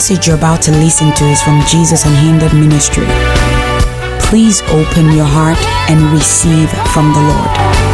message you're about to listen to is from Jesus Unhindered Ministry. Please open your heart and receive from the Lord.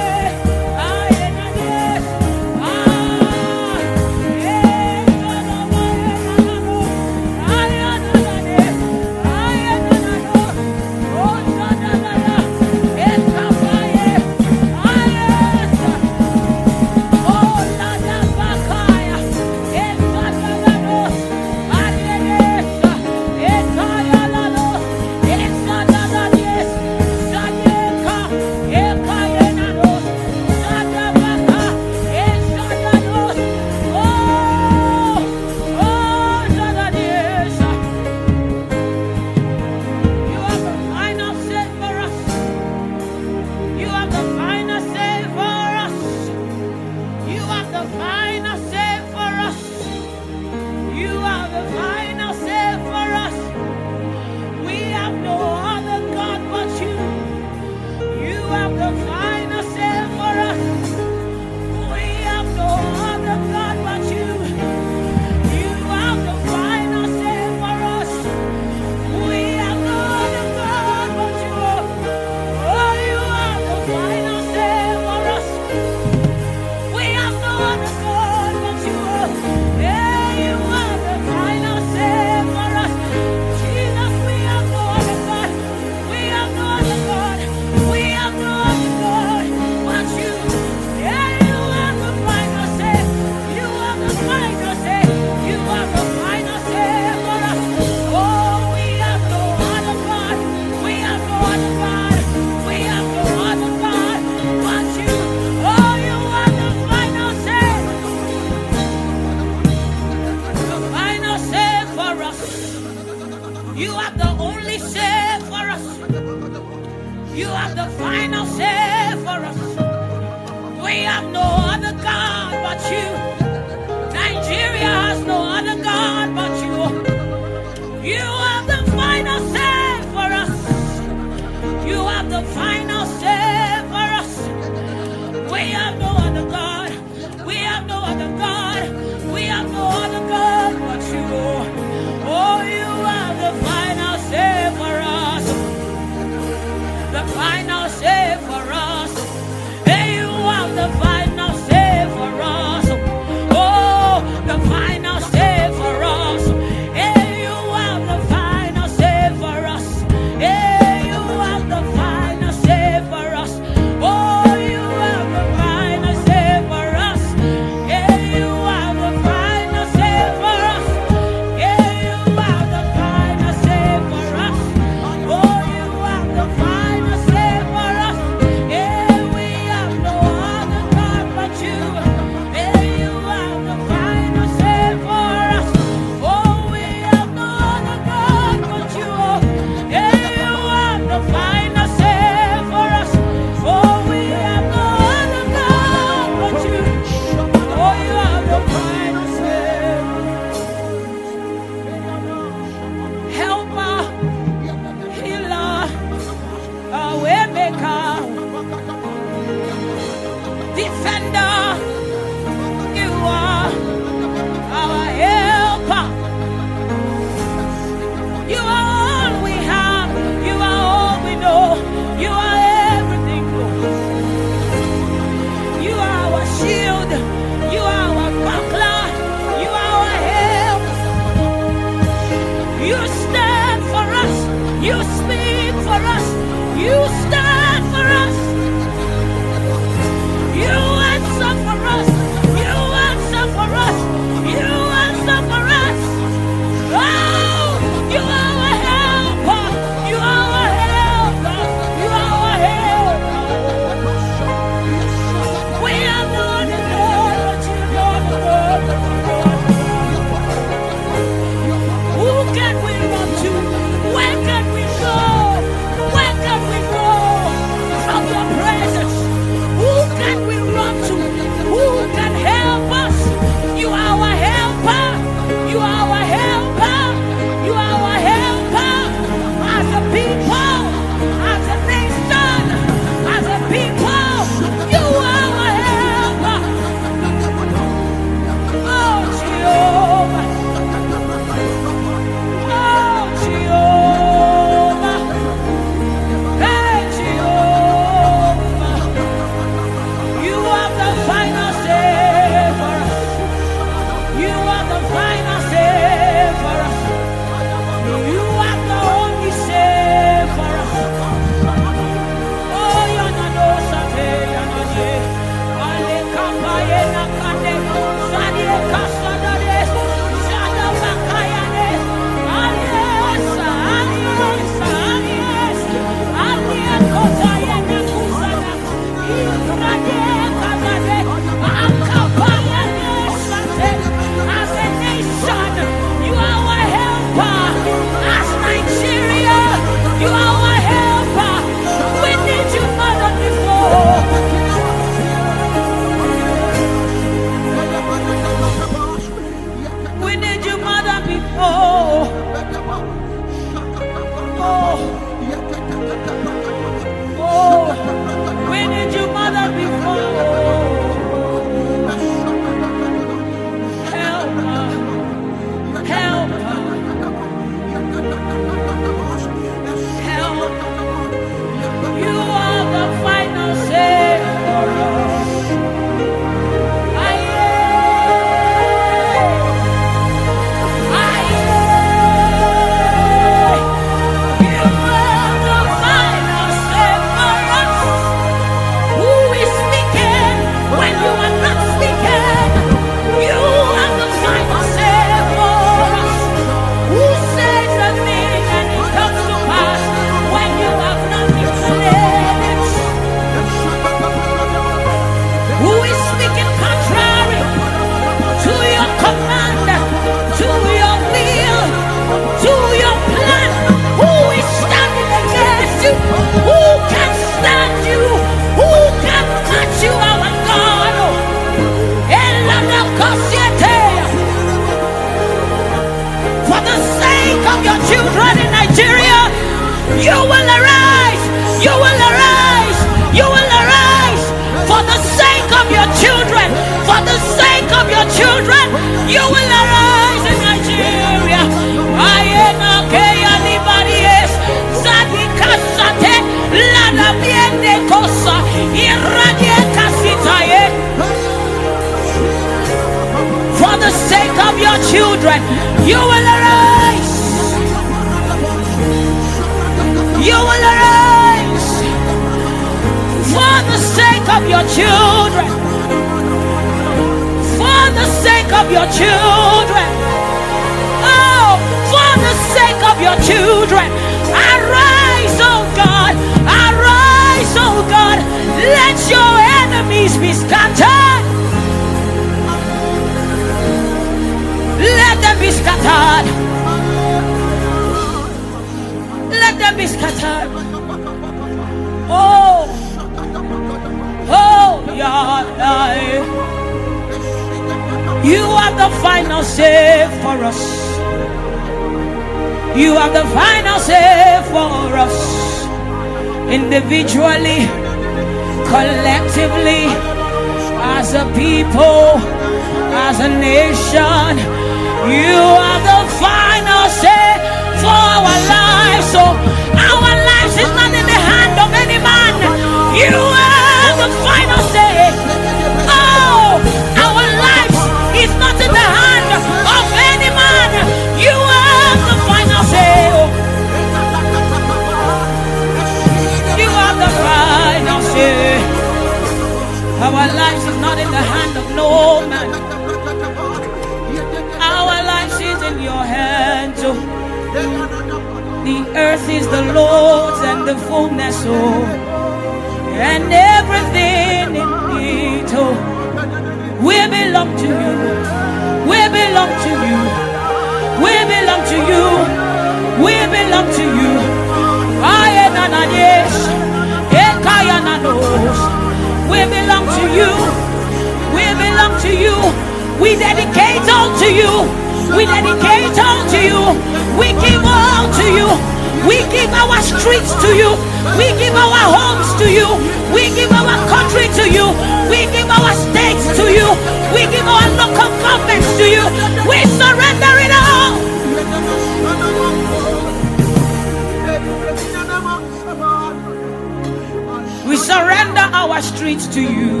We surrender our streets to you.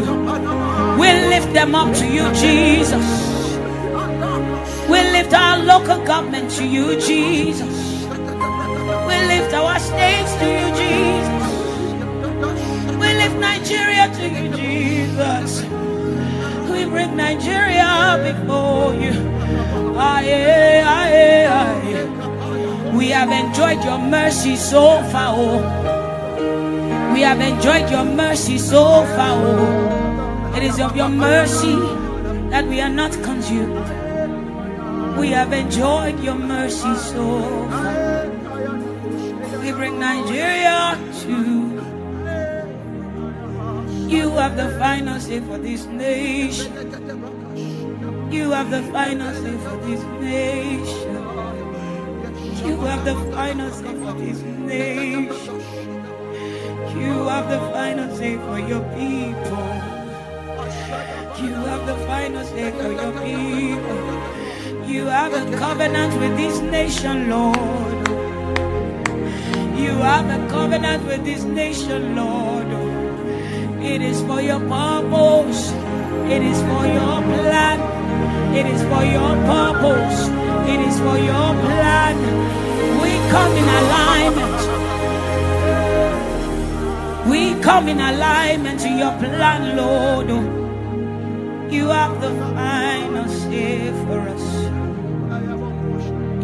We lift them up to you, Jesus. We lift our local government to you, Jesus. We lift our states to you, Jesus. We lift Nigeria to you, Jesus. We bring Nigeria before you. Aye, aye, aye. We have enjoyed your mercy so far. Oh. We have enjoyed your mercy so far. Oh. It is of your mercy that we are not consumed. We have enjoyed your mercy so far. We bring Nigeria to you have the final say for this nation. You have the final say for this nation. You have the final say for this nation. You have the final say for your people. You have the final say for your people. You have a covenant with this nation, Lord. You have a covenant with this nation, Lord. It is for your purpose. It is for your plan. It is for your purpose. It is for your plan. We come in alignment. We come in alignment to your plan, Lord. You have the final say for us.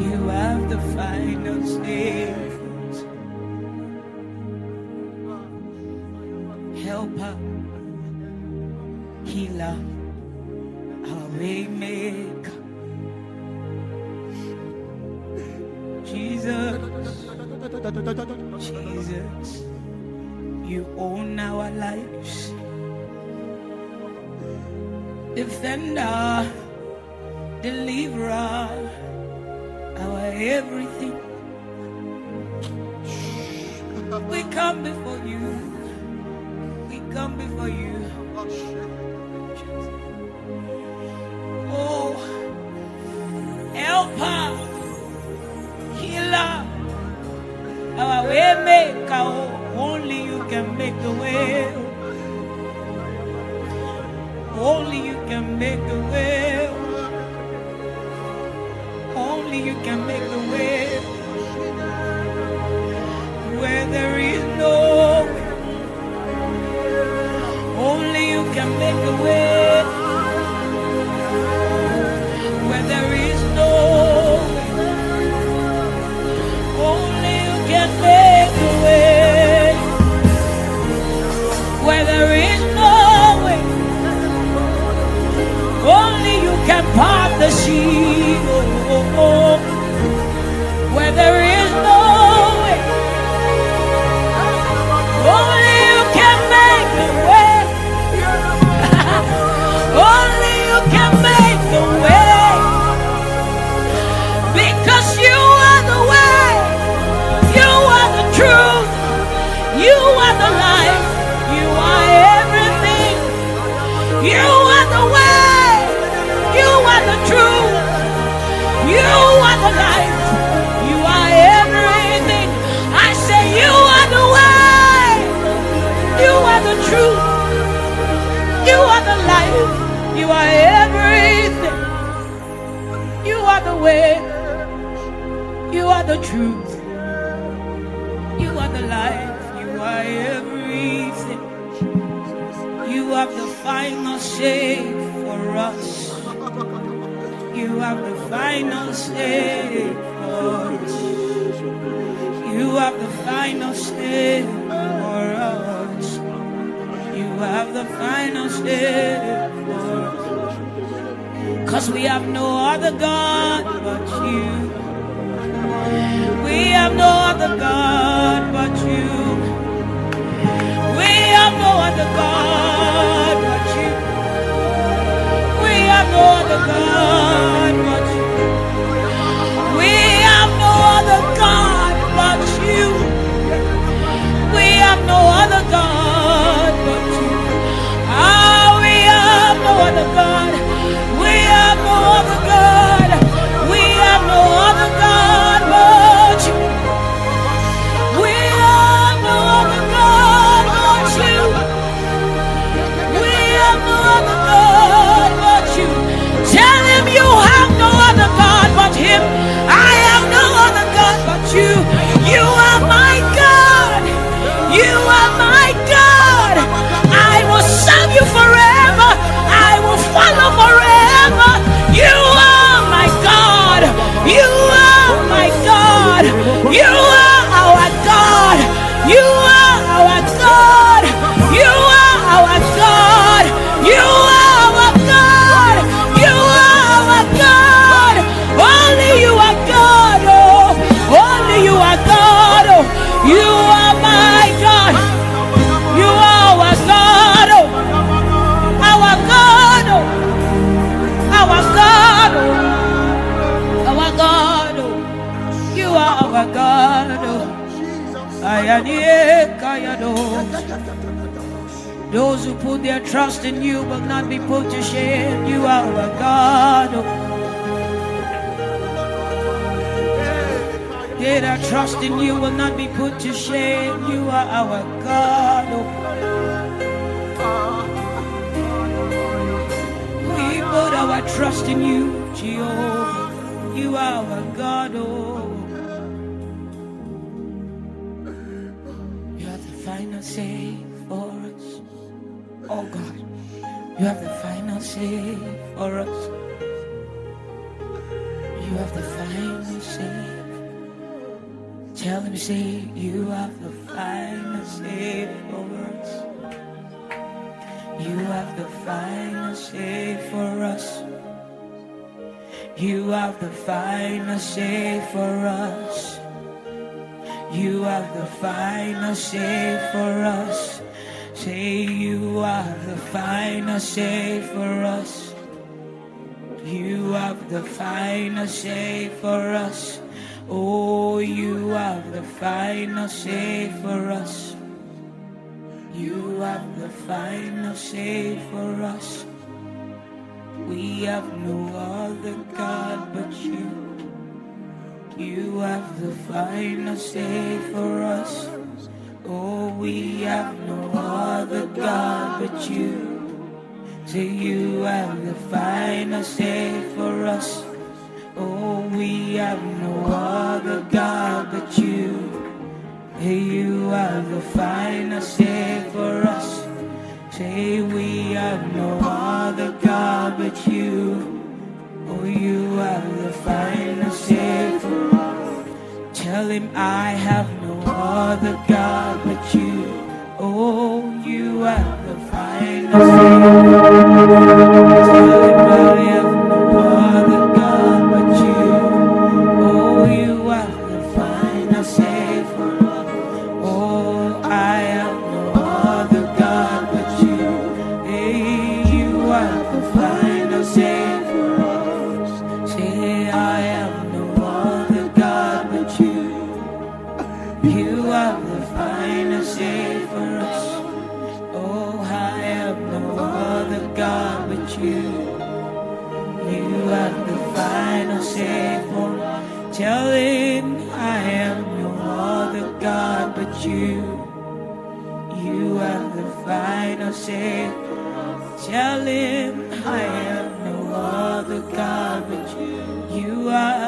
You have the final say. Helper, healer, our waymaker. Jesus, Jesus, you own our lives. Defender, deliverer, our everything. We come before you. We come before you. Oh, helper, healer, our way maker. Oh. Only you can make the way. Only you can make the way. Only you can make the way. Where there is no way. Only you can make the way. The sea. Oh, oh, oh. Where there is You have the final say for us. You have the final say for us. Cause we have no other God but you. We have no other God but you. We have no other God but you. We have no other God but you. Trust in you will not be put to shame. You are our God. They that trust in you will not be put to shame. You are our God. We put our trust in you, Jehovah. You are our God. You are the final say for us. Oh God, for us. You have the final say. Tell him, say, you have the final say for us. You have the final say for us. You have the final say for us. You have the final say for us. Say you have the final say for us. You have the final say for us. Oh, you have the final say for us. You have the final say for us. We have no other God but you. You have the final say for us. Oh, we have no other God but you. Say you have the final say for us. Oh, we have no other God but you. You have the final say for us. Say we have no other God but you. Oh, you have the final say for us. Tell him I have no other God but you. Oh, you have the final say. Tell him I have no other God but you. You have the final say. Tell him I have no other God but you. You are.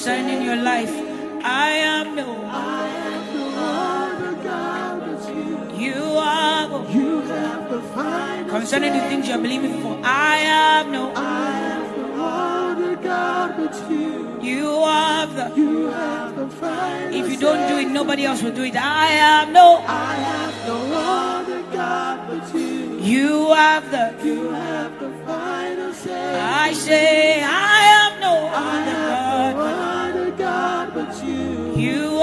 Concerning your life, I am no. I have no other God but you. You are. The You have the final. Concerning the things you're believing for, I have no. I have no other God but you. You have the. You have the final. If you don't do it, nobody else will do it. I have no. I have no other God but you. You have the. You have the final say. I say I have no other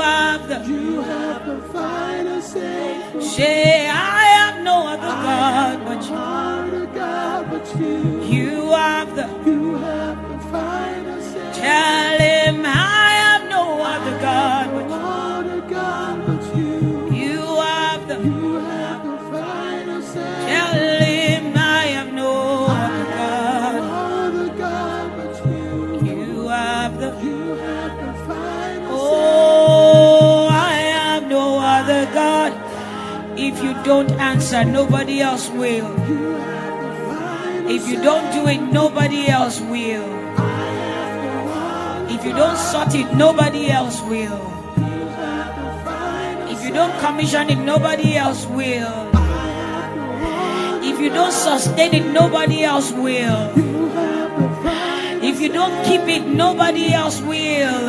have the. You have the final say. Say I have no other God but you. Other God but you. You have the. You have the final say. Tell him I have no other God but you. Don't answer, nobody else will. If you don't do it, nobody else will. If you don't sort it, nobody else will. If you don't commission it, nobody else will. If you don't sustain it, nobody else will. If you don't keep it, nobody else will.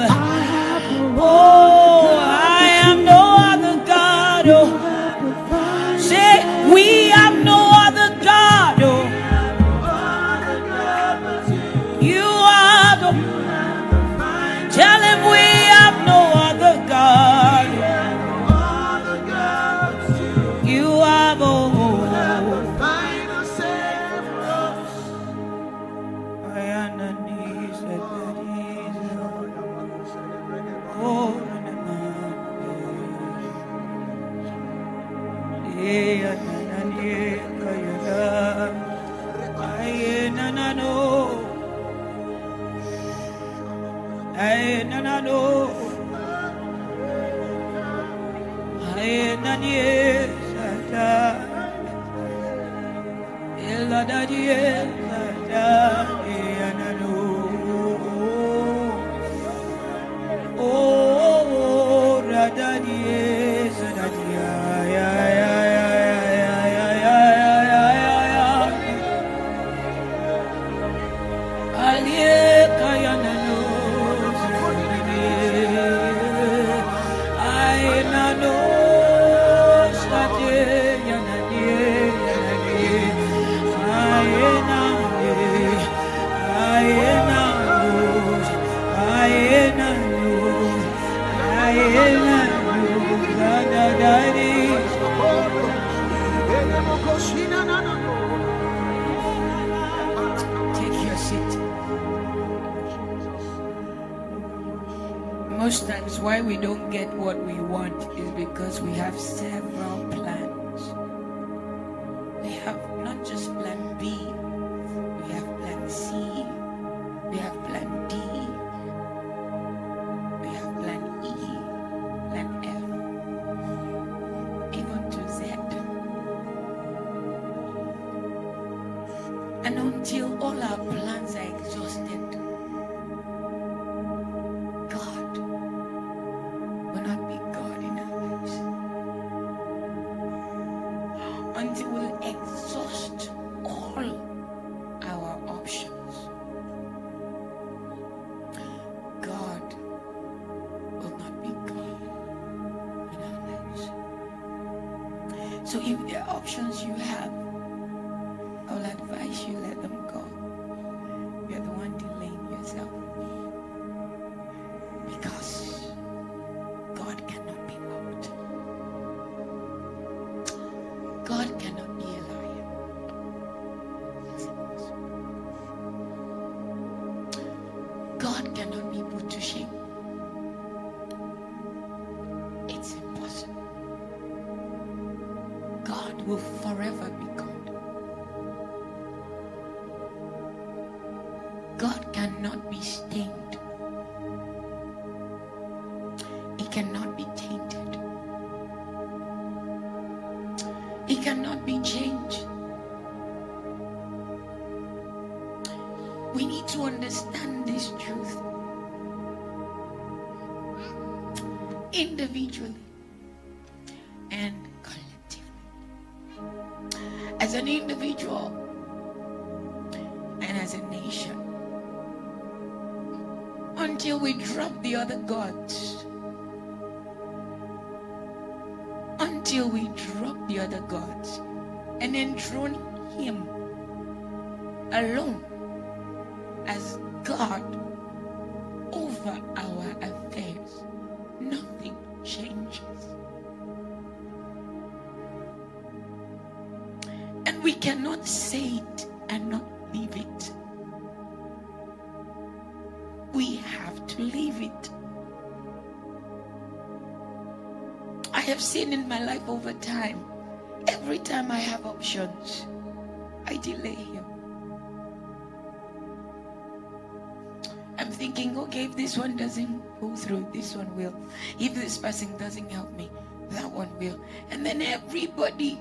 If this person doesn't help me, that one will. And then everybody,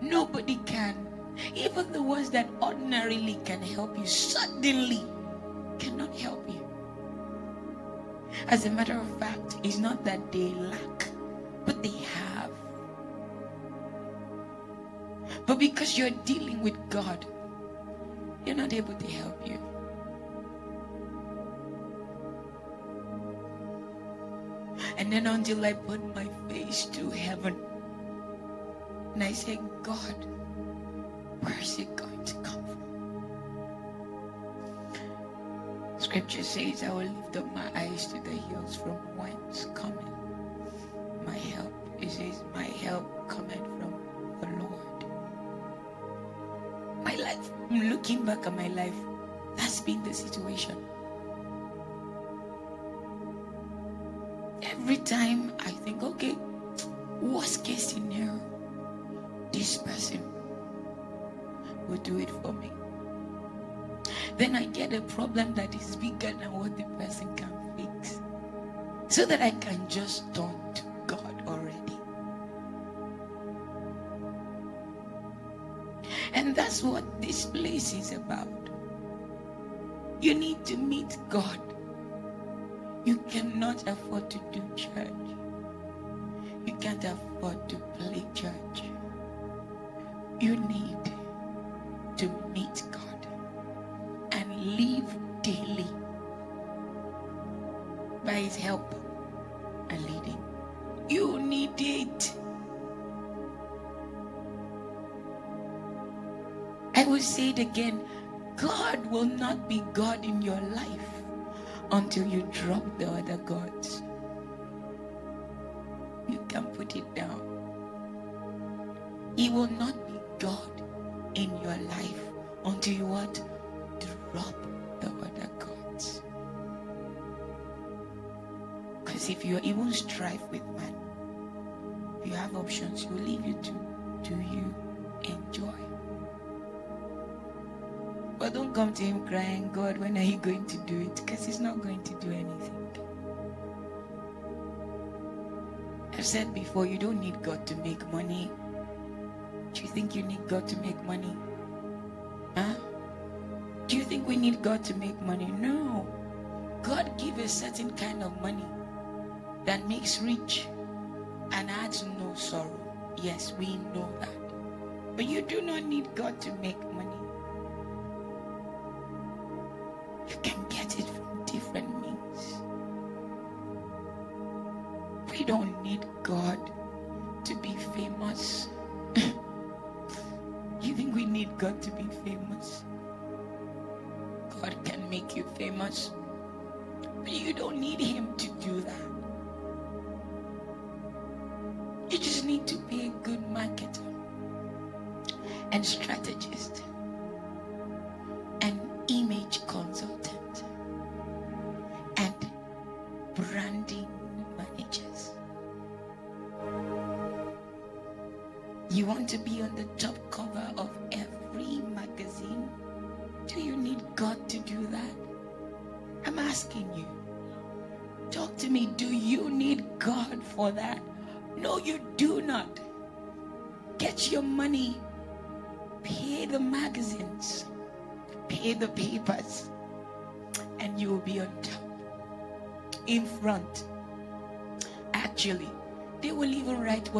nobody can. Even the ones that ordinarily can help you, suddenly cannot help you. As a matter of fact, it's not that they lack, but they have. But because you're dealing with God, you're not able to help you. And then until I put my face to heaven, and I say, God, where's it going to come from? Scripture says, I will lift up my eyes to the hills from whence cometh my help. It says, My help cometh from the Lord. My life, looking back at my life, that's been the situation. Every time I think, okay, worst case scenario, this person will do it for me. Then I get a problem that is bigger than what the person can fix. So that I can just turn to God already. And that's what this place is about. You need to meet God. You cannot afford to do church. You can't afford to play church. You need to meet God and live daily by His help and leading. You need it. I will say it again God will not be God in your life until you drop the other gods. You can put it down. He will not be God in your life until you what? Drop the other gods. Because if you even strive with man, you have options, he will leave you to do you enjoy. But don't come to him crying, God, when are you going to do it? Because he's not going to do anything. I've said before, you don't need God to make money. Do you think you need God to make money? Huh? Do you think we need God to make money? No. God gives a certain kind of money that makes rich and adds no sorrow. Yes, we know that. But you do not need God to make money.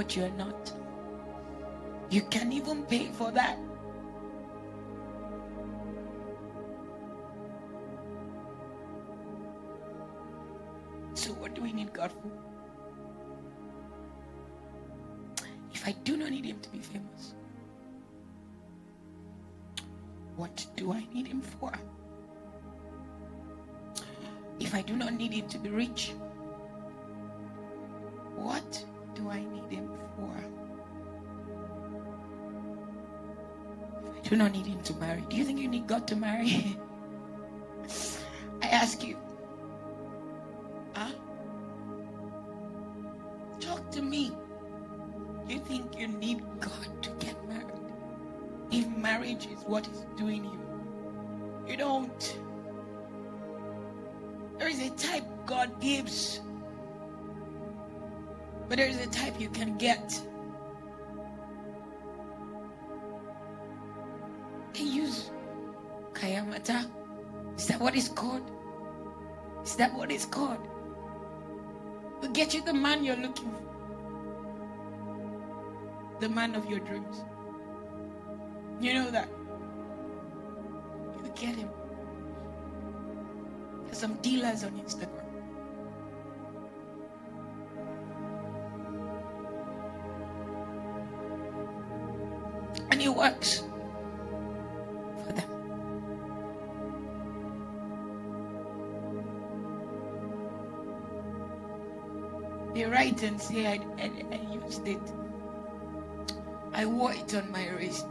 What you're not. You can even pay for that. So, what do we need God for? If I do not need Him to be famous, what do I need Him for? If I do not need Him to be rich, what do I need Him for? Do not need Him to marry, do you think you need God to marry? I ask you. Huh? Talk to me. You think you need God to get married? If marriage is what is doing you, you don't. There is a type God gives, but there is a type you can get. They use Kayamata. Is that what it's called? Is that what it's called? Will get you the man you're looking for. The man of your dreams. You know that. You get him. There's some dealers on Instagram. And works for them. They write and say, I, I, I used it. I wore it on my wrist.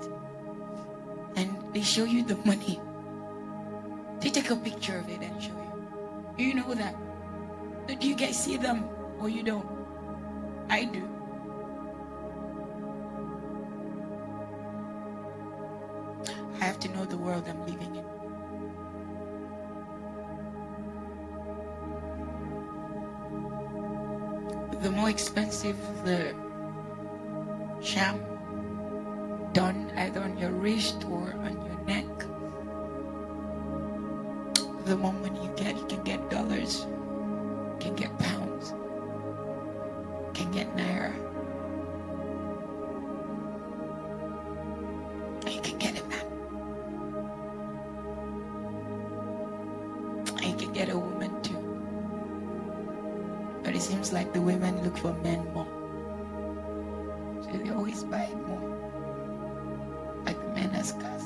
And they show you the money. They take a picture of it and show you. You know that. Do you guys see them or you don't? I do. The world I'm living in. The more expensive the sham done either on your wrist or on your neck, the more money you get, get a woman too. But it seems like the women look for men more. So they always buy more. Like men as cars.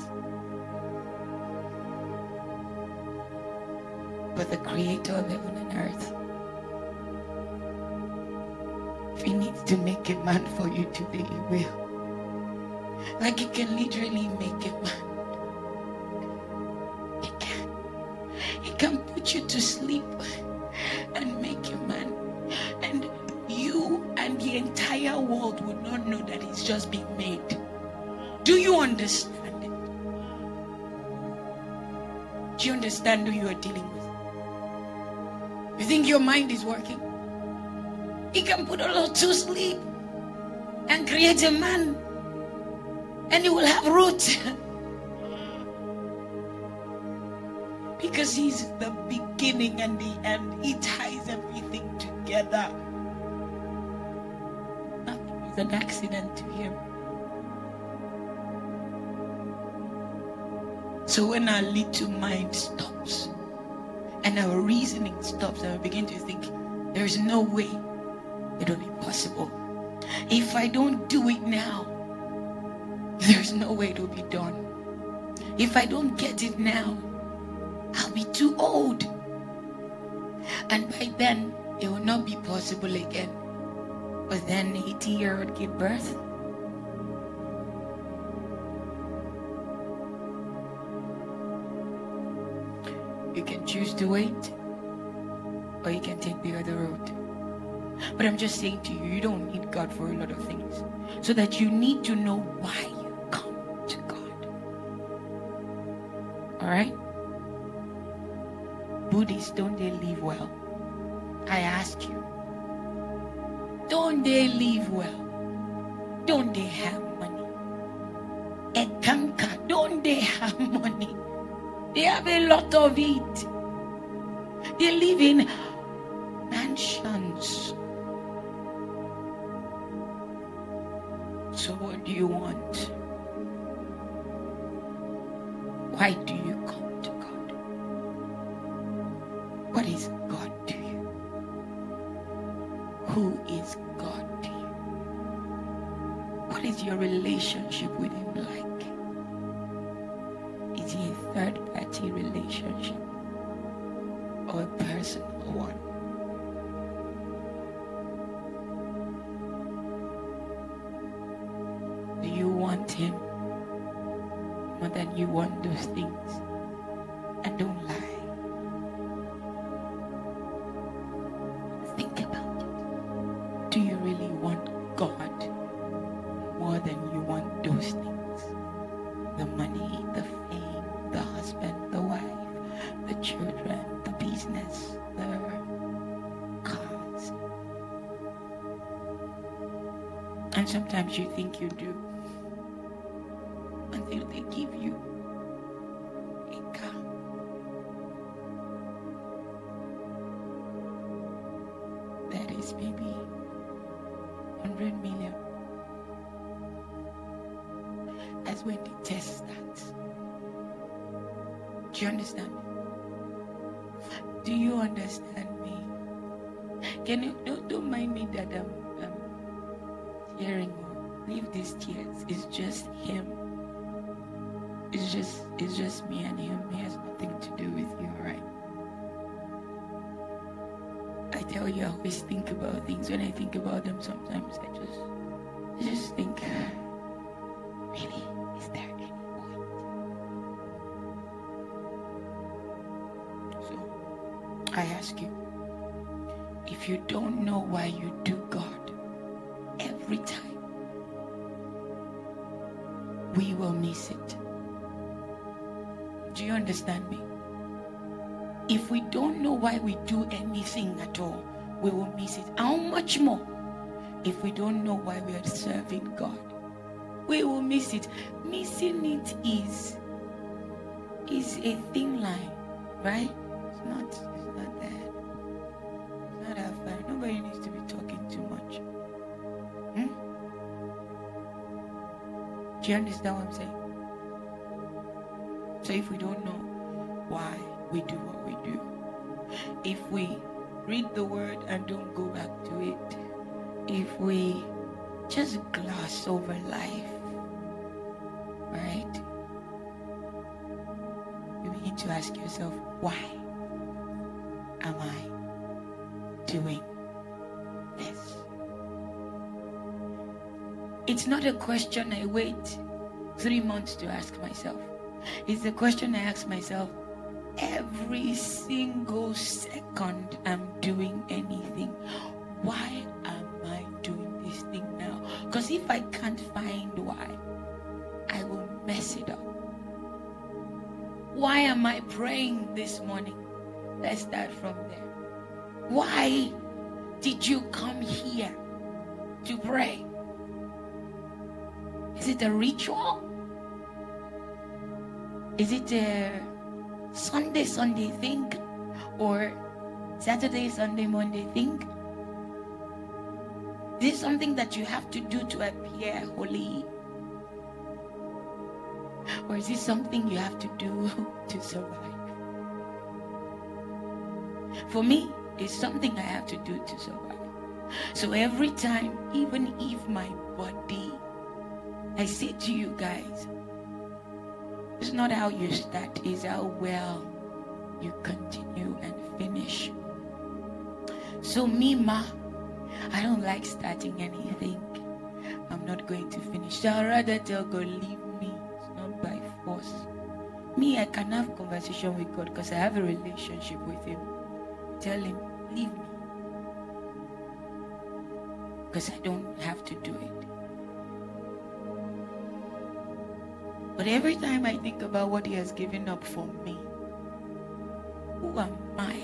But the creator of heaven and earth, if he needs to make a man for you today, he will. Like he can literally make a man. Put you to sleep and make you man. And you and the entire world would not know that it's just being made. Do you understand it? Do you understand who you are dealing with? You think your mind is working? He can put a lot to sleep and create a man, and he will have roots. because he's the beginning and the end. He ties everything together. Nothing is an accident to him. So when our little mind stops and our reasoning stops and we begin to think, there's no way it'll be possible. If I don't do it now, there's no way it'll be done. If I don't get it now, I'll be too old. And by then, it will not be possible again. But then 80 year old give birth. You can choose to wait, or you can take the other road. But I'm just saying to you, you don't need God for a lot of things. So that you need to know why you come to God. All right? Buddhists, don't they live well? I ask you. Don't they live well? Don't they have money? Eckankar, don't they have money? They have a lot of it. They live in if we don't know why we are serving God? We will miss it. Missing it is is a thin line, right? It's not it's not that. It's not that far. Nobody needs to be talking too much. Hmm? Do you understand what I'm saying? So if we don't know why we do what we do, if we read the word and don't go back to it, if we just gloss over life, right? You begin to ask yourself, why am I doing this? It's not a question I wait three months to ask myself. It's a question I ask myself every single second I'm doing anything. I can't find why, I will mess it up. Why am I praying this morning? Let's start from there. Why did you come here to pray? Is it a ritual? Is it a Sunday, Sunday thing? Or Saturday, Sunday, Monday thing? Is it something that you have to do to appear holy? Or is this something you have to do to survive? For me, it's something I have to do to survive. So every time, even if my body, I say to you guys, it's not how you start, it's how well you continue and finish. So, me, I don't like starting anything. I'm not going to finish. I'd rather tell God, leave me. It's not by force. Me, I can have conversation with God because I have a relationship with Him. Tell Him, leave me. Because I don't have to do it. But every time I think about what He has given up for me, who am I?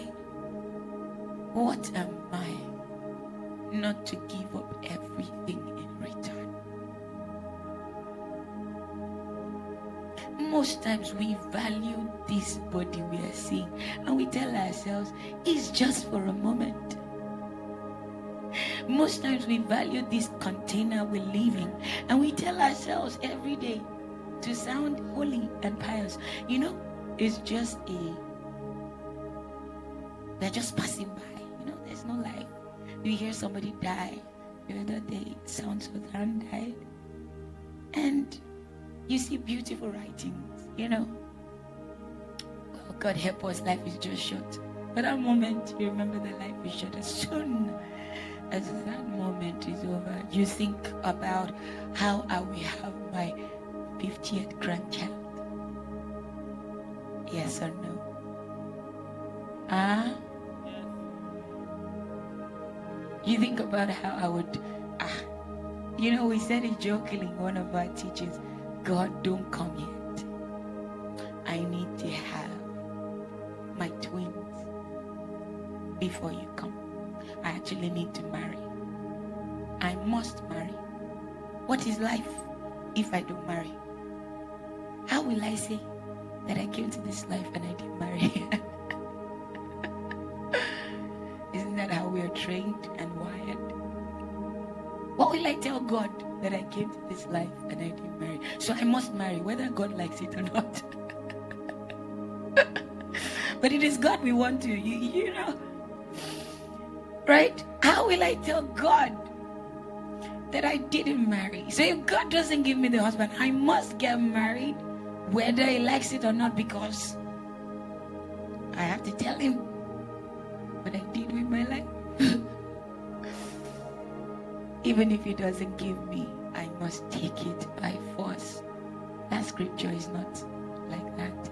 What am I? Not to give up everything in return. Most times we value this body we are seeing and we tell ourselves it's just for a moment. Most times we value this container we live in and we tell ourselves every day to sound holy and pious. You know, it's just a they're just passing by. You know, there's no life. You hear somebody die the other day, Sound Sultan died. And you see beautiful writings, you know. Oh, God help us, life is just short. But that moment, you remember the life is short. As soon as that moment is over, you think about how I will have my 50th grandchild. Yes or no? Ah? You think about how I would, ah, you know, we said it jokingly in one of our teachings God, don't come yet. I need to have my twins before you come. I actually need to marry. I must marry. What is life if I don't marry? How will I say that I came to this life and I didn't marry? trained and wired? What will I tell God that I came to this life and I didn't marry? So I must marry, whether God likes it or not. but it is God we want to, you, you know. Right? How will I tell God that I didn't marry? So if God doesn't give me the husband, I must get married, whether he likes it or not, because I have to tell him what I did with my life. Even if he doesn't give me, I must take it by force. That scripture is not like that.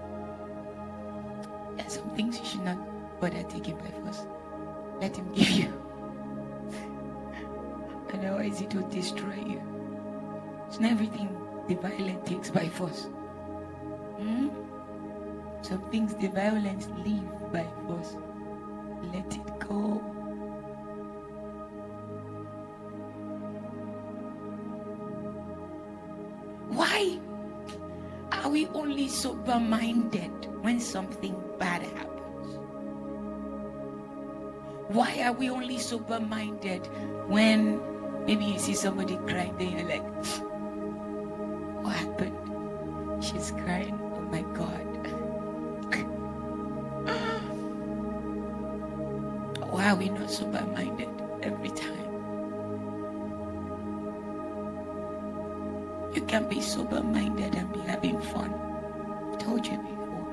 There are some things you should not bother taking by force. Let him give you. Otherwise, it will destroy you. It's not everything the violent takes by force. Hmm? Some things the violence leave by force. Let it go. Why are we only sober minded when something bad happens? Why are we only sober minded when maybe you see somebody crying, then you're like, what happened? She's crying. Oh my God. Why are we not sober minded every time? Can be sober minded and be having fun. I've told you before.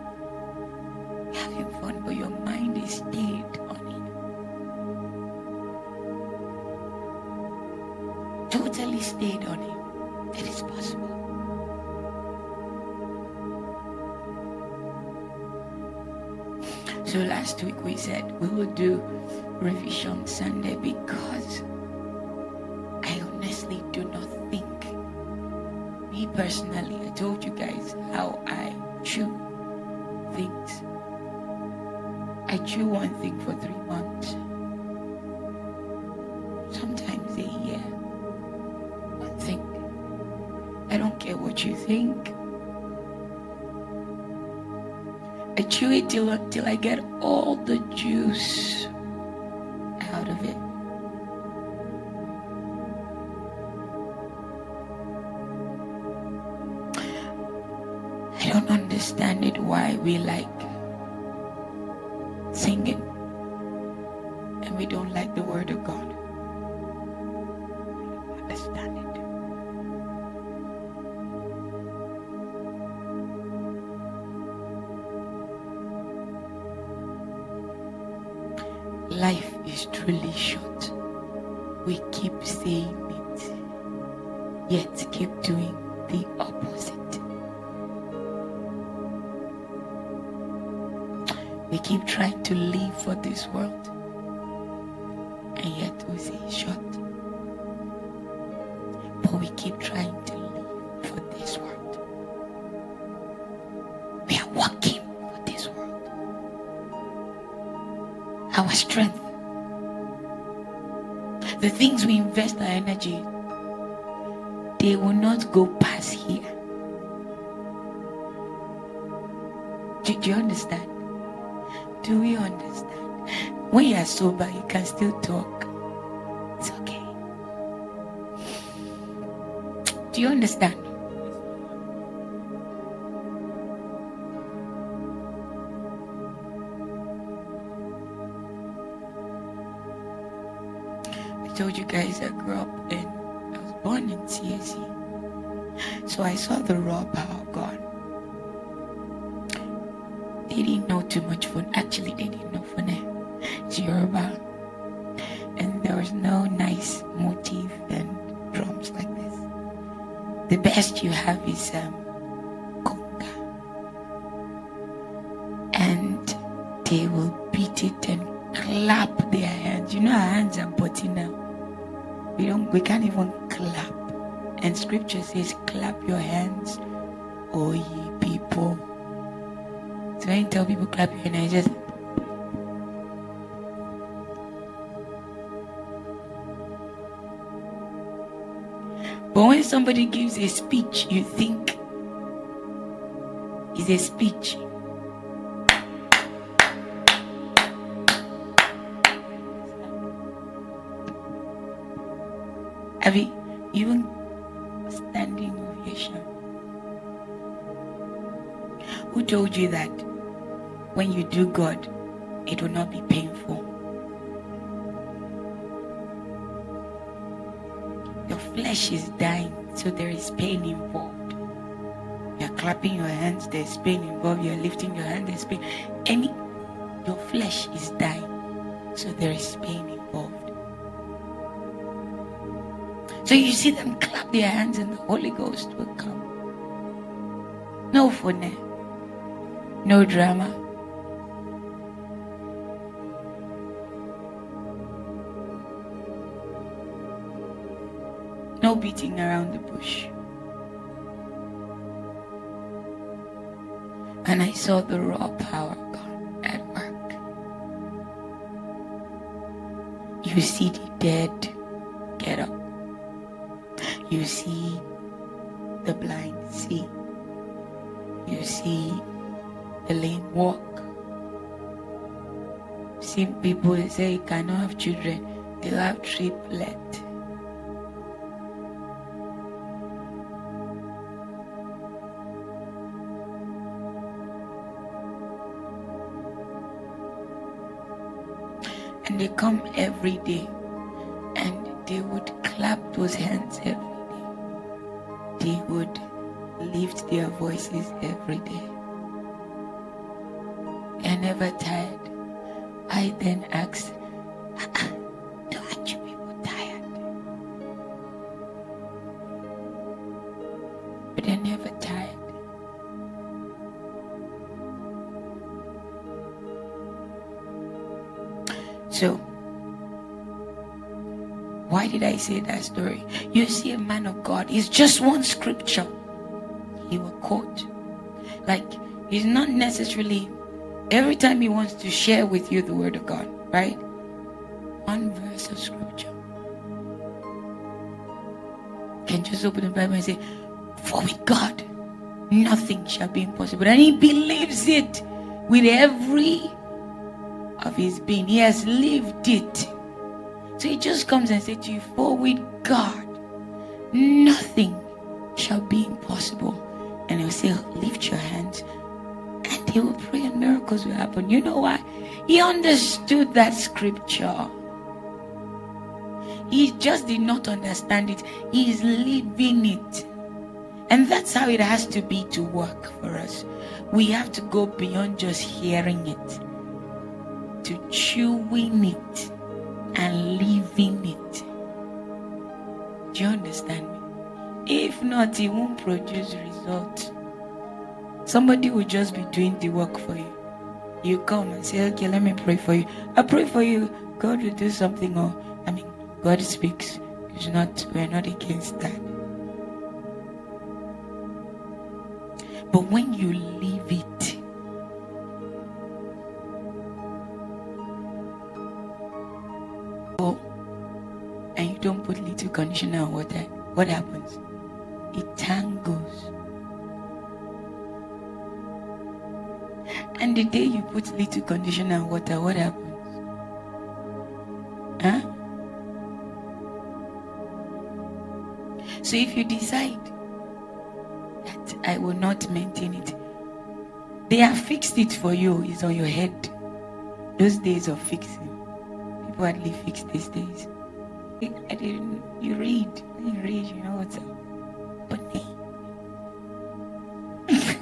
You're having fun, but your mind is stayed on it. Totally stayed on it. It is possible. So last week we said we will do revision Sunday because personally, I told you guys how I chew things. I chew one thing for three months, sometimes a year. One thing. I don't care what you think. I chew it till, till I get all the juice understand it why we like singing and we don't like the word of God. Understand it. Life is truly short. Are sober, you can still talk. It's okay. Do you understand? I told you guys I grew up in, I was born in CSE. So I saw the raw power um. And they will beat it and clap their hands. You know our hands are butty now. We don't we can't even clap. And scripture says, clap your hands, O ye people. So when you tell people clap your hands, just somebody gives a speech, you think is a speech. I mean, even standing ovation. Who told you that when you do God, it will not be painful? Your flesh is dying, Your hands, there's pain involved. You're lifting your hand, there's pain. Any, your flesh is dying, so there is pain involved. So you see them clap their hands, and the Holy Ghost will come. No funny, no drama. No beating around the bush. And I saw the raw power of God at work. You see the dead get up. You see the blind see. You see the lame walk. See people say you cannot have children, they have triplet. Come every day and they would clap those hands every day. They would lift their voices every day. They're never tired. I then asked, did I say that story? You see, a man of God is just one scripture. he will quote. Like, he's not necessarily, every time he wants to share with you the word of God, right? One verse of scripture. Can just open the Bible and say, For with God, nothing shall be impossible. And he believes it with every of his being. He has lived it. So he just comes and says to you, For with God, nothing shall be impossible. And he'll say, Lift your hands. And he will pray and miracles will happen. You know why? He understood that scripture. He just did not understand it. He is living it. And that's how it has to be to work for us. We have to go beyond just hearing it to chewing it and living it. Do you understand me? If not, it won't produce results. Somebody will just be doing the work for you. You come and say, okay, let me pray for you. I pray for you. God will do something. Or, I mean, God speaks. It's not, we're not against that. But when you leave it, conditioner water, what happens? It tangles. And the day you put little conditioner water, what happens? Huh? So if you decide that I will not maintain it, they have fixed it for you, it's on your head. Those days of fixing. People hardly fix these days. I didn't you read. You read, you know what's up. But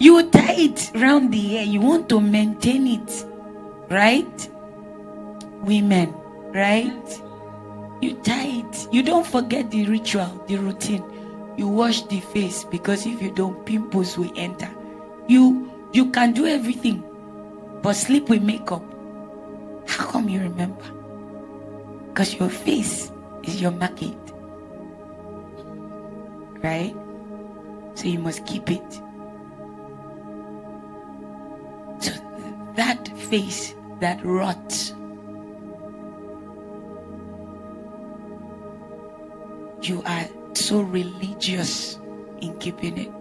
you tie it around the hair. You want to maintain it. Right? Women, right? You tie it. You don't forget the ritual, the routine. You wash the face because if you don't, pimples will enter. You you can do everything, but sleep with makeup. How come you remember? Because your face is your market. Right? So you must keep it. So that face that rots you are so religious in keeping it.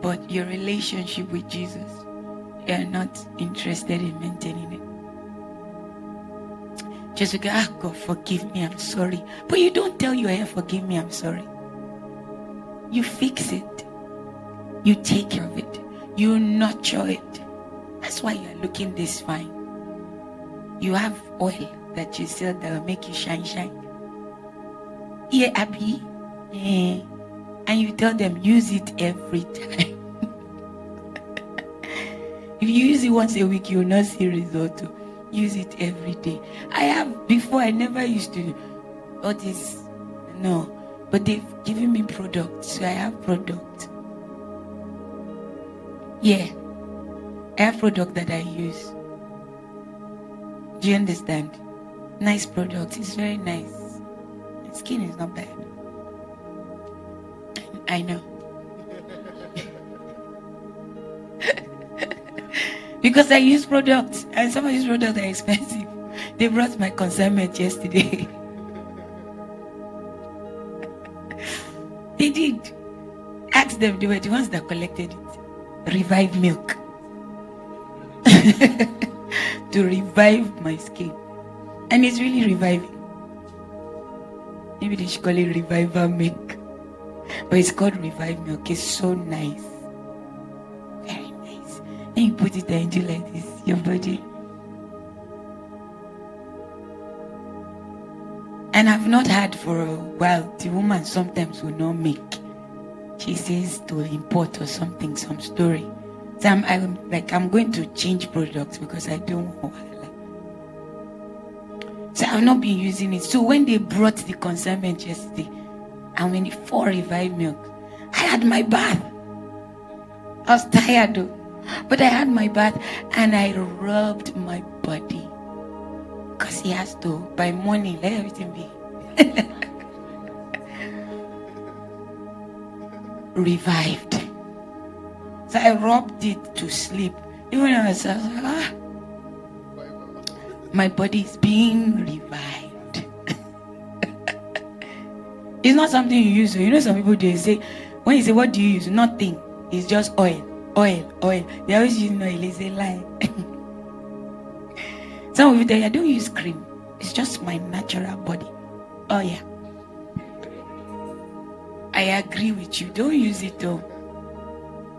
But your relationship with Jesus, you are not interested in maintaining it. Just because, ah, God, forgive me, I'm sorry. But you don't tell your hair, forgive me, I'm sorry. You fix it. You take care of it. You nurture it. That's why you're looking this fine. You have oil that you sell that will make you shine, shine. Yeah, Abby. Yeah. And you tell them, use it every time. if you use it once a week, you will not see result. Use it every day. I have before I never used to all this no. But they've given me products, so I have product. Yeah. I have product that I use. Do you understand? Nice product. It's very nice. My skin is not bad. I know. Because I use products, and some of these products are expensive. They brought my consignment yesterday. they did. Ask them, they were the ones that collected it. Revive milk. to revive my skin. And it's really reviving. Maybe they should call it revival milk. But it's called revive milk. It's so nice. And you put it there and do like this, your body. And I've not had for a while. The woman sometimes will not make. She says to import or something, some story. So I'm, I'm like, I'm going to change products because I don't want So I've not been using it. So when they brought the consignment yesterday, and when it for revive milk, I had my bath. I was tired though. But I had my bath and I rubbed my body. Because he has to, by morning, let everything be. revived. So I rubbed it to sleep. Even I was, like, ah, my body is being revived. it's not something you use. You know, some people they say, when you say, What do you use? Nothing. It's just oil, oil, oil. They always use oil. It's a lie. some of you there, I don't use cream. It's just my natural body. Oh, yeah. I agree with you. Don't use it though.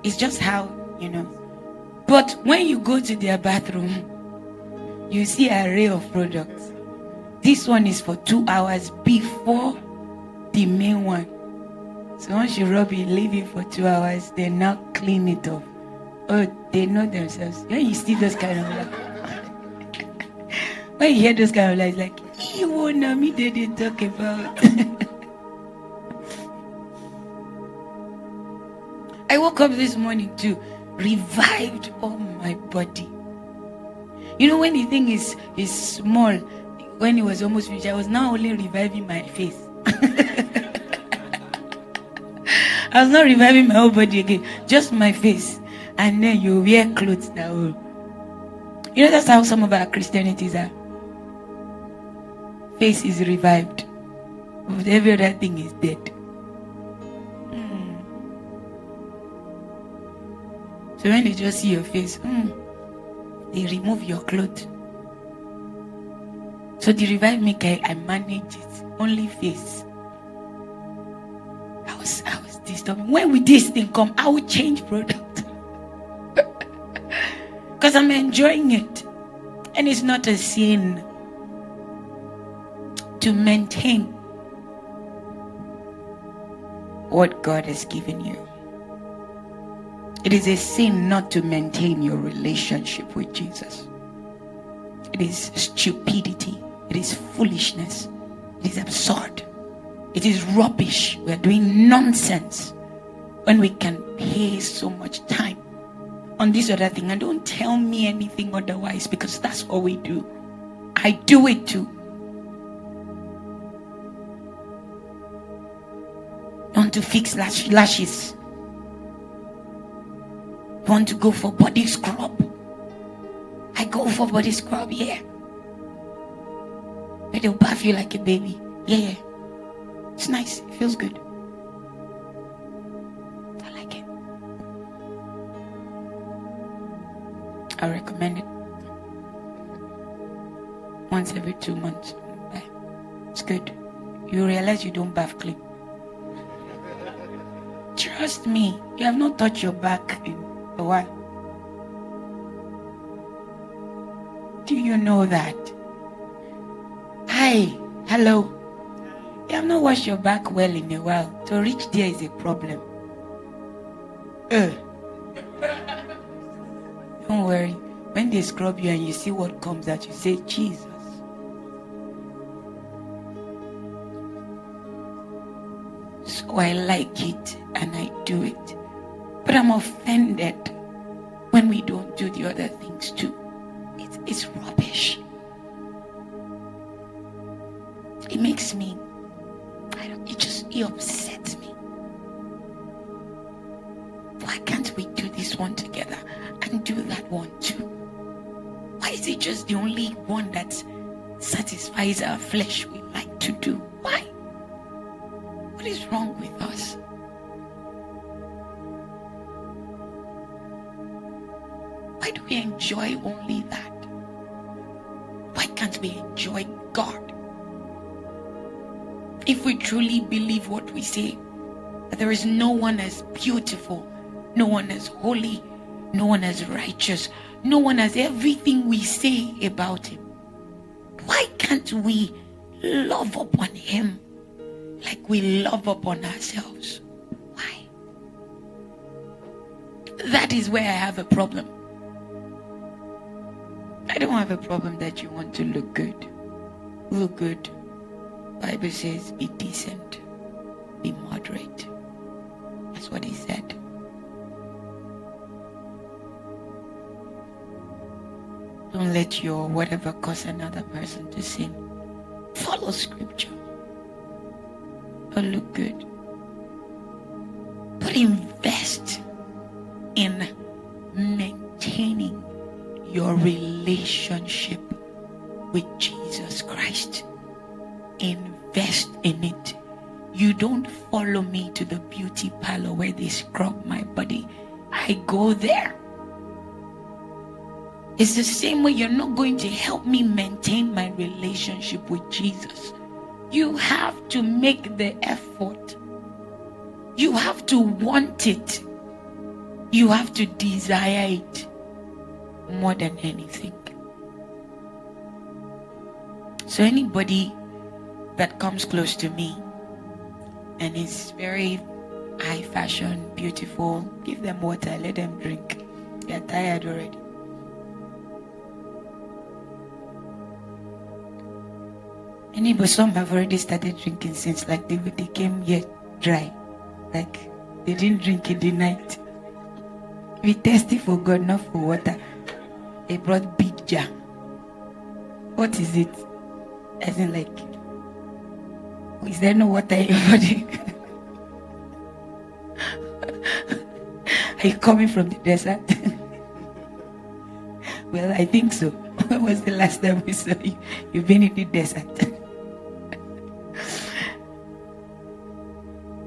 It's just how, you know. But when you go to their bathroom, you see an array of products. This one is for two hours before the main one. So once you rub it, leave it for two hours, they now clean it off. Oh, they know themselves. When you see those kind of like, when you hear those kind of lies, like, you won't know me, they did talk about. I woke up this morning too, revived all my body. You know, when the thing is is small, when it was almost finished, I was now only reviving my face. I was not reviving my whole body again, just my face. And then you wear clothes will. You know, that's how some of our Christianities are. Face is revived, but every other thing is dead. Hmm. So when they just see your face, mm, they remove your clothes. So the revive I, I manage it. Only face. Was disturbing. When will this thing come? I will change product. Because I'm enjoying it. And it's not a sin to maintain what God has given you. It is a sin not to maintain your relationship with Jesus. It is stupidity. It is foolishness. It is absurd. It is rubbish. We are doing nonsense when we can pay so much time on this other thing. And don't tell me anything otherwise because that's what we do. I do it too. Want to fix lash- lashes want to go for body scrub. I go for body scrub, yeah. But they'll bath you like a baby. Yeah, yeah. It's nice. It feels good. I like it. I recommend it. Once every two months. Eh, it's good. You realize you don't bath clean. Trust me, you have not touched your back in a while. Do you know that? Hi, hello. You have not washed your back well in a while. To reach there is a problem. Uh. Don't worry. When they scrub you and you see what comes out, you say, Jesus. So I like it and I do it. But I'm offended when we don't do the other things too. It's, it's rubbish. It makes me, it upsets me. Why can't we do this one together and do that one too? Why is it just the only one that satisfies our flesh we like to do? Why? What is wrong with us? Why do we enjoy only that? Why can't we enjoy God? If we truly believe what we say, that there is no one as beautiful, no one as holy, no one as righteous, no one as everything we say about Him, why can't we love upon Him like we love upon ourselves? Why? That is where I have a problem. I don't have a problem that you want to look good. Look good. Bible says be decent, be moderate. That's what he said. Don't let your whatever cause another person to sin. Follow scripture. But look good. But invest in maintaining your relationship with Jesus Christ. Invest in it. You don't follow me to the beauty parlor where they scrub my body. I go there. It's the same way you're not going to help me maintain my relationship with Jesus. You have to make the effort. You have to want it. You have to desire it more than anything. So, anybody that comes close to me and is very high fashion, beautiful, give them water, let them drink. They're tired already. Anybody, some have already started drinking since like they, they came here dry. Like they didn't drink in the night. We thirsty for God, not for water. They brought big jar. What is it? As in like, is there no water in your body? Are you coming from the desert? well, I think so. When was the last time we saw you? You've been in the desert.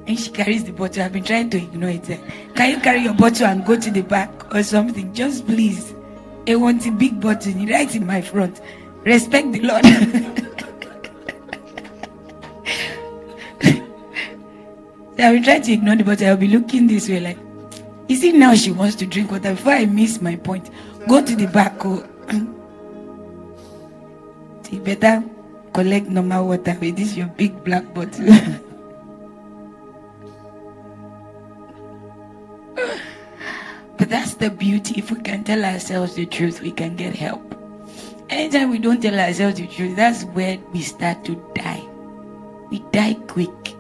and she carries the bottle. I've been trying to ignore it. Can you carry your bottle and go to the back or something? Just please. I want a big bottle right in my front. Respect the Lord. so I've been to ignore the bottle. I'll be looking this way like, is it now she wants to drink water? Before I miss my point, go to the back. Oh. you better collect normal water with this your big black bottle. But that's the beauty. If we can tell ourselves the truth, we can get help. Anytime we don't tell ourselves the truth, that's where we start to die. We die quick.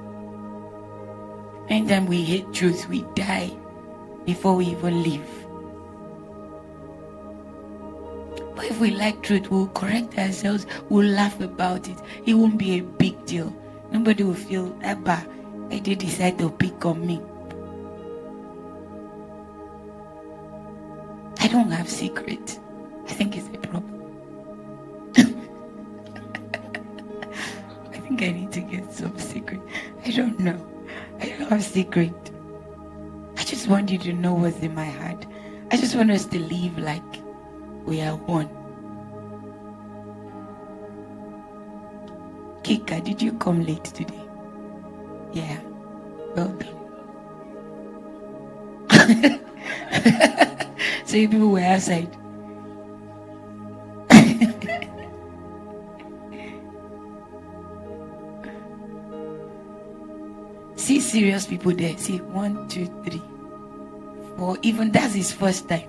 Anytime we hate truth, we die before we even live. But if we like truth, we'll correct ourselves, we'll laugh about it. It won't be a big deal. Nobody will feel, Abba, I did decide to pick on me. I don't have secret. I think it's a problem. I think I need to get some secret. I don't know. Don't have secret. I just want you to know what's in my heart. I just want us to live like we are one. Kika, did you come late today? Yeah. Well done. so you people were outside. Serious people there. See one, two, three, four. Even that's his first time.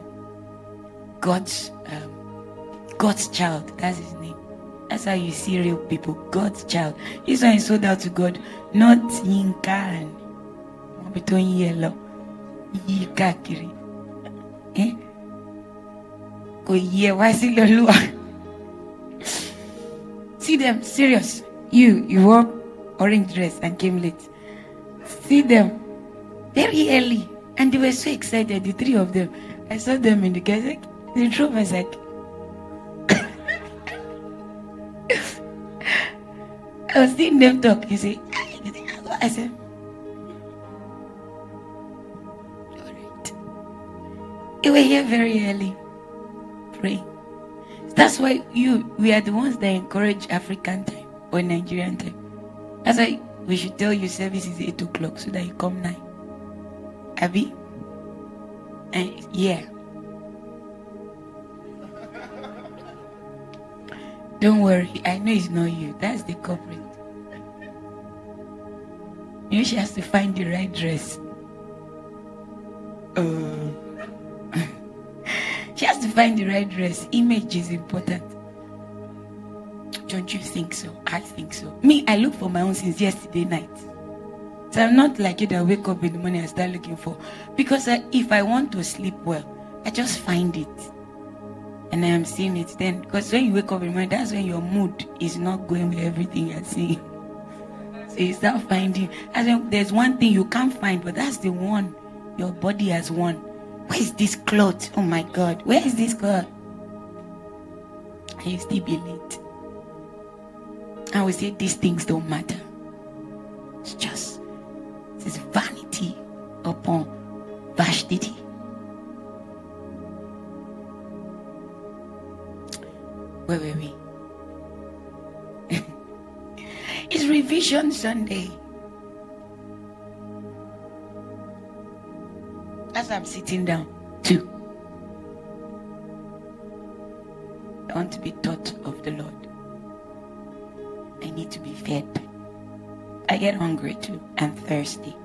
God's um, God's child. That's his name. That's how you see real people. God's child. This one is sold out to God, not Yinka and between yellow. Yinka kiri. Eh? Yẹ wá sí. See them, serious. You, you wore orange dress and came late. See them very early. And they were so excited, the three of them. I saw them in the. Like, the truth was like, I was seeing them talk. You see, I said, all right. Were here very early. Pray. That's why you we are the ones that encourage African time or Nigerian time. That's why we should tell you service is eight o'clock so that you come nine. Abby? And yeah. Don't worry, I know it's not you. That's the culprit. Maybe she has to find the right dress. Uh, she has to find the right dress. Image is important. Don't you think so? I think so. Me, I look for my own since yesterday night. So I'm not like you that wake up in the morning and start looking for. Because I, if I want to sleep well, I just find it. And I am seeing it then. Because when you wake up in the morning, that's when your mood is not going with everything you're seeing. So you start finding. As in, there's one thing you can't find, but that's the one your body has won. Where is this cloth? Oh my God, where is this cloth? And you still be late. I will say these things don't matter. It's just this vanity upon Vashti. Where were we? it's revision Sunday. As I'm sitting down, too. I want to be taught of the Lord. I need to be fed. I get hungry too and thirsty.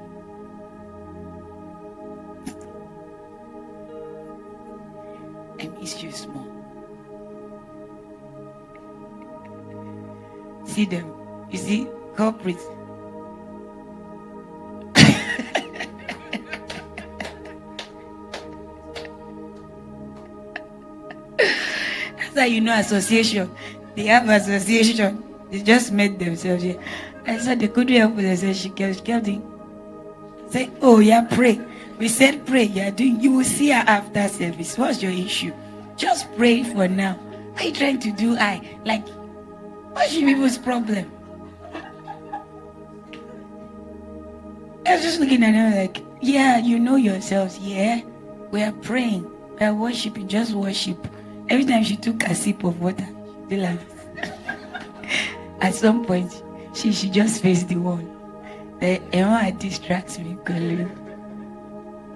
I miss you small. See them. You see, culprits. That's how you know association. They have association. They just met themselves here. I said they couldn't help it. I said she kept, she kept. Say, oh yeah, pray. We said pray. You are doing. You will see her after service. What's your issue? Just pray for now. What are you trying to do? I like. What's your people's problem? I was just looking at her like, yeah, you know yourselves. Yeah, we are praying. We are worshiping. Just worship. Every time she took a sip of water, did like. At some point, she should just face the wall. The Emma distracts me, Colin.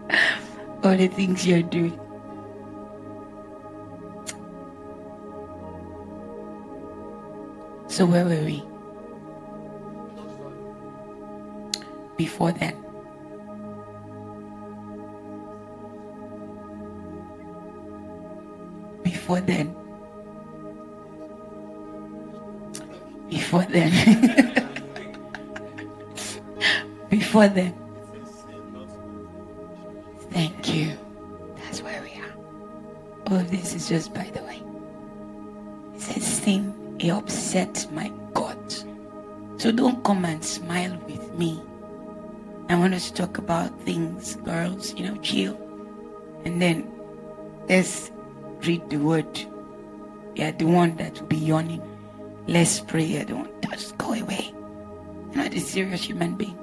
All the things you're doing. So where were we? Before then. Before then. Before then. Before then. Thank you. That's where we are. All of this is just by the way. It says sin, it upset my God. So don't come and smile with me. I want us to talk about things, girls, you know, chill. And then let's read the word. You're the one that will be yawning. Let's pray. The one. Just go away. You're not a serious human being.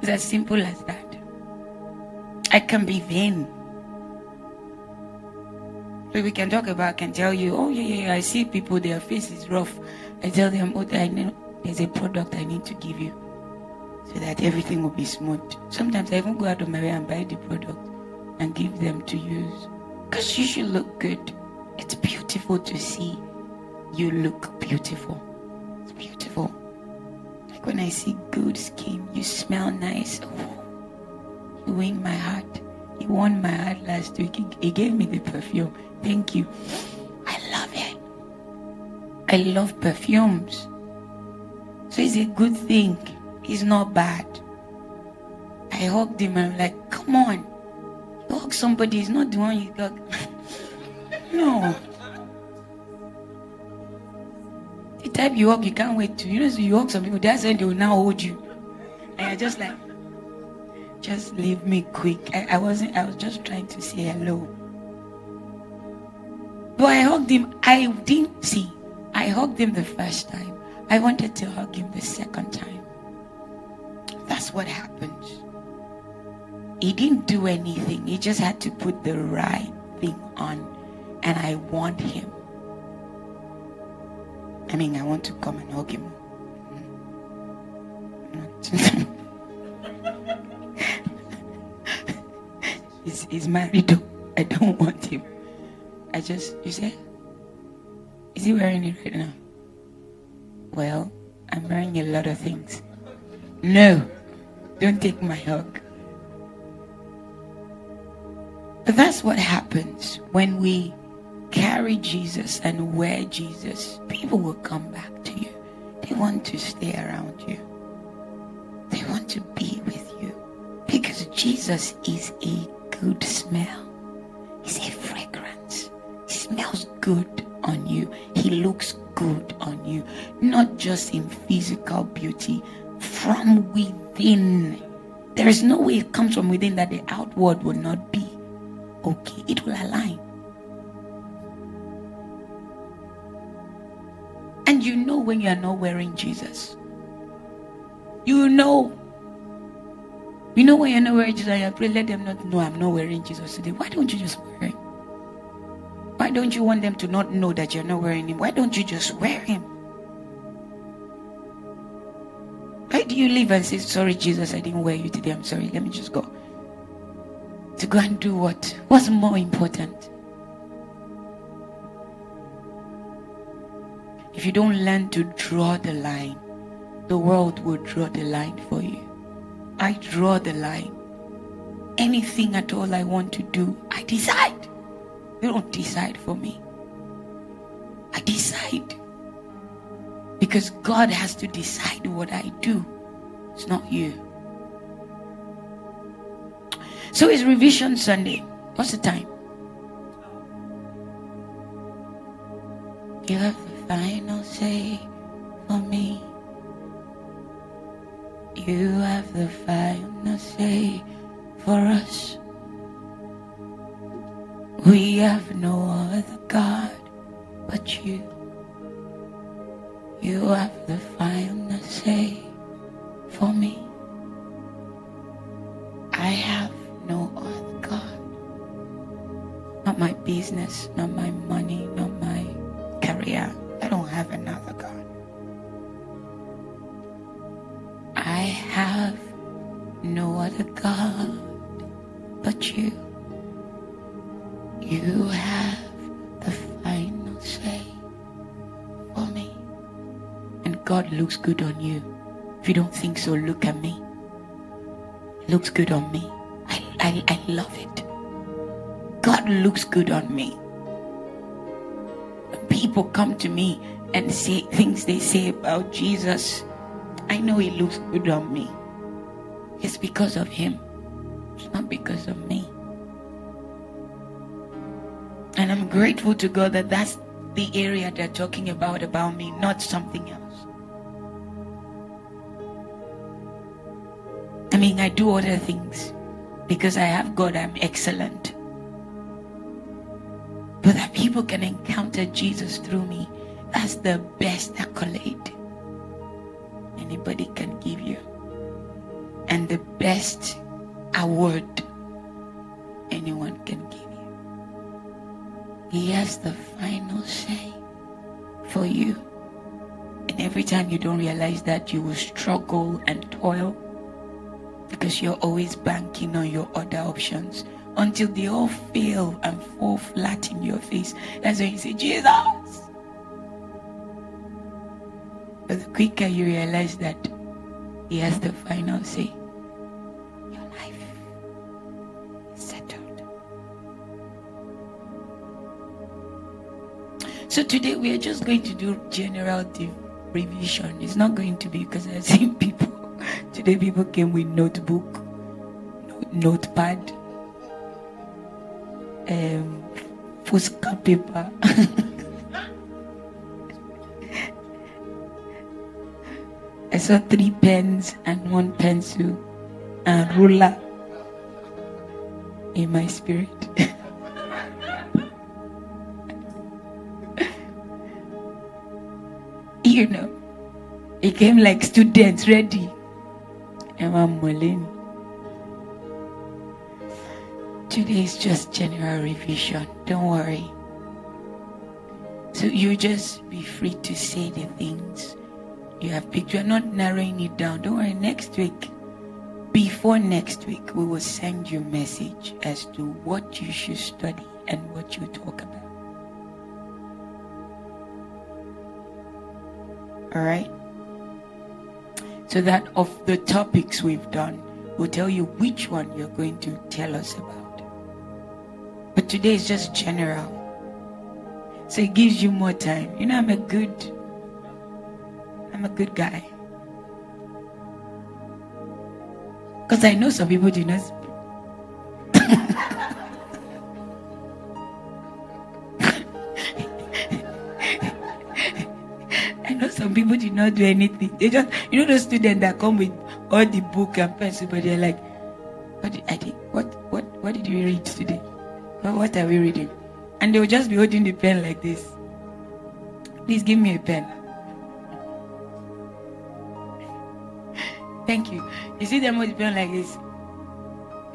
It's as simple as that. I can be vain. So we can talk about, I can tell you, oh yeah, yeah, yeah, I see people, their face is rough. I tell them, oh, I know there's a product I need to give you so that everything will be smooth. Sometimes I even go out of my way and buy the product and give them to use. Because you should look good. It's beautiful to see you look beautiful. It's beautiful. Like when I see good skin, you smell nice. Oh, you win my heart. You won my heart last week. He gave me the perfume. Thank you. I love it. I love perfumes. So it's a good thing. It's not bad. I hugged him and I'm like, come on. You hug somebody, it's not the one you hug. no. Type you hug, you can't wait to. You know, you hug some people, that's when they will now hold you. And you're just like, just leave me quick. I, I wasn't, I was just trying to say hello. But I hugged him. I didn't see. I hugged him the first time. I wanted to hug him the second time. That's what happened. He didn't do anything. He just had to put the right thing on. And I want him. I mean, I want to come and hug him. He's, he's married. though. I don't want him. I just, you say, is he wearing it right now? Well, I'm wearing a lot of things. No, don't take my hug. But that's what happens when we carry Jesus and wear Jesus. People will come back to you. They want to stay around you. They want to be with you. Because Jesus is a good smell. He's a fragrance. He smells good on you. He looks good on you. Not just in physical beauty, from within. There is no way it comes from within that the outward will not be okay. It will align. And you know when you are not wearing Jesus. You know. You know when you're not wearing Jesus, I pray, let them not know I'm not wearing Jesus today. Why don't you just wear him? Why don't you want them to not know that you're not wearing him? Why don't you just wear him? Why do you leave and say, Sorry, Jesus, I didn't wear you today. I'm sorry. Let me just go. To go and do what? What's more important? If you don't learn to draw the line, the world will draw the line for you. I draw the line. Anything at all I want to do, I decide. You don't decide for me. I decide. Because God has to decide what I do. It's not you. So it's revision Sunday. What's the time? You have the final say for me. You have the final say for us. We have no other God but you. You have the final say for me. I have no other God. Not my business, not my money, not my career. I don't have another God. I have no other God but you. You have the final say for me. And God looks good on you. If you don't think so, look at me. It looks good on me. I, I, I love it. God looks good on me. People come to me and say things they say about Jesus, I know He looks good on me. It's because of Him, it's not because of me. And I'm grateful to God that that's the area they're talking about about me, not something else. I mean, I do other things because I have God, I'm excellent. But that people can encounter Jesus through me, that's the best accolade anybody can give you. And the best award anyone can give you. He has the final say for you. And every time you don't realize that, you will struggle and toil because you're always banking on your other options until they all fail and fall flat in your face. That's when you say, Jesus. But the quicker you realize that He has the final say, your life is settled. So today we are just going to do general div- revision. It's not going to be because I've seen people. Today people came with notebook, note- notepad, um, foolscap paper. I saw three pens and one pencil and ruler in my spirit. you know, it came like students ready. Emma Molin. Today is just general revision. Don't worry. So you just be free to say the things you have picked. You're not narrowing it down. Don't worry. Next week, before next week, we will send you a message as to what you should study and what you talk about. All right? So that of the topics we've done, we'll tell you which one you're going to tell us about. But today is just general. So it gives you more time. You know, I'm a good I'm a good guy. Because I know some people do not. I know some people do not do anything. They just, you know, those students that come with all the book and pencil, but they're like, What did, I did, what what what did we read today? What, what are we reading? And they will just be holding the pen like this. Please give me a pen. Thank you. You see them with the pen like this.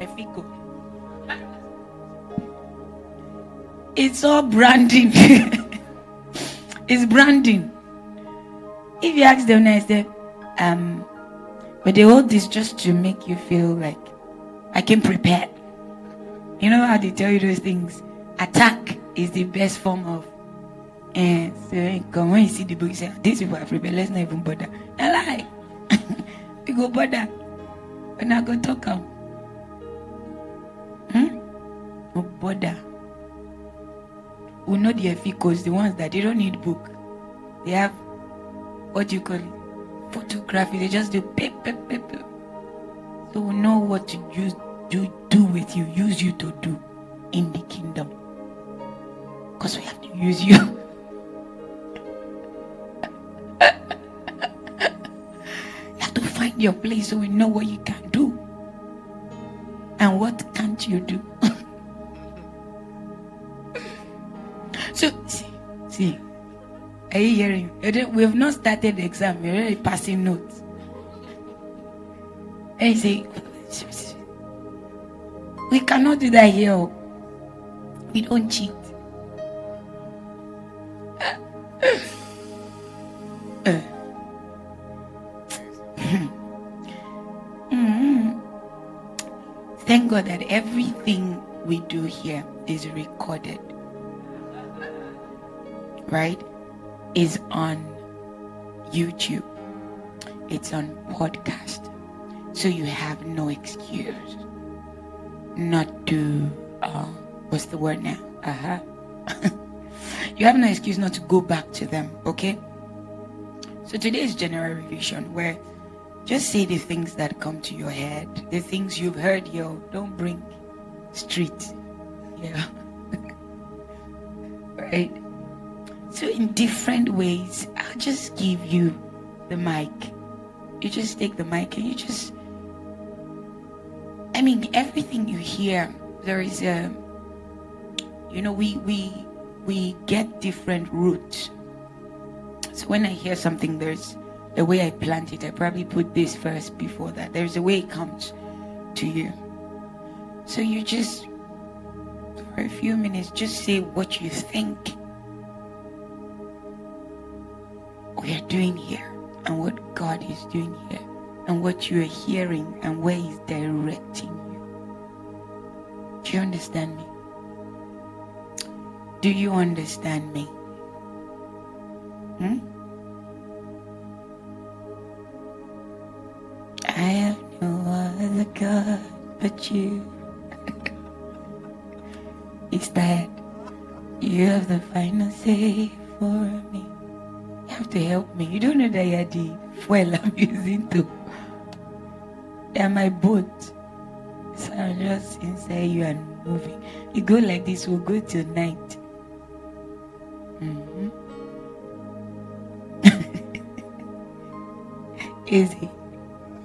Mefico. It's all branding. it's branding. If you ask them nice, they um, but they hold this just to make you feel like I came prepared. You know how they tell you those things? Attack is the best form of. And so come when you see the book, you say, These people are prepared, let's not even bother. A lie. we go bother. When I go talk them. Hmm? No bother. We know the efficos, the ones that they don't need book. They have what do you call it? Photography. They just do pip, pip, pip, pip. So we know what to use do do with you, use you to do in the kingdom. Because we have to use you. you have to find your place so we know what you can do. And what can't you do? so see, see, are you hearing? We have not started the exam, we're already passing notes. And you say, we cannot do that here. oh. We don't cheat. Uh. Mhm. Thank God that everything we do here is recorded. Right? Is on YouTube. It's on podcast. So you have no excuse not to uh, what's the word now? Uh-huh. you have no excuse not to go back to them, okay? So today is general revision where just say the things that come to your head, the things you've heard, yo. Don't bring street. Yeah. right? So in different ways, I'll just give you the mic. You just take the mic and you just I mean, everything you hear, there is a, you know, we we we get different roots. So when I hear something, there's a way I plant it. I probably put this first before that. There's a way it comes to you. So you just, for a few minutes, just say what you think we are doing here and what God is doing here and what you are hearing and where He's directing you. Do you understand me? Do you understand me? Hmm? I have no other God but you. Is that you have the final say for me? You have to help me. You don't know that you're the fuel I'm using to. They're my boat. So I'm just inside you and moving. You go like this, we'll go till night. Mhm. Easy.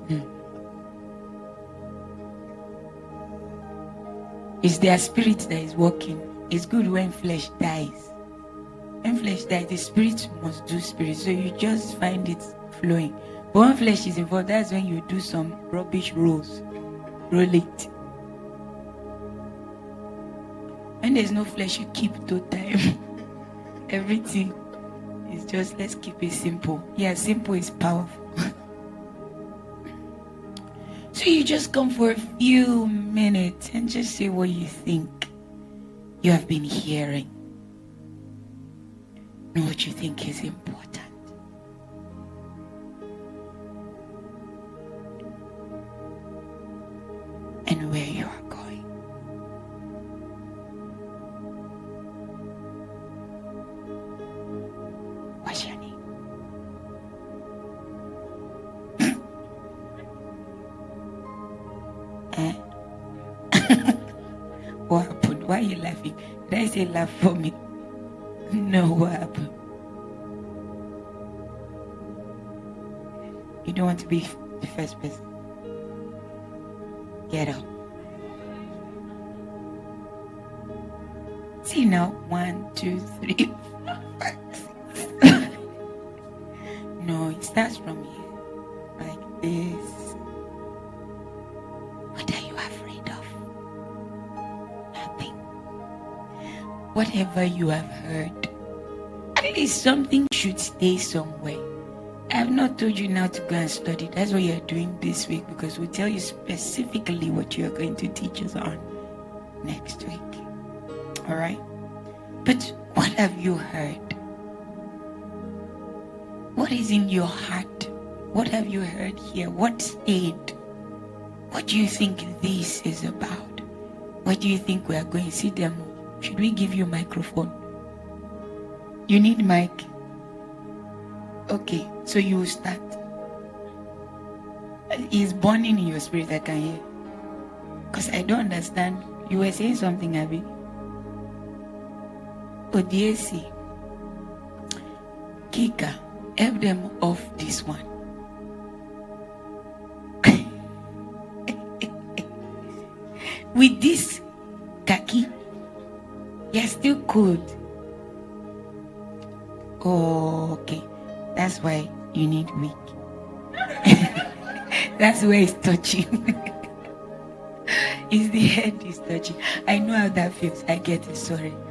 Mm. It's their spirit that is working. It's good when flesh dies. When flesh dies, the spirit must do spirit. So you just find it flowing. But when flesh is involved, that's when you do some rubbish rolls. Roll it. When there's no flesh, you keep to time. Everything is just let's keep it simple. Yeah, simple is powerful. so you just come for a few minutes and just say what you think you have been hearing. Know what you think is important. Have heard, at least something should stay somewhere. I have not told you now to go and study. That's what you're doing this week because we'll tell you specifically what you're going to teach us on next week. All right? But what have you heard? What is in your heart? What have you heard here? What stayed? What do you think this is about? What do you think we are going? To see them. Should we give you a microphone? You need mic. Okay, so you start. It's burning in your spirit, I can hear. Because I don't understand. You were saying something, Abby. Odiesi. Kika, help them off this one. With this kaki, you're still cold. Okay. That's why you need wig. That's where it's touching. it's the head is touching. I know how that feels. I get it. Sorry.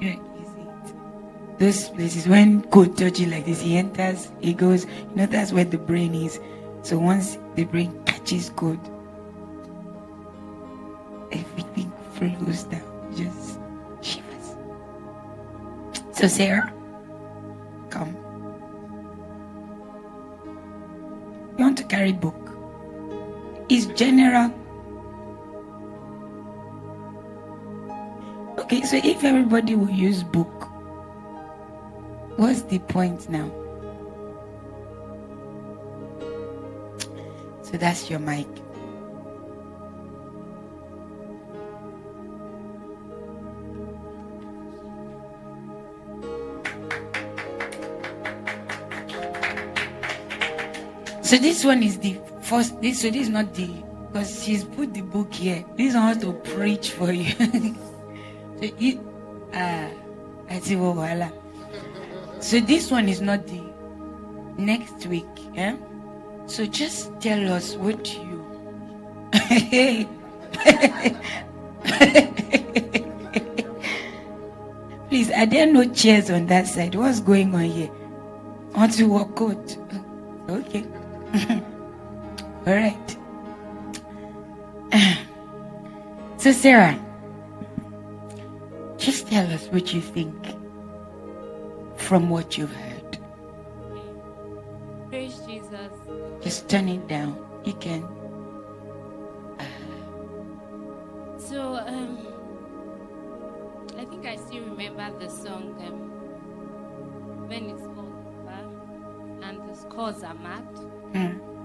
Yeah, it? Those places when code touches like this, he enters, he goes, you know, that's where the brain is. So once the brain catches code, everything flows down. So Sarah, come. You want to carry book? It's general. Okay, so if everybody will use book, what's the point now? So that's your mic. So this one is the first. This so this is not the because she's put the book here. This one has to preach for you. so it, ah, I see. So this one is not the next week. So just tell us what you. Please, are there no chairs on that side? What's going on here? Want to walk out? Okay. All right. So, Sarah, just tell us what you think from what you've heard. Praise Jesus. Just turn it down. You can. So, um, I think I still remember the song um, when it's all over and the scores are marked Mm.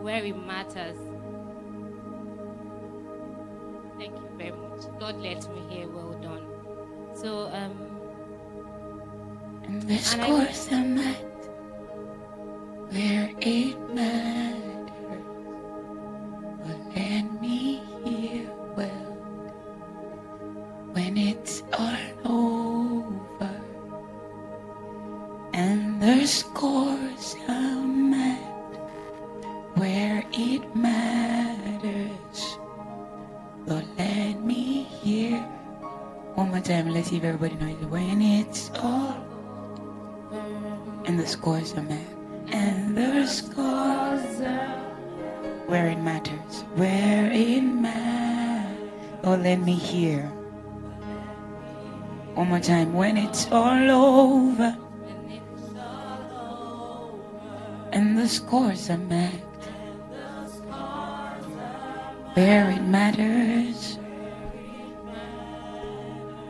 Where it matters. Thank you very much. God let me hear. Well done. So, um, And the I- scores are met where it matters. But let me hear well when it's all over. And the scores are met where it matters. Lord, let me hear. One more time, let's see if everybody knows. When it's all and the scores are met. And the scores are where it matters. Where it matters. Oh, let me hear. One more time. When it's all over. And the scores are met. Where it matters.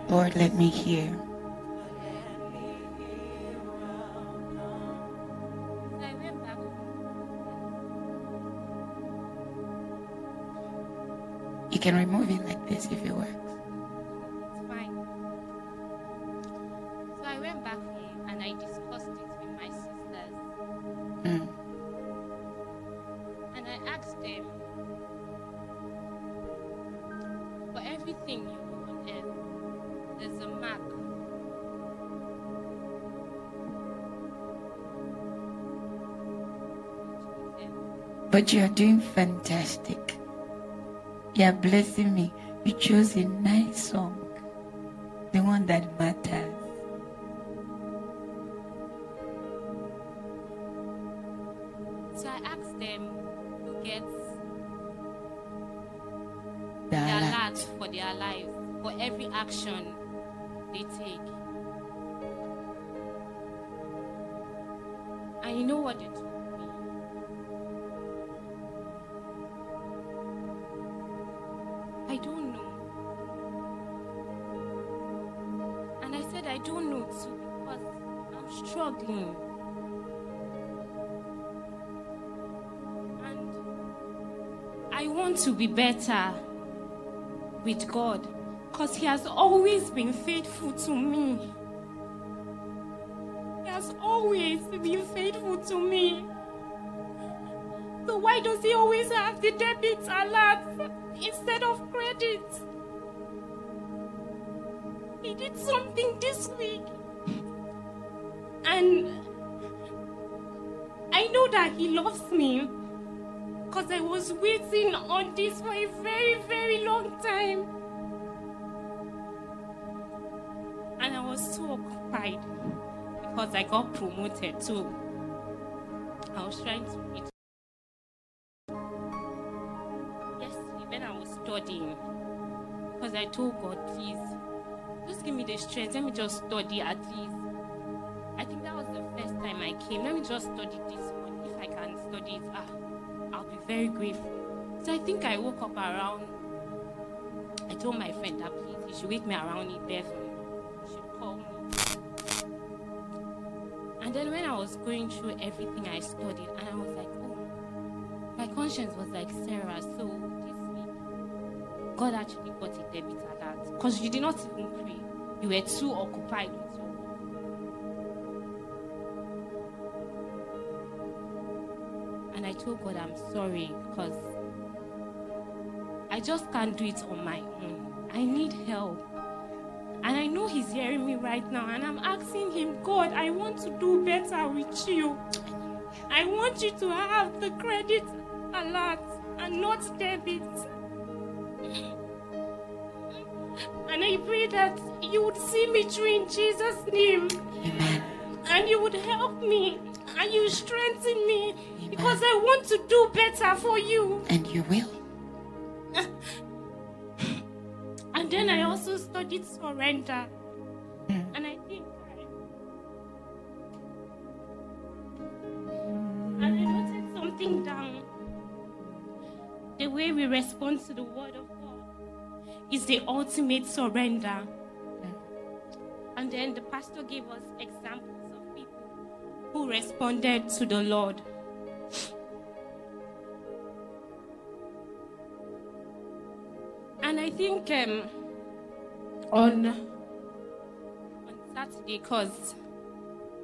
Lord, let me hear. You can remove it like this if But you're doing fantastic. You're blessing me. You chose a nice song, the one that matters. Better with God because He has always been faithful to me. He has always been faithful to me. So why does He always have the debit alert instead of credit? He did something this week. And I know that He loves me because I was waiting on this for a very, very long time. And I was so occupied because I got promoted too. I was trying to read. Yesterday, when I was studying, because I told God, please, just give me the strength. Let me just study at least. I think that was the first time I came. Let me just study this one. If I can study it, ah, very grateful. So I think I woke up around. I told my friend that please, he should wake me around 11. He should call me. And then when I was going through everything I studied, and I was like, oh, my conscience was like, Sarah, so this week, God actually got a debit alert. Because you did not even pray. You were too occupied told God, I'm sorry because I just can't do it on my own. I need help. And I know He's hearing me right now. And I'm asking Him, God, I want to do better with you. I want you to have the credit alert and not debit. And I pray that you would see me through in Jesus' name Amen. and you would help me and you strengthen me because I want to do better for you. And you will. And then I also studied surrender. Hmm. And I think I. And I noted something down. The way we respond to the word of God is the ultimate surrender. Hmm. And then the pastor gave us people who responded to the Lord. And I think um, on on Saturday, because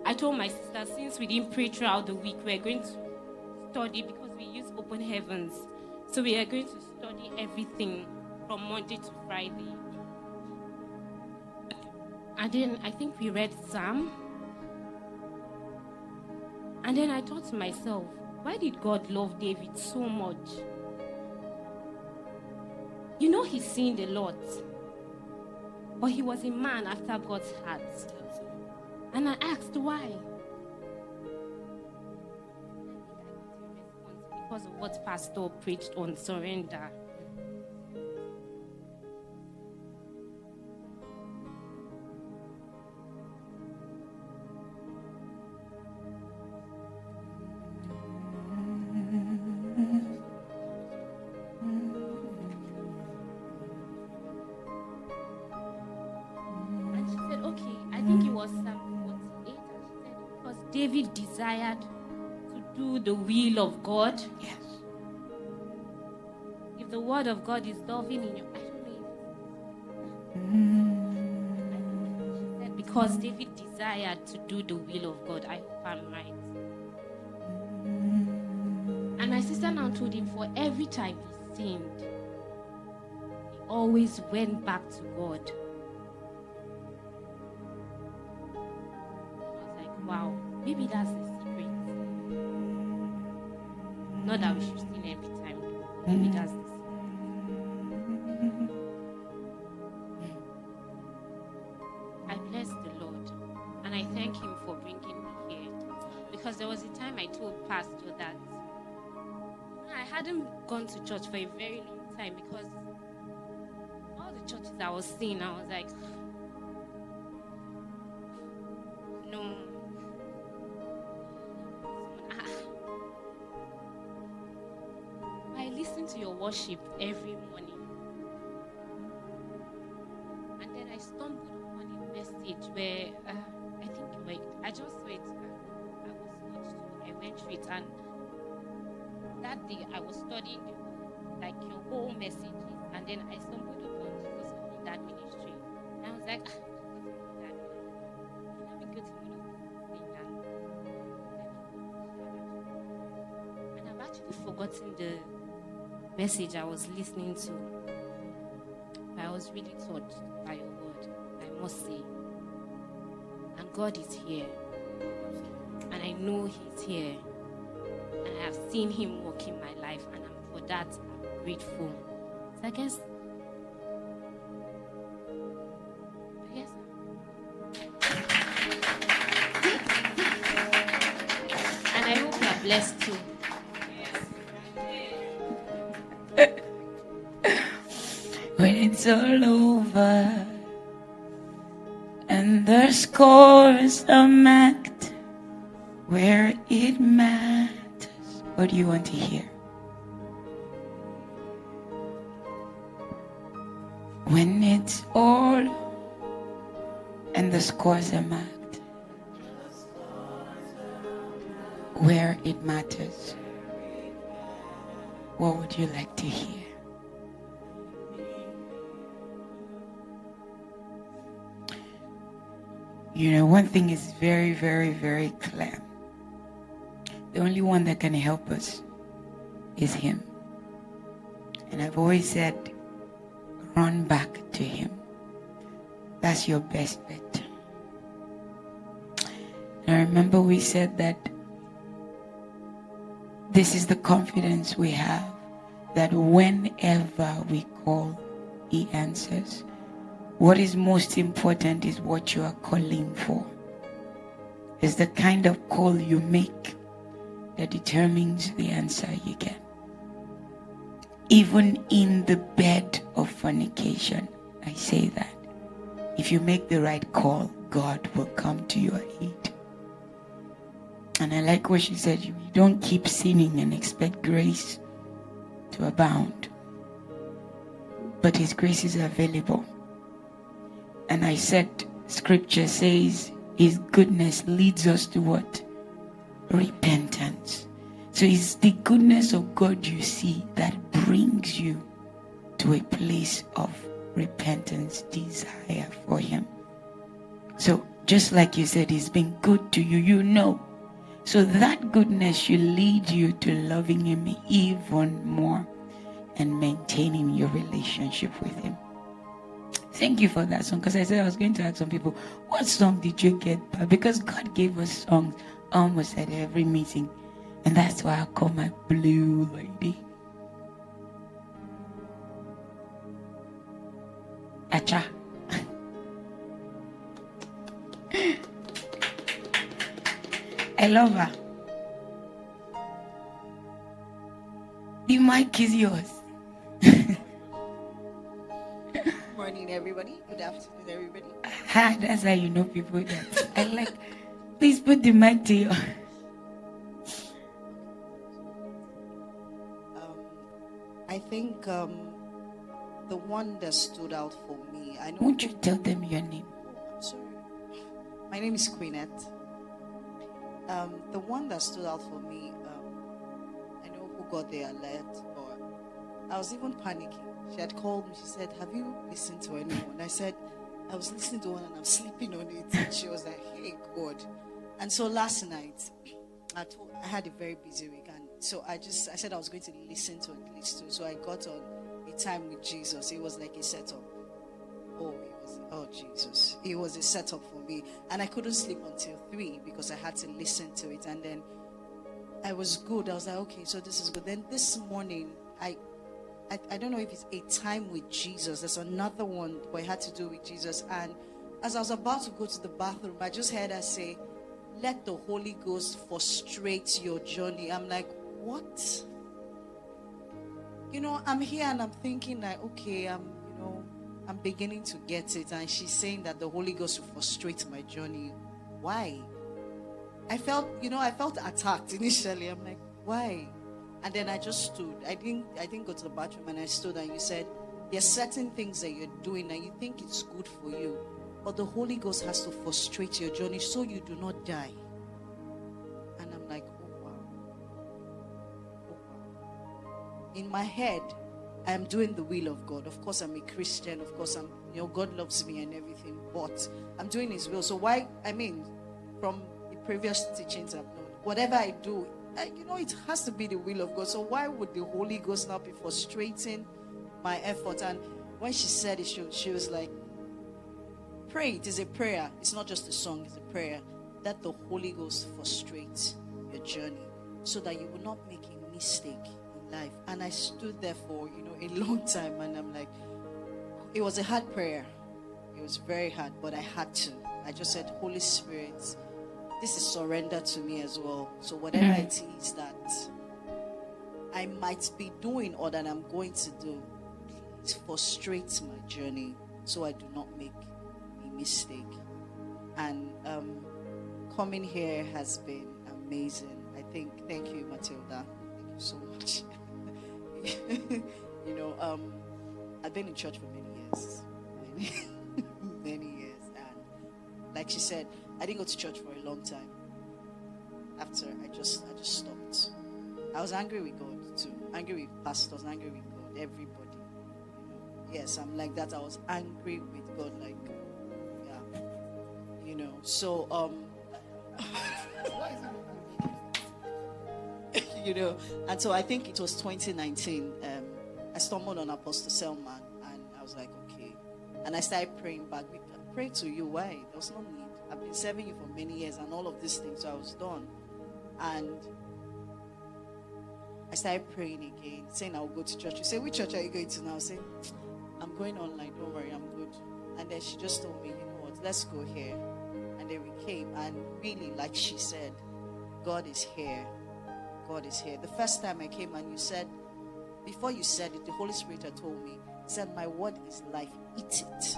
I told my sister since we didn't pray throughout the week, we're going to study because we use open heavens. So we are going to study everything from Monday to Friday. And then I think we read Psalm. And then I thought to myself, why did God love David so much? You know, he's seen a lot. But he was a man after God's heart. And I asked why. Because of what Pastor preached on surrender. Will of God. Yes. If the word of God is loving in your, I don't know if she said, because David desired to do the will of God. I hope I'm right. Mm. And my sister now told him for every time he sinned, he always went back to God. I was like, wow, maybe that's Not that we should sin every time, that's the secret. I bless the Lord and I thank Him for bringing me here. Because there was a time I told Pastor that I hadn't gone to church for a very long time because all the churches I was seeing, I was like, worship every morning. And then I stumbled upon a message where uh, I think you were, I just saw it. Uh, I was not touched. I went through it, and that day I was studying like your whole messages, and then I stumbled upon Jesus in that ministry. And I was like, to forgotten the message I was listening to. I was really touched by your word, I must say. And God is here. And I know He's here. And I have seen Him work in my life. And I'm, for that, I'm grateful. So I guess. Blessed too. All over and the scores are marked where it matters. What do you want to hear? When it's all and the scores are marked where it matters. What would you like to hear? You know, one thing is very, very, very clear. The only one that can help us is Him. And I've always said, run back to Him. That's your best bet. And I remember we said that this is the confidence we have that whenever we call, He answers. What is most important is what you are calling for. It's the kind of call you make that determines the answer you get. Even in the bed of fornication, I say that. If you make the right call, God will come to your aid. And I like what she said you don't keep sinning and expect grace to abound. But His grace is available. And I said, Scripture says His goodness leads us to what? Repentance. So it's the goodness of God you see that brings you to a place of repentance, desire for Him. So just like you said, He's been good to you, you know. So that goodness should lead you to loving Him even more and maintaining your relationship with Him. Thank you for that song because I said I was going to ask some people, what song did you get? Because God gave us songs almost at every meeting. And that's why I call my blue lady. Acha. I love her. The mic is yours. morning, everybody. Good afternoon, everybody. Ah, that's how you know people that I like. Please put the mic to you. Um, I think um, the one that stood out for me, I know. Won't you tell them your name? I'm sorry. My name is Queenette. Um, the one that stood out for me, um, I know who got the alert, but I was even panicking. She had called me. She said, "Have you listened to anyone?" I said, "I was listening to one, and I'm sleeping on it." And she was like, "Hey, God." And so last night, I told I had a very busy week, and so I just I said I was going to listen to at least two. So I got on a time with Jesus, it was like a setup. Oh, it was oh Jesus. It was a setup for me. And I couldn't sleep until three because I had to listen to it. And then I was good. I was like, okay, so this is good. Then this morning, I I, I don't know if it's a time with Jesus. There's another one where it had to do with Jesus. And as I was about to go to the bathroom, I just heard her say, Let the Holy Ghost frustrate your journey. I'm like, What? You know, I'm here and I'm thinking like, okay, I'm, you know, I'm beginning to get it. And she's saying that the Holy Ghost will frustrate my journey. Why? I felt, you know, I felt attacked initially. I'm like, why? And then I just stood. I didn't I didn't go to the bathroom and I stood and you said, There's certain things that you're doing and you think it's good for you. But the Holy Ghost has to frustrate your journey so you do not die. And I'm like, oh wow. Oh wow. In my head, I am doing the will of God. Of course, I'm a Christian. Of course, I'm you know, God loves me and everything, but I'm doing his will. So why I mean, from the previous teachings I've known, whatever I do you know, it has to be the will of God. So why would the Holy Ghost not be frustrating my effort? And when she said it, she, she was like, pray. It is a prayer. It's not just a song, it's a prayer. That the Holy Ghost frustrates your journey so that you will not make a mistake in life. And I stood there for, you know, a long time and I'm like, it was a hard prayer. It was very hard, but I had to. I just said, Holy Spirit, this is surrender to me as well. So whatever mm. it is that I might be doing or that I'm going to do, please frustrate my journey so I do not make a mistake. And um, coming here has been amazing. I think, thank you, Matilda. Thank you so much. you know, um, I've been in church for many years. Many, many years. And like she said, I didn't go to church for a long time. After I just I just stopped. I was angry with God too. Angry with pastors, angry with God, everybody. Yes, I'm like that. I was angry with God, like yeah. You know. So um you know, and so I think it was 2019. Um, I stumbled on Apostle Selman, and I was like, okay. And I started praying back. Pray to you. Why? There was no need. I've been serving you for many years and all of these things. So I was done. And I started praying again, saying I'll go to church. You say, Which church are you going to now? I say, I'm going online, don't worry, I'm good. And then she just told me, you know what, let's go here. And then we came, and really, like she said, God is here. God is here. The first time I came and you said, before you said it, the Holy Spirit had told me, said, My word is life. Eat it.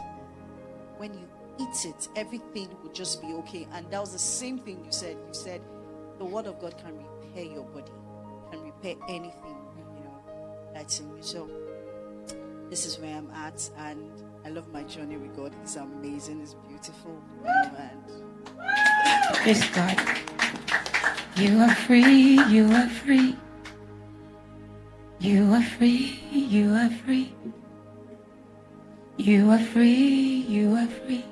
When you eat it, everything would just be okay. And that was the same thing you said. You said the word of God can repair your body, can repair anything, you know, that's in you. So this is where I'm at, and I love my journey with God. It's amazing, it's beautiful, and praise God. You are free, you are free. You are free, you are free. You are free, you are free.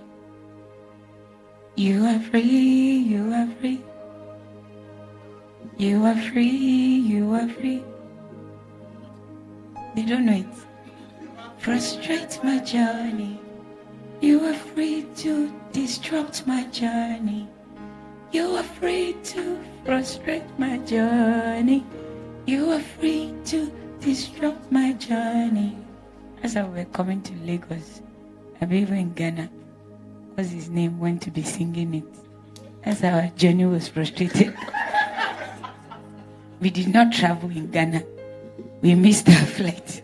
You are free, you are free. You are free, you are free. They don't know it. Frustrate my journey. You are free to disrupt my journey. You are free to frustrate my journey. You are free to disrupt my journey. As I were coming to Lagos, I'm even in Ghana what's his name, went to be singing it. As our journey was frustrated. we did not travel in Ghana. We missed our flight.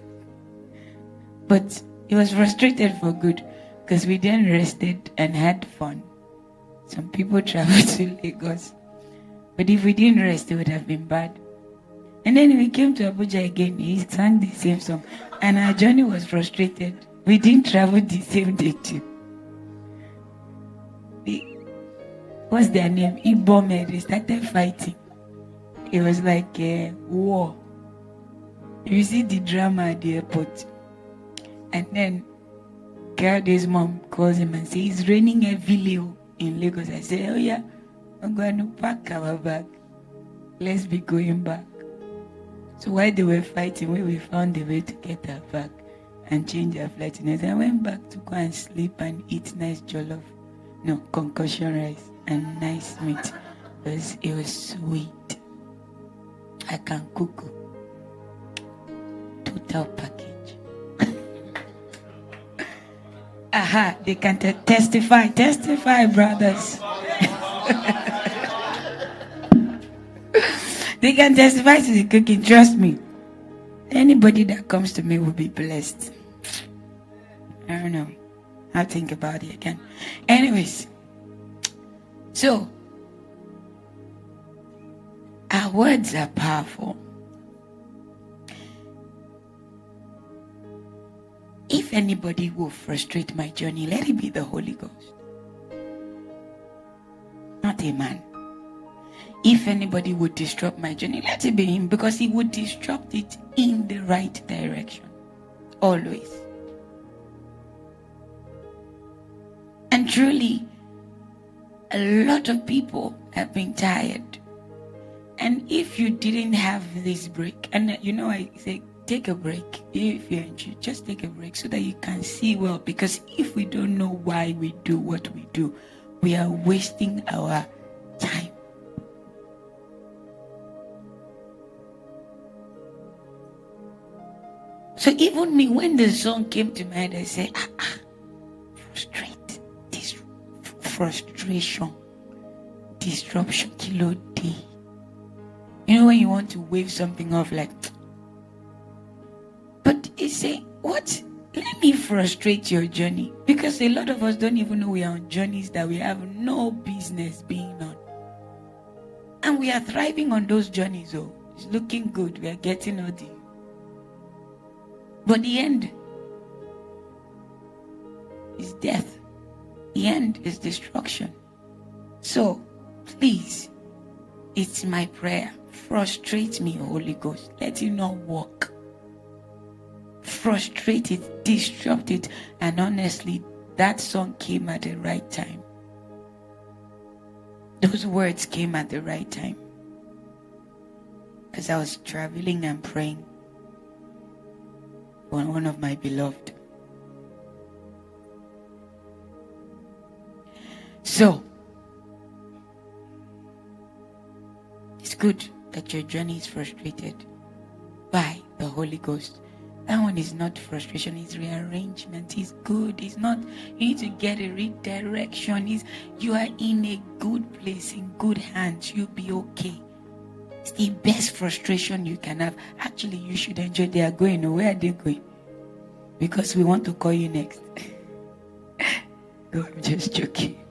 But it was frustrated for good because we then rested and had fun. Some people traveled to Lagos. But if we didn't rest, it would have been bad. And then we came to Abuja again. He sang the same song. And our journey was frustrated. We didn't travel the same day too. What's their name? Ibome, they started fighting. It was like a war. You see the drama at the airport. And then Kade's mom calls him and says, It's raining heavily oh, in Lagos. I say, Oh, yeah, I'm going to pack our bag. Let's be going back. So while they were fighting, when we found a way to get our bag, and change their flight. And I went back to go and sleep and eat nice jollof, no concussion rice and nice meat. Was, it was sweet. I can cook. Total package. Aha, they can te- testify. Testify, brothers. they can testify to the cooking. Trust me. Anybody that comes to me will be blessed. I don't know. I'll think about it again. Anyways, so our words are powerful. If anybody will frustrate my journey, let it be the Holy Ghost, not a man. If anybody would disrupt my journey, let it be him because he would disrupt it in the right direction. Always. And truly, a lot of people have been tired. And if you didn't have this break, and you know, I say take a break if you're in church, just take a break so that you can see well. Because if we don't know why we do what we do, we are wasting our time. So even me, when the song came to mind, I said, ah, ah, frustrate, this frustration, disruption, kilo day. You know when you want to wave something off like, but he say, what? Let me frustrate your journey because a lot of us don't even know we are on journeys that we have no business being on, and we are thriving on those journeys. Oh, it's looking good. We are getting all the but the end is death. The end is destruction. So, please, it's my prayer. Frustrate me, Holy Ghost. Let it not work. Frustrate it, disrupt it. And honestly, that song came at the right time. Those words came at the right time. Because I was traveling and praying for one of my beloved. So, it's good that your journey is frustrated by the Holy Ghost. That one is not frustration, it's rearrangement. It's good. It's not you need to get a redirection. It's you are in a good place, in good hands. You'll be okay. It's the best frustration you can have. Actually, you should enjoy. They are going. Where are they going? Because we want to call you next. no, I'm just joking.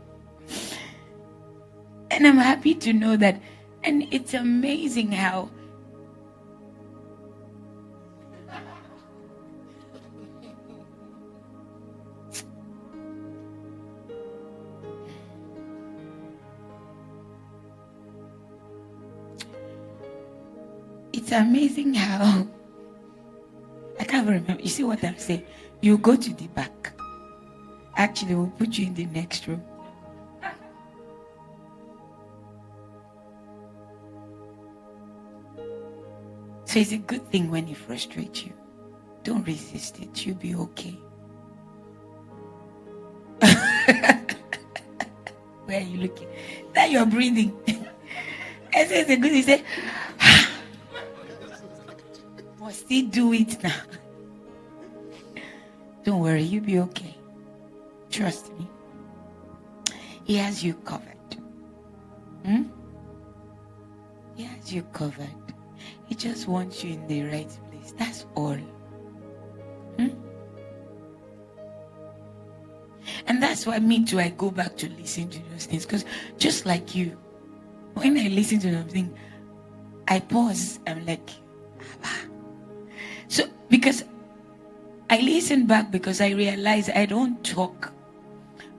And I'm happy to know that. And it's amazing how. It's amazing how. I can't remember. You see what I'm saying? You go to the back. Actually, we'll put you in the next room. So it's a good thing when he frustrates you. Don't resist it. You'll be okay. Where are you looking? Now you're breathing. I said it's a good. He said, must he do it now? Don't worry, you'll be okay. Trust me. He has you covered. Hmm? He has you covered. He just wants you in the right place. That's all. Hmm? And that's why me too, I go back to listen to those things. Because just like you, when I listen to something, I pause. I'm like, Abba. So because I listen back because I realize I don't talk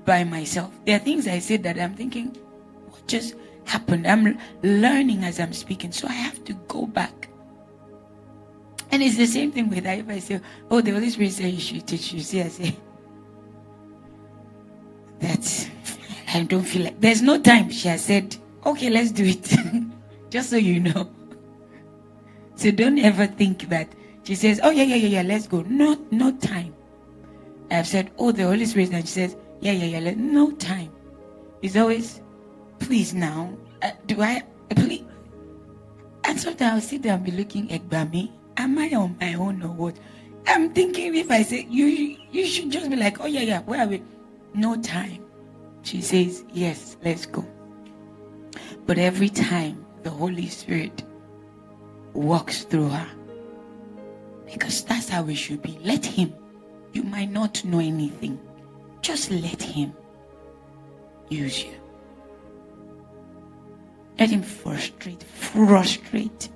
by myself. There are things I said that I'm thinking, just happened? I'm learning as I'm speaking. So I have to go back. And it's the same thing with that. If I say, oh, the Holy Spirit said you should teach, you see, I say, that's, I don't feel like, there's no time. She has said, okay, let's do it. Just so you know. So don't ever think that she says, Oh, yeah, yeah, yeah, yeah, let's go. No, no time. I've said, Oh, the Holy Spirit. And she says, Yeah, yeah, yeah, let, no time. It's always, Please now. Uh, do I, please? And sometimes I'll sit there and be looking at Bami. Am I on my own or what? I'm thinking if I say, you, you should just be like, Oh, yeah, yeah, where are we? No time. She says, Yes, let's go. But every time the Holy Spirit walks through her, because that's how we should be. Let Him. You might not know anything. Just let Him use you. Let Him frustrate, frustrate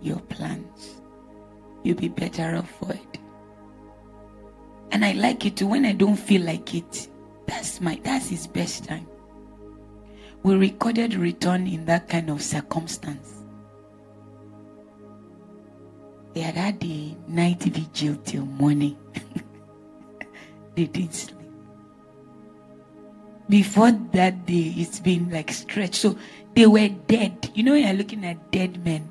your plans. You'll be better off for it. And I like it too when I don't feel like it. That's my that's his best time. We recorded return in that kind of circumstance. They had had the night vigil till morning. they didn't sleep. Before that day, it's been like stretched. So they were dead. You know, you're looking at dead men.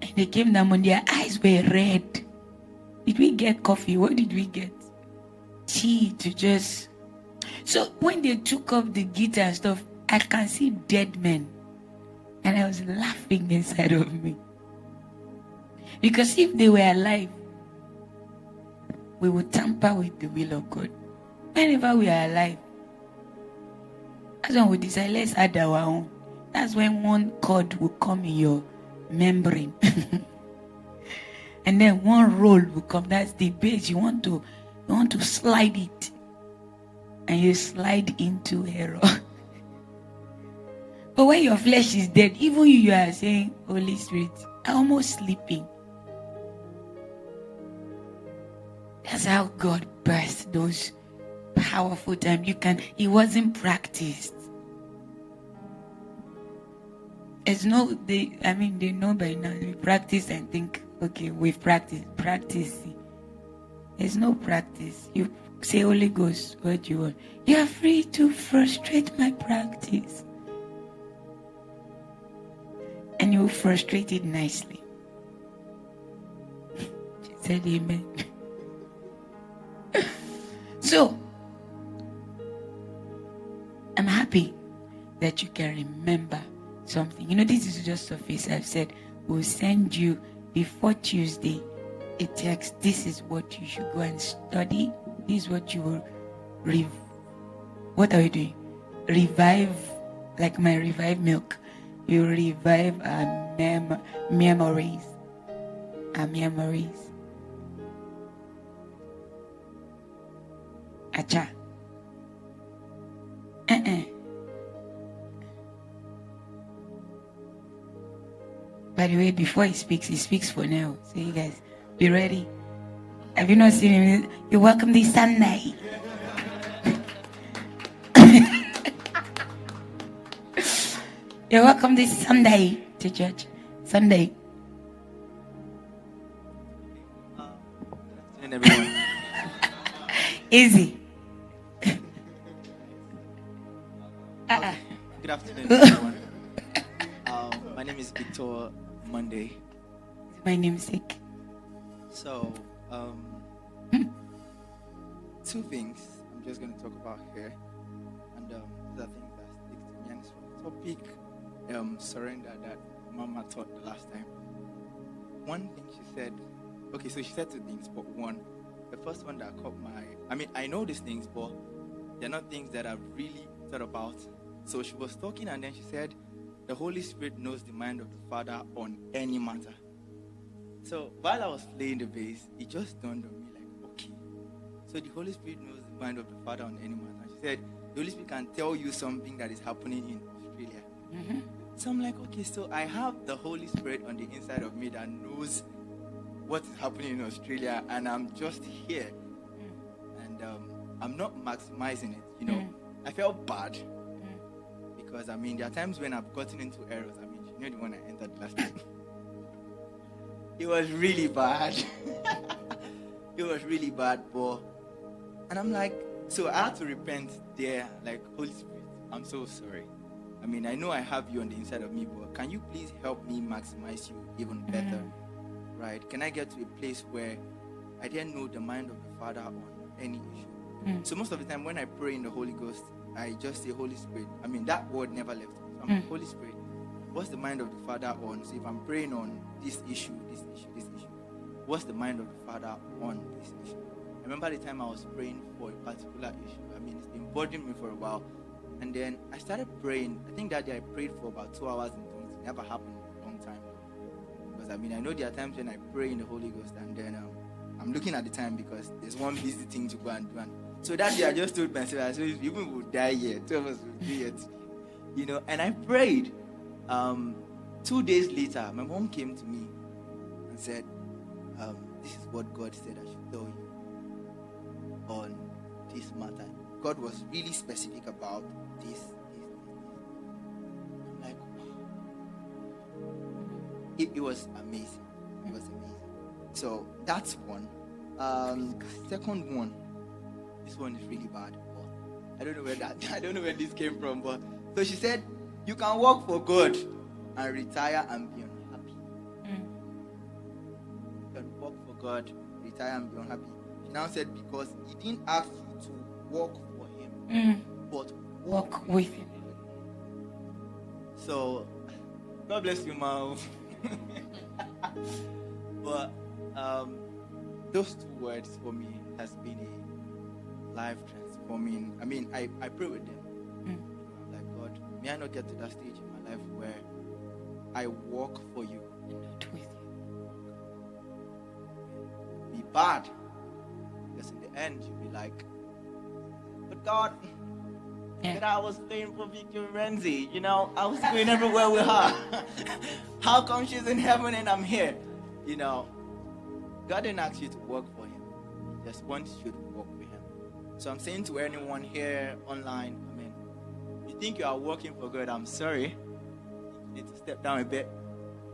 And they came down and their eyes were red. Did we get coffee? What did we get? Tea to just. So when they took up the guitar and stuff, I can see dead men. And I was laughing inside of me. Because if they were alive, we would tamper with the will of God. Whenever we are alive, that's when we decide, let's add our own. That's when one chord will come in your membrane. and then one roll will come. That's the base. You want to you want to slide it. And you slide into error. but when your flesh is dead, even you, you are saying, Holy Spirit, I'm almost sleeping. That's how God birthed those powerful time. You can, it wasn't practiced. It's no, they, I mean, they know by now. We practice and think, okay, we've practiced. Practice. There's no practice. You say, Holy Ghost, what do you want? You are free to frustrate my practice. And you frustrate it nicely. she said, Amen. so, that you can remember something. You know, this is just surface. I've said, we'll send you before Tuesday a text. This is what you should go and study. This is what you will rev. What are you doing? Revive, like my revive milk. You revive our mem- memories. Our memories. Acha. Uh-uh. By the way, before he speaks, he speaks for now. So you guys be ready. Have you not seen him? You're welcome this Sunday. You're welcome this Sunday to church. Sunday. Easy. Uh-uh. Good afternoon, everyone. Um, my name is Victor Monday. My namesake. So, um, two things I'm just going to talk about here, and um, these are things that sticks to me, and it's from the topic um, surrender that Mama taught the last time. One thing she said, okay, so she said two things, but one, the first one that caught my, I mean, I know these things, but they're not things that I've really thought about. So she was talking, and then she said, the Holy Spirit knows the mind of the Father on any matter. So while I was playing the bass, it just dawned on me like, okay. So the Holy Spirit knows the mind of the Father on any matter. She said, the Holy Spirit can tell you something that is happening in Australia. So I'm like, okay, so I have the Holy Spirit on the inside of me that knows what is happening in Australia, and I'm just here. And um, I'm not maximizing it, you know. Mm. I felt bad because I mean, there are times when I've gotten into errors. I mean, you know the one I entered last time. it was really bad. it was really bad, but and I'm like, so I had to repent there, like Holy Spirit, I'm so sorry. I mean, I know I have you on the inside of me, but can you please help me maximize you even mm-hmm. better? right, can I get to a place where I didn't know the mind of the Father on any issue? Mm. So most of the time when I pray in the Holy Ghost, I just say Holy Spirit. I mean that word never left me. So I'm like, Holy Spirit, what's the mind of the Father on? So if I'm praying on this issue, this issue, this issue, what's the mind of the Father on this issue? I remember the time I was praying for a particular issue. I mean, it's been bothering me for a while. And then I started praying. I think that day I prayed for about two hours in tongues. It never happened in a long time. Because I mean, I know there are times when I pray in the Holy Ghost and then um, I'm looking at the time because there's one busy thing to go and do. And so that day I just told myself, I said, people will die here. Two of us will be here. You know, and I prayed. Um, two days later, my mom came to me and said, um, This is what God said I should tell you on this matter. God was really specific about this. this, this. I'm like. It, it was amazing. It was amazing. So that's one. Um, second one. This one is really bad. But I don't know where that. I don't know where this came from. But so she said, you can work for God and retire and be unhappy. You can work for God, retire and be unhappy. She now said because He didn't ask you to work for Him, but work with him. So, God bless you, Ma. but um, those two words for me has been a life transforming. I mean, I, I pray with them. I'm like, God, may I not get to that stage in my life where I walk for you, and Not with you. be bad. Because in the end, you'll be like, but God, Yeah. that I was playing for Victoria Orenze. You know, I was going everywhere with her. How come she's in heaven and I'm here? You know, God didn't ask you to work for Him. He just wants you to work. So I'm saying to anyone here online, I mean, you think you are working for God, I'm sorry. You need to step down a bit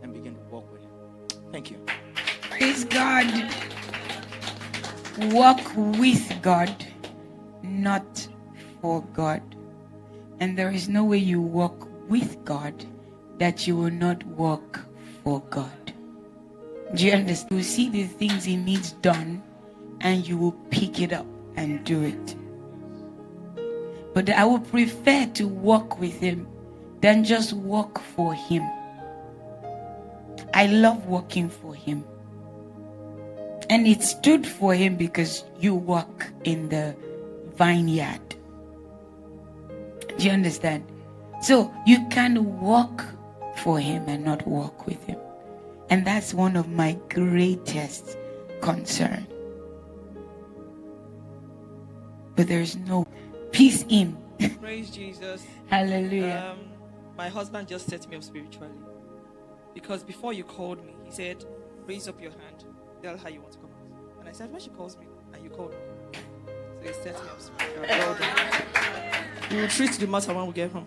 and begin to work with Him. Thank you. Praise God. Walk with God, not for God. And there is no way you walk with God that you will not walk for God. Do you understand? You see the things He needs done and you will pick it up and do it. But I would prefer to walk with Him than just walk for Him. I love working for Him. And it stood for him because you walk in the vineyard. Do you understand? So you can walk for him and not walk with him. And that's one of my greatest concern. But there's no peace in. Praise Jesus. Hallelujah. Um, my husband just set me up spiritually. Because before you called me, he said, Raise up your hand. Tell her you want to come out. And I said, When she calls me and you call me. So he set me up spiritually. We will treat the matter when we get home.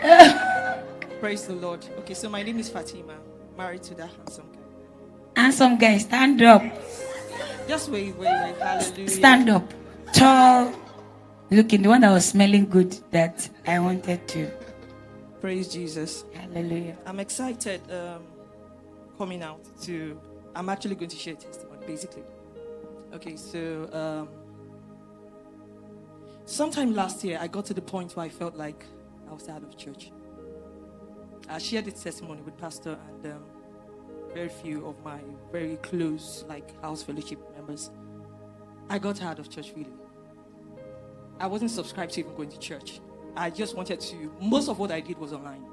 Praise the Lord. Okay, so my name is Fatima, married to that handsome guy. Handsome guy, stand up. Just wait, wait, wait. Hallelujah. Stand up. Tall. Looking, the one that was smelling good that I wanted to. Praise Jesus. Hallelujah. I'm excited um, coming out to. I'm actually going to share testimony, basically. Okay, so um, sometime last year, I got to the point where I felt like I was out of church. I shared this testimony with Pastor and um, very few of my very close, like house fellowship members. I got out of church really. I wasn't subscribed to even going to church. I just wanted to. Most of what I did was online.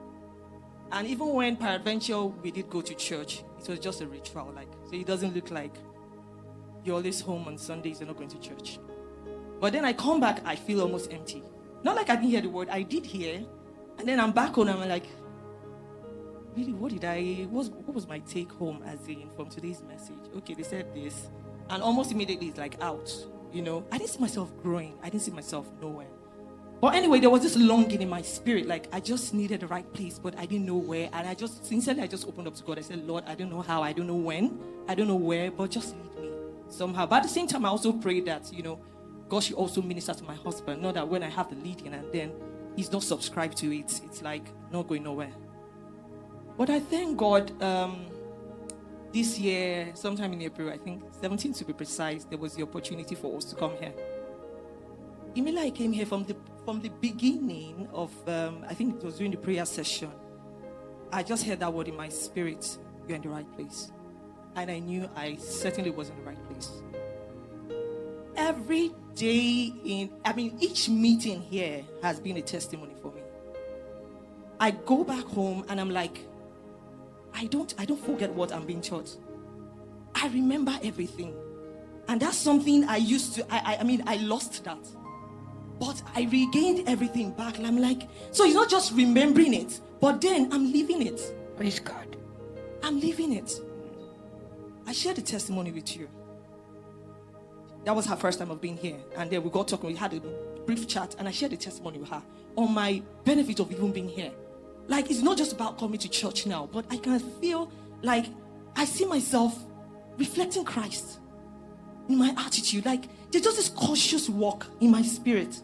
And even when peradventure we did go to church, it was just a ritual. Like, so it doesn't look like you're always home on Sundays, you're not going to church. But then I come back, I feel almost empty. Not like I didn't hear the word, I did hear. And then I'm back home, I'm like, really, what did I, what was, what was my take home as in from today's message? Okay, they said this. And almost immediately it's like out, you know. I didn't see myself growing, I didn't see myself nowhere. But anyway, there was this longing in my spirit, like I just needed the right place, but I didn't know where. And I just, sincerely, I just opened up to God. I said, Lord, I don't know how, I don't know when, I don't know where, but just lead me somehow. But at the same time, I also prayed that, you know, God should also minister to my husband. Not that when I have the leading and then he's not subscribed to it, it's like not going nowhere. But I thank God. Um, this year, sometime in April, I think 17 to be precise, there was the opportunity for us to come here. Immediately I came here from the from the beginning of um, I think it was during the prayer session. I just heard that word in my spirit. You're in the right place, and I knew I certainly was in the right place. Every day in, I mean, each meeting here has been a testimony for me. I go back home and I'm like, I don't, I don't forget what I'm being taught. I remember everything, and that's something I used to. I, I, I mean, I lost that. But I regained everything back. And I'm like, so it's not just remembering it, but then I'm living it. Praise God. I'm living it. I shared the testimony with you. That was her first time of being here. And then we got talking, we had a brief chat, and I shared the testimony with her on my benefit of even being here. Like, it's not just about coming to church now, but I can feel like I see myself reflecting Christ in my attitude. Like, there's just this cautious walk in my spirit.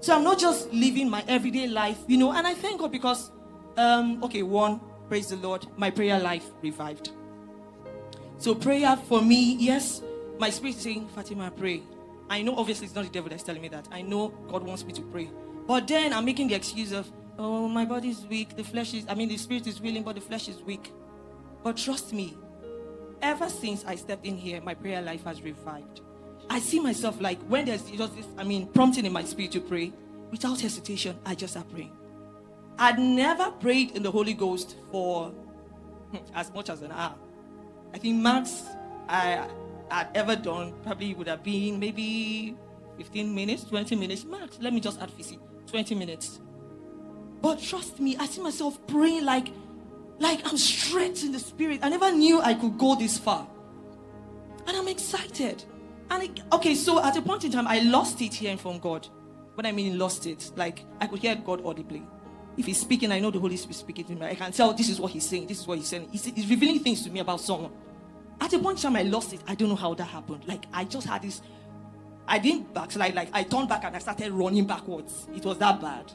So I'm not just living my everyday life, you know, and I thank God because, um, okay, one, praise the Lord, my prayer life revived. So prayer for me, yes, my spirit is saying, Fatima, pray. I know obviously it's not the devil that's telling me that. I know God wants me to pray. But then I'm making the excuse of, oh, my body is weak, the flesh is, I mean, the spirit is willing, but the flesh is weak. But trust me, ever since I stepped in here, my prayer life has revived. I see myself like when there's just this, I mean, prompting in my spirit to pray, without hesitation, I just start praying. I'd never prayed in the Holy Ghost for as much as an hour. I think max I had ever done probably would have been maybe 15 minutes, 20 minutes max. Let me just add 50, 20 minutes. But trust me, I see myself praying like, like I'm straight in the spirit. I never knew I could go this far. And I'm excited. And it, okay, so at a point in time, I lost it hearing from God. What I mean, lost it. Like I could hear God audibly. If He's speaking, I know the Holy Spirit speaking to me. I can tell this is what He's saying. This is what He's saying. He's, he's revealing things to me about someone. At a point in time, I lost it. I don't know how that happened. Like I just had this. I didn't backslide. Like I turned back and I started running backwards. It was that bad.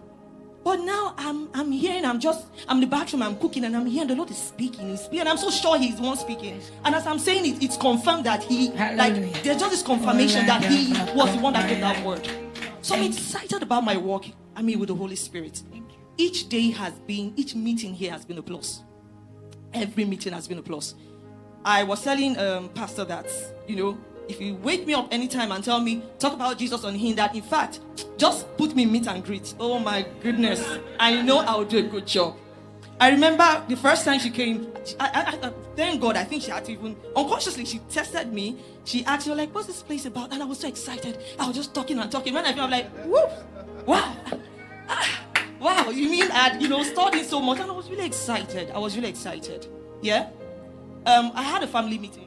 But now I'm I'm hearing, I'm just I'm in the bathroom, I'm cooking, and I'm hearing the Lord is speaking. He's speaking. I'm so sure He's the one speaking. And as I'm saying it, it's confirmed that He Hallelujah. like there's just this confirmation that He was the one that gave that word. So I'm excited about my walk. I mean, with the Holy Spirit. Each day has been, each meeting here has been a plus. Every meeting has been a plus. I was telling um, Pastor that, you know, if you wake me up anytime and tell me, talk about Jesus on him, that in fact, just put me meet and greet. Oh my goodness. I know I'll do a good job. I remember the first time she came, I, I, I, thank God, I think she had to even, unconsciously, she tested me. She asked me, like, what's this place about? And I was so excited. I was just talking and talking. When I feel, I'm like, whoop, wow. Ah, wow, you mean I you know, studied so much? And I was really excited. I was really excited. Yeah? Um, I had a family meeting.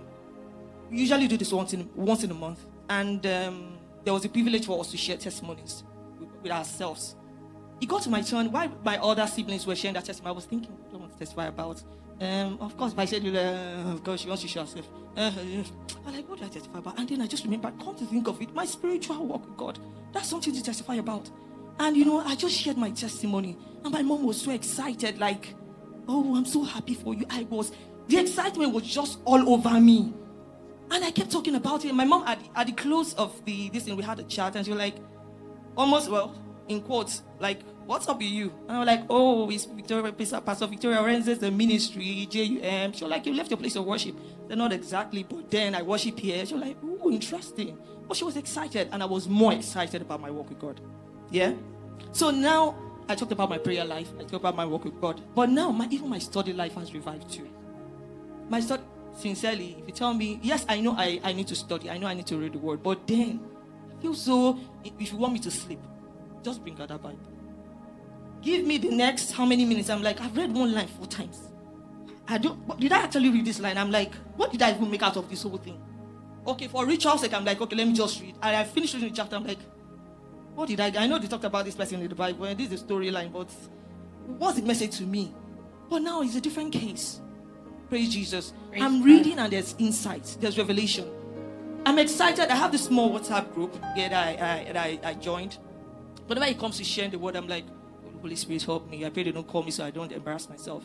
Usually do this once in, once in a month. And um, there was a privilege for us to share testimonies with, with ourselves. It got to my turn. While my other siblings were sharing their testimony, I was thinking, what do I want to testify about? Um, of course, I said, uh, of course, she wants to share herself. Uh, I'm like, what do I testify about? And then I just remember, come to think of it, my spiritual walk with God. That's something to testify about. And you know, I just shared my testimony. And my mom was so excited, like, oh, I'm so happy for you. I was, the excitement was just all over me. And I kept talking about it. My mom, at, at the close of the this thing, we had a chat, and she was like, almost, well, in quotes, like, what's up with you? And I was like, oh, it's Victoria, Pastor Victoria Orenze, the ministry, JUM. She was like, you left your place of worship. They're not exactly, but then I worship here. She was like, ooh, interesting. But she was excited, and I was more excited about my walk with God. Yeah? So now I talked about my prayer life, I talked about my walk with God. But now my even my study life has revived too. My study sincerely, if you tell me, yes, I know I, I need to study, I know I need to read the word, but then I feel so if you want me to sleep, just bring out that Bible. Give me the next how many minutes? I'm like, I've read one line four times. I don't did I actually read this line? I'm like, what did I even make out of this whole thing? Okay, for ritual sake, I'm like, okay, let me just read. I finished reading the chapter, I'm like, what did I I know they talked about this person in the Bible, and this is a storyline, but what's the message to me? But now it's a different case. Praise Jesus. Praise I'm God. reading and there's insights, there's revelation. I'm excited. I have this small WhatsApp group that I, I, that I, I joined. Whenever it comes to sharing the word, I'm like, Holy Spirit, help me. I pray they don't call me so I don't embarrass myself.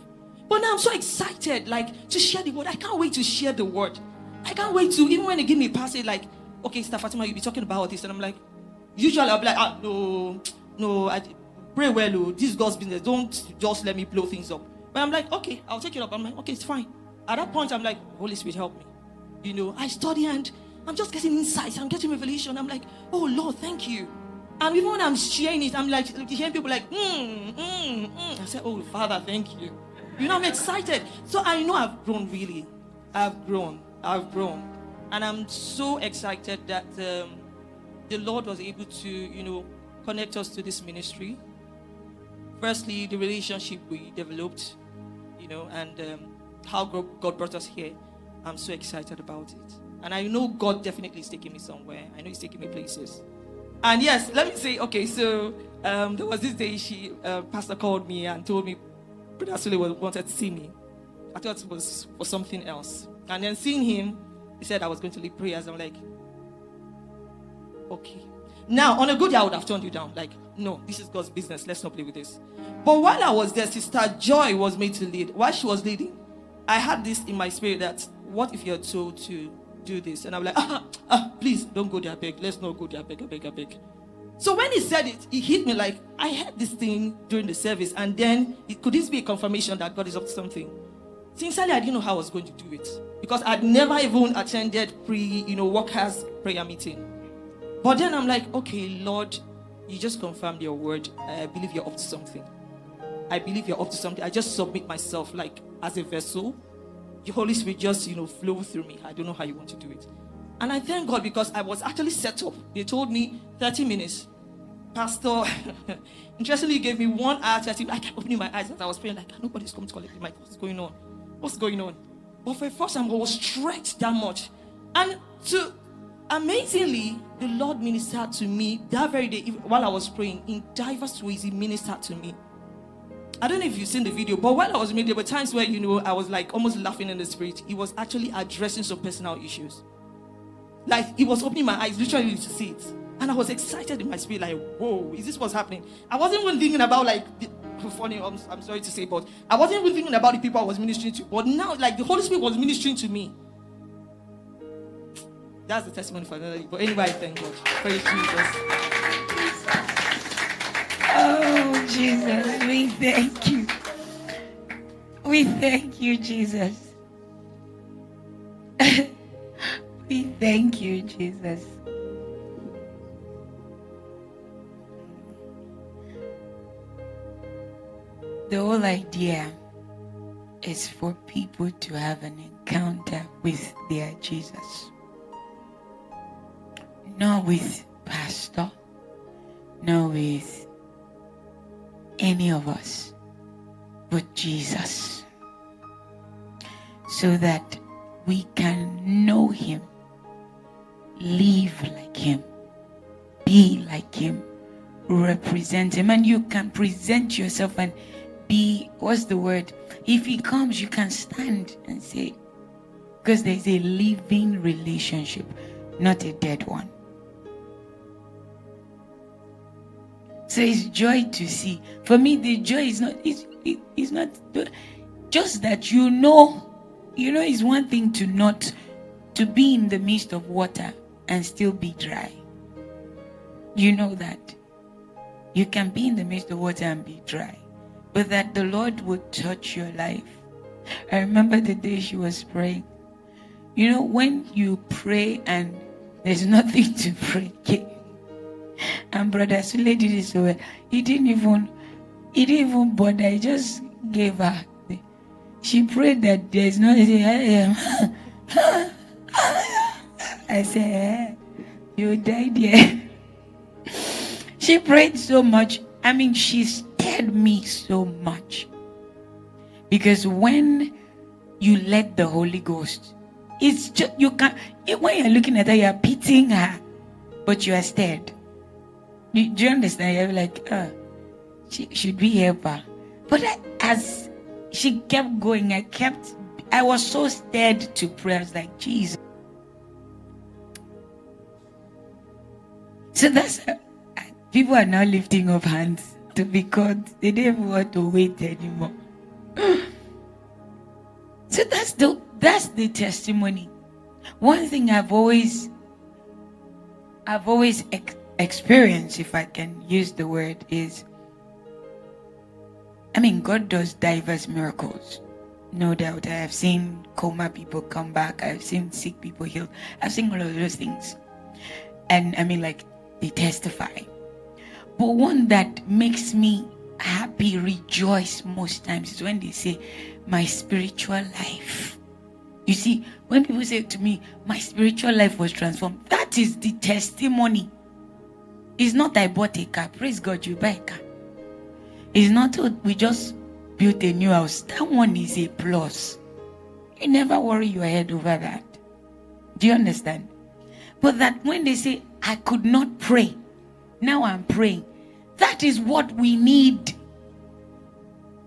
But now I'm so excited, like to share the word. I can't wait to share the word. I can't wait to even when they give me a passage, like, okay, Sister Fatima, you'll be talking about this, and I'm like, usually I'll be like, ah, no, no, I pray well, oh, this is God's business. Don't just let me blow things up. But I'm like, okay, I'll take it up. I'm like, okay, it's fine. At that point, I'm like, Holy Spirit, help me. You know, I study and I'm just getting insights. I'm getting revelation. I'm like, oh Lord, thank you. And even when I'm sharing it, I'm like hearing people like, mm, mm, mm. I said, oh Father, thank you. You know, I'm excited. So I know I've grown really. I've grown. I've grown. And I'm so excited that um, the Lord was able to, you know, connect us to this ministry. Firstly, the relationship we developed, you know, and um, how God brought us here. I'm so excited about it. And I know God definitely is taking me somewhere. I know He's taking me places. And yes, let me say, okay, so um, there was this day she, uh, Pastor called me and told me Brother Sule wanted to see me. I thought it was for something else. And then seeing him, he said I was going to lead prayers. I'm like, okay. Now, on a good day, I would have turned you down. Like, no, this is God's business. Let's not play with this. But while I was there, Sister Joy was made to lead. While she was leading, I had this in my spirit that what if you're told to do this? And I'm like, ah, ah, please don't go there, beg. Let's not go there, beg, beg, beg. So when he said it, he hit me like I had this thing during the service, and then it, could this be a confirmation that God is up to something? Sincerely, I didn't know how I was going to do it because I'd never even attended pre, you know, workers prayer meeting. But then I'm like, okay, Lord, you just confirmed your word. I believe you're up to something. I believe you're up to something. I just submit myself like as a vessel. The Holy Spirit just, you know, flow through me. I don't know how you want to do it. And I thank God because I was actually set up. They told me 30 minutes. Pastor, interestingly, gave me one hour 30 I kept opening my eyes as I was praying, like, ah, nobody's coming to collect the mic. What's going on? What's going on? But for the first time, I was stretched that much. And to amazingly, the Lord ministered to me that very day while I was praying in diverse ways. He ministered to me. I don't know if you've seen the video, but while I was reading, there were times where you know I was like almost laughing in the spirit. He was actually addressing some personal issues. Like he was opening my eyes literally to see it. And I was excited in my spirit, like, whoa, is this what's happening? I wasn't even thinking about like the, funny, I'm, I'm sorry to say, but I wasn't even thinking about the people I was ministering to. But now, like the Holy Spirit was ministering to me. That's the testimony for another day. But anyway, thank God. Praise Jesus. Oh, Jesus, we thank you. We thank you, Jesus. we thank you, Jesus. The whole idea is for people to have an encounter with their Jesus. Not with pastor, not with any of us, but Jesus. So that we can know Him, live like Him, be like Him, represent Him. And you can present yourself and be, what's the word? If He comes, you can stand and say, because there's a living relationship, not a dead one. So it's joy to see. For me, the joy is not it's, it, it's not just that you know, you know, it's one thing to not to be in the midst of water and still be dry. You know that. You can be in the midst of water and be dry. But that the Lord would touch your life. I remember the day she was praying. You know, when you pray and there's nothing to pray, and Brother Sule did it so well. He didn't even he didn't even bother. He just gave her. She prayed that there's no. Eh, eh, eh. I said, you died here. she prayed so much. I mean, she scared me so much. Because when you let the Holy Ghost, it's just, you can't, when you're looking at her, you're pitying her, but you are scared. Do, you understand? You're like, uh, she should be helper. But I, as she kept going, I kept, I was so stirred to pray. I was like, Jesus. So that's, uh, people are now lifting up hands to be called. They didn't want to wait anymore. So that's the that's the testimony. One thing I've always I've always experienced, if I can use the word, is I mean, God does diverse miracles. No doubt. I have seen coma people come back. I've seen sick people healed. I've seen all of those things. And I mean, like, they testify. But one that makes me happy, rejoice most times is when they say, My spiritual life. You see, when people say to me, My spiritual life was transformed, that is the testimony. It's not I bought a ah. car. Praise God, you buy a car. It's not we just built a new house. That one is a plus. You never worry your head over that. Do you understand? But that when they say, I could not pray, now I'm praying, that is what we need.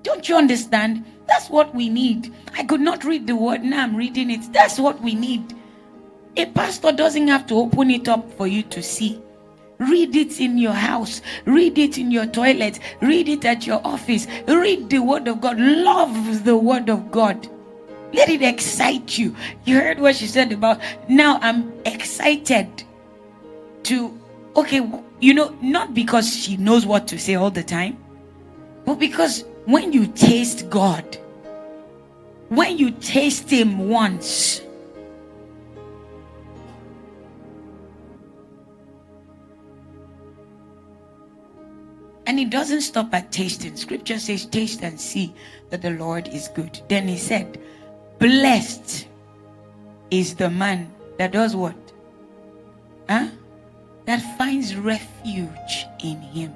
Don't you understand? That's what we need. I could not read the word, now I'm reading it. That's what we need. A pastor doesn't have to open it up for you to see. Read it in your house. Read it in your toilet. Read it at your office. Read the word of God. Love the word of God. Let it excite you. You heard what she said about now I'm excited to, okay, you know, not because she knows what to say all the time, but because when you taste God, when you taste Him once, And it doesn't stop at tasting. Scripture says, Taste and see that the Lord is good. Then he said, Blessed is the man that does what? Huh? That finds refuge in him.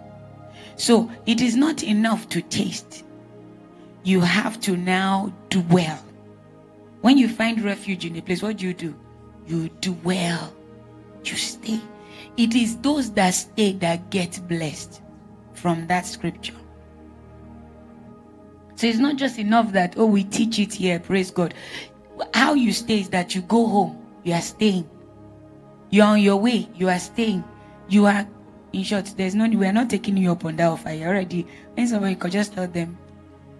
So it is not enough to taste. You have to now dwell. When you find refuge in a place, what do you do? You dwell. You stay. It is those that stay that get blessed from that scripture. So it's not just enough that, oh, we teach it here, praise God. How you stay is that you go home, you are staying. You're on your way, you are staying. You are, in short, there's no, we are not taking you up on that offer. You already, when somebody could just tell them,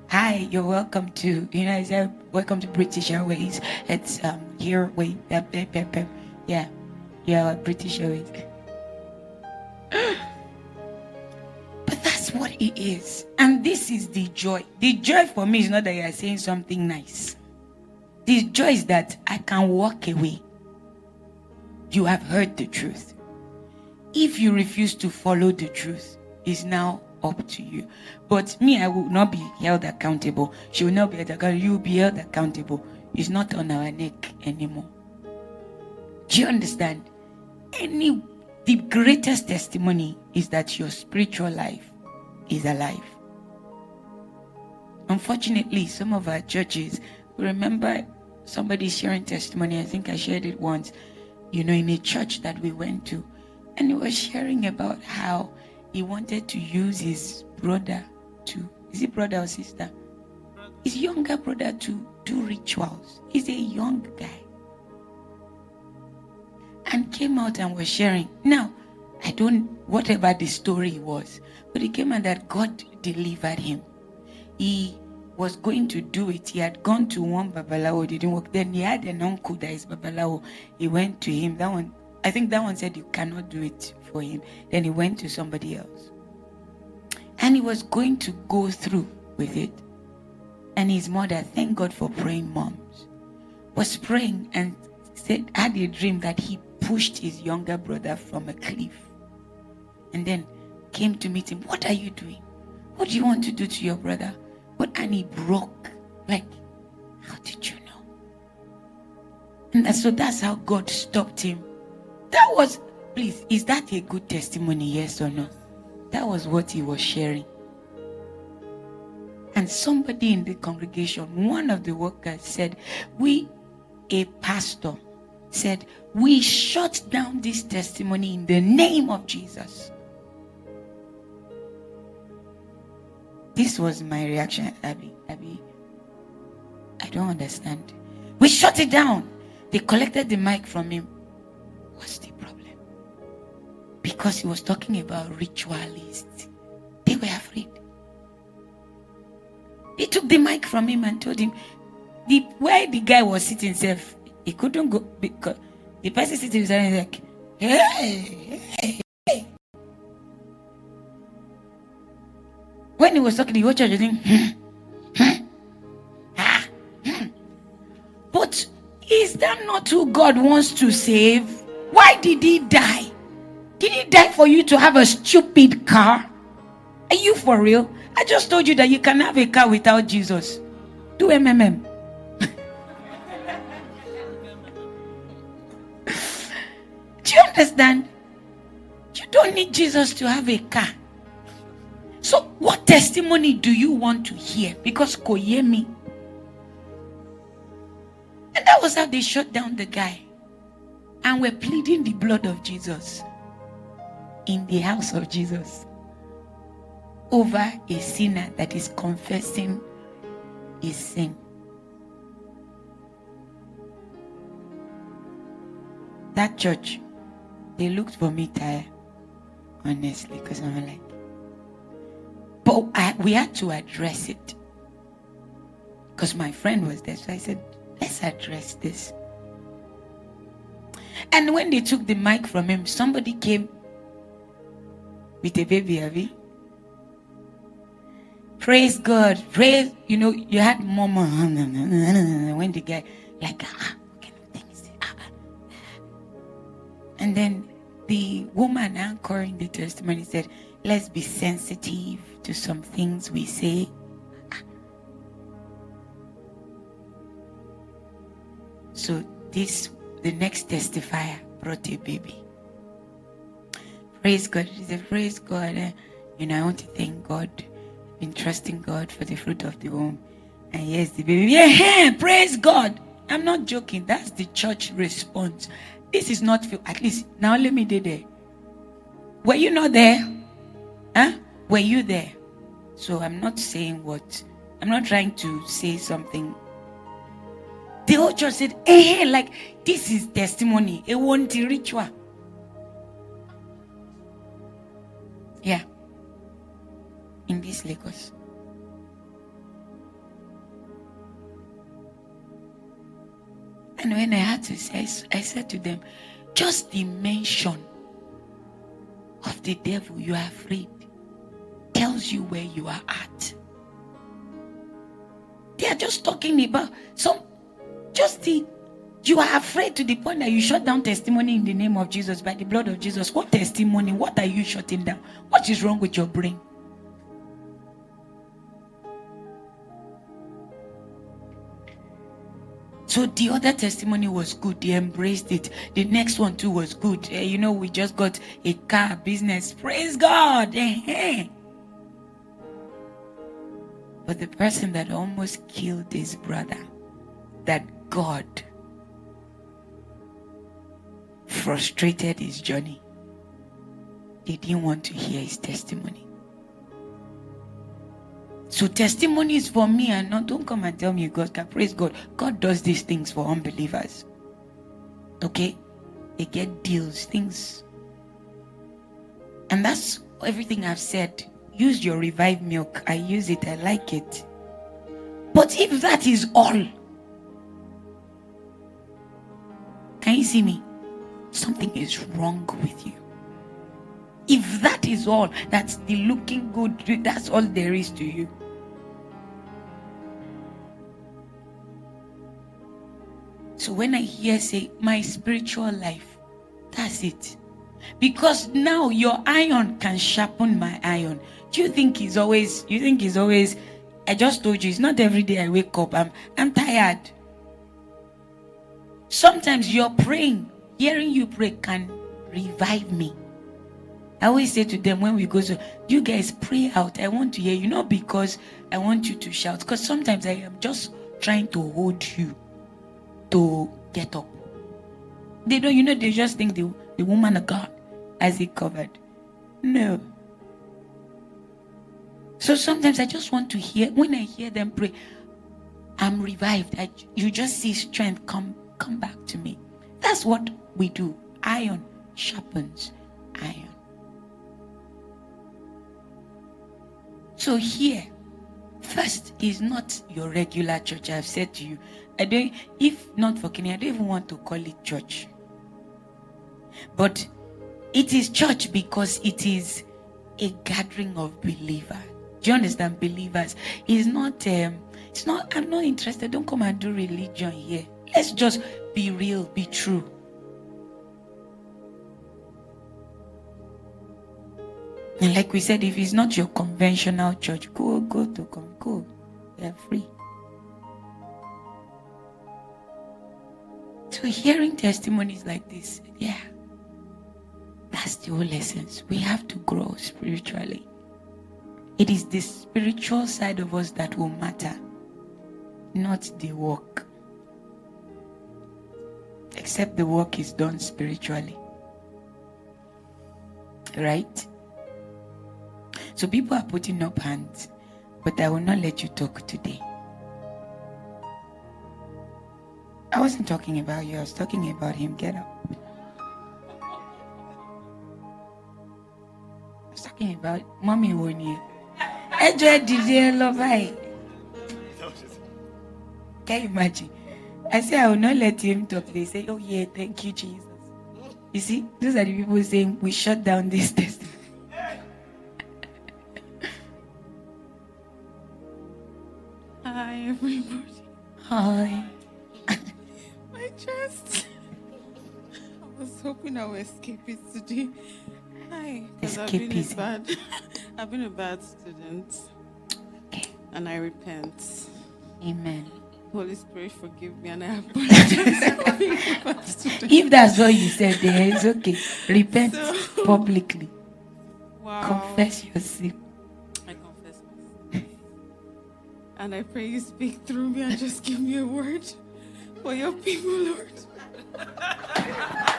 hi, you're welcome to, you know, say, welcome to British Airways. It's um here, wait, yeah, yeah, British Airways. What it is. And this is the joy. The joy for me is not that you are saying something nice. The joy is that I can walk away. You have heard the truth. If you refuse to follow the truth, it's now up to you. But me, I will not be held accountable. She will not be held accountable. You will be held accountable. It's not on our neck anymore. Do you understand? Any the greatest testimony is that your spiritual life is alive. Unfortunately, some of our churches remember somebody sharing testimony. I think I shared it once, you know, in a church that we went to. And he was sharing about how he wanted to use his brother to, is he brother or sister? His younger brother to do rituals. He's a young guy and came out and was sharing. Now, I don't, whatever the story was, but it came and that God delivered him. He was going to do it. He had gone to one Babalawo, didn't work. Then he had an uncle that is Babalawo. He went to him. That one, I think that one said you cannot do it for him. Then he went to somebody else. And he was going to go through with it. And his mother, thank God for praying moms, was praying and said, had a dream that he pushed his younger brother from a cliff and then came to meet him. What are you doing? What do you want to do to your brother? What and he broke. Like, how did you know? And so that's how God stopped him. That was, please, is that a good testimony? Yes or no? That was what he was sharing. And somebody in the congregation, one of the workers said, We, a pastor, said, We shut down this testimony in the name of Jesus. This was my reaction, Abby. Abby, I don't understand. We shut it down. They collected the mic from him. What's the problem? Because he was talking about ritualists. They were afraid. They took the mic from him and told him, the where the guy was sitting himself, he couldn't go because the person sitting beside him like, hey, hey, When he was talking, whole church was saying, hmm, hmm, ah, hmm. But is that not who God wants to save? Why did he die? Did he die for you to have a stupid car? Are you for real? I just told you that you can have a car without Jesus. Do MMM. Do you understand? You don't need Jesus to have a car. So, what testimony do you want to hear? Because Koyemi. And that was how they shut down the guy. And we're pleading the blood of Jesus in the house of Jesus over a sinner that is confessing his sin. That church, they looked for me tired, honestly, because I'm like, but I, we had to address it. Because my friend was there. So I said, let's address this. And when they took the mic from him, somebody came with a baby, Abby. Praise God. Praise, you know, you had mama when the guy, like, ah, what kind of thing is it? Ah. And then the woman anchoring the testimony said, let's be sensitive to some things we say. So this, the next testifier brought a baby. Praise God. She said, praise God. Uh, you know, I want to thank God. I've Been trusting God for the fruit of the womb. And yes, the baby. Yeah, praise God. I'm not joking. That's the church response. This is not, for at least, now let me do there. Were you not there? Huh? Were you there? So I'm not saying what, I'm not trying to say something. The whole church said, hey, like, this is testimony. It won't ritual. Yeah. In this Lagos. And when I had to say, I said to them, just the mention of the devil you are afraid tells you where you are at. They are just talking about some, just the, you are afraid to the point that you shut down testimony in the name of Jesus by the blood of Jesus. What testimony? What are you shutting down? What is wrong with your brain? So the other testimony was good. They embraced it. The next one too was good. Uh, you know, we just got a car business. Praise God. Uh-huh. But the person that almost killed his brother, that God frustrated his journey, they didn't want to hear his testimony. So testimony is for me and not don't come and tell me God can praise God. God does these things for unbelievers. Okay? They get deals, things. And that's everything I've said. Use your revived milk. I use it, I like it. But if that is all, can you see me? Something is wrong with you. If that is all, that's the looking good, that's all there is to you. So when I hear say my spiritual life, that's it. Because now your iron can sharpen my iron. You think he's always you think he's always I just told you it's not every day I wake up. I'm I'm tired. Sometimes you're praying, hearing you pray can revive me. I always say to them when we go to you guys pray out. I want to hear you, not because I want you to shout, because sometimes I am just trying to hold you to get up. They don't, you know, they just think the, the woman of God has it covered. No. So sometimes I just want to hear, when I hear them pray, I'm revived. I, you just see strength come come back to me. That's what we do. Iron sharpens iron. So here, First, is not your regular church. I've said to you, I don't. If not for Kenya, I don't even want to call it church. But it is church because it is a gathering of believers. Do you understand? Believers. It's not. Um, it's not. I'm not interested. Don't come and do religion here. Let's just be real. Be true. And like we said, if it's not your conventional church, go go to come go. They're free. So hearing testimonies like this, yeah, that's the whole essence. We have to grow spiritually. It is the spiritual side of us that will matter, not the work. Except the work is done spiritually. Right? So people are putting up hands, but I will not let you talk today. I wasn't talking about you, I was talking about him. Get up. I was talking about mommy when you. Ẹjọ́ dìde lọ báyìí. Can you imagine? I say I will not let him talk. They say, Oh yeah, thank you, Jesus. You see, those are the people saying we shut down this testimony. Hi, everybody. Hi. My chest. I was hoping I would escape it today. Hi, because I've been a bad, I've been a bad student, Okay. and I repent. Amen. Holy Spirit, forgive me, and I apologize for being a bad student. If that's what you said, then it's okay. Repent So- publicly. Wow. Confess your sin. I confess my sin. And I pray you speak through me and just give me a word for your people, Lord.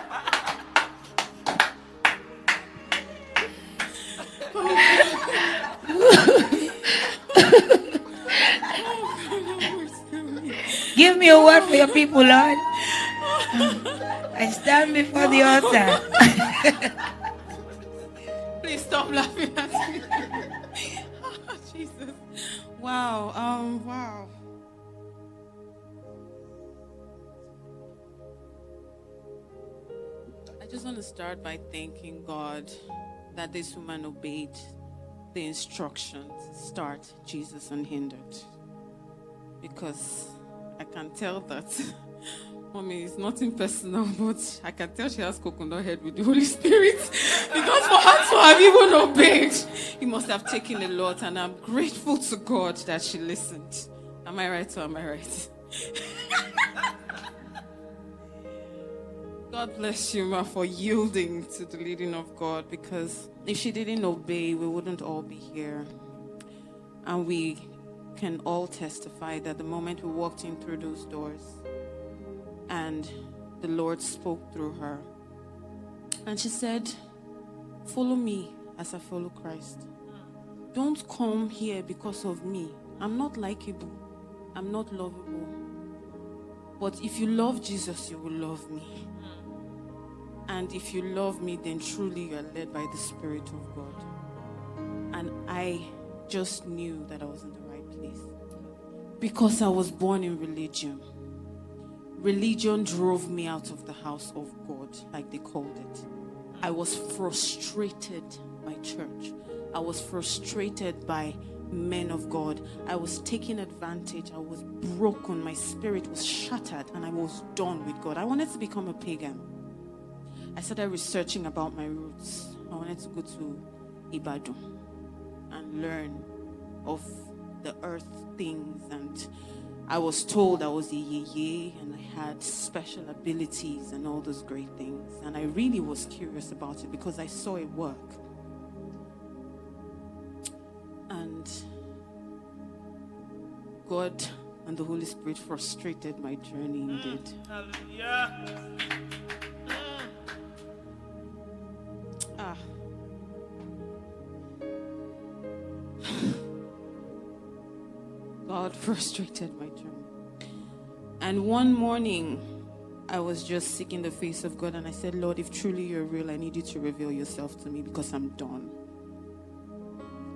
Give me a word for your people, Lord. I stand before the altar. Please stop laughing at me. Oh, Jesus. Wow. Um, wow. I just want to start by thanking God that this woman obeyed the instructions start Jesus unhindered. Because I can tell that Mommy, it's nothing personal, but I can tell she has coconut head with the Holy Spirit. because for her to have even obeyed, he must have taken a lot. And I'm grateful to God that she listened. Am I right or am I right? God bless you, Ma, for yielding to the leading of God. Because if she didn't obey, we wouldn't all be here. And we can all testify that the moment we walked in through those doors, and the Lord spoke through her. And she said, Follow me as I follow Christ. Don't come here because of me. I'm not likable. I'm not lovable. But if you love Jesus, you will love me. And if you love me, then truly you are led by the Spirit of God. And I just knew that I was in the. Because I was born in religion religion drove me out of the house of God, like they called it. I was frustrated by church. I was frustrated by men of God. I was taken advantage. I was broken. My spirit was shattered, and I was done with God. I wanted to become a pagan. I started researching about my roots. I wanted to go to Ibadan and learn of the earth things and I was told I was a yeye and I had special abilities and all those great things. And I really was curious about it because I saw it work. And God and the Holy Spirit frustrated my journey indeed. Ah. God frustrated my journey. And one morning, I was just seeking the face of God and I said, Lord, if truly you're real, I need you to reveal yourself to me because I'm done.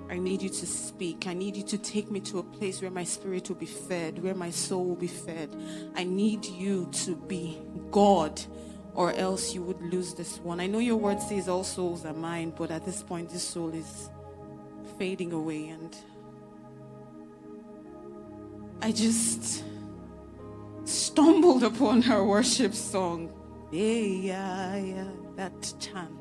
I need you to speak. I need you to take me to a place where my spirit will be fed, where my soul will be fed. I need you to be God, or else you would lose this one. I know your word says all souls are mine, but at this point, this soul is fading away. And I just stumbled upon her worship song. Yeah, yeah, yeah, that chant.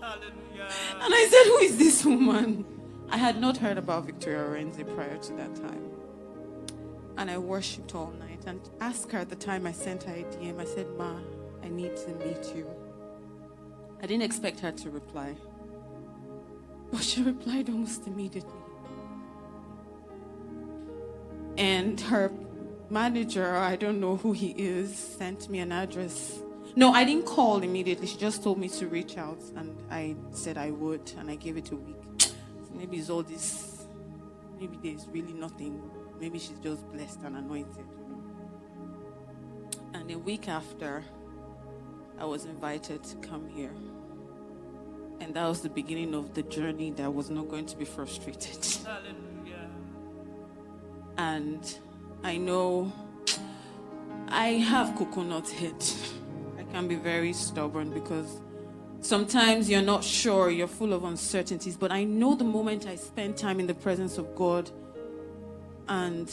Hallelujah. And I said, Who is this woman? I had not heard about Victoria Orenze prior to that time. And I worshipped all night and asked her at the time I sent her a DM. I said, Ma, I need to meet you. I didn't expect her to reply. But she replied almost immediately. And her manager, I don't know who he is, sent me an address. No, I didn't call immediately. She just told me to reach out, and I said I would, and I gave it a week. So maybe it's all this. Maybe there's really nothing. Maybe she's just blessed and anointed. And a week after, I was invited to come here. And that was the beginning of the journey that was not going to be frustrated. Hallelujah. And I know I have coconut head. I can be very stubborn because sometimes you're not sure, you're full of uncertainties. But I know the moment I spend time in the presence of God and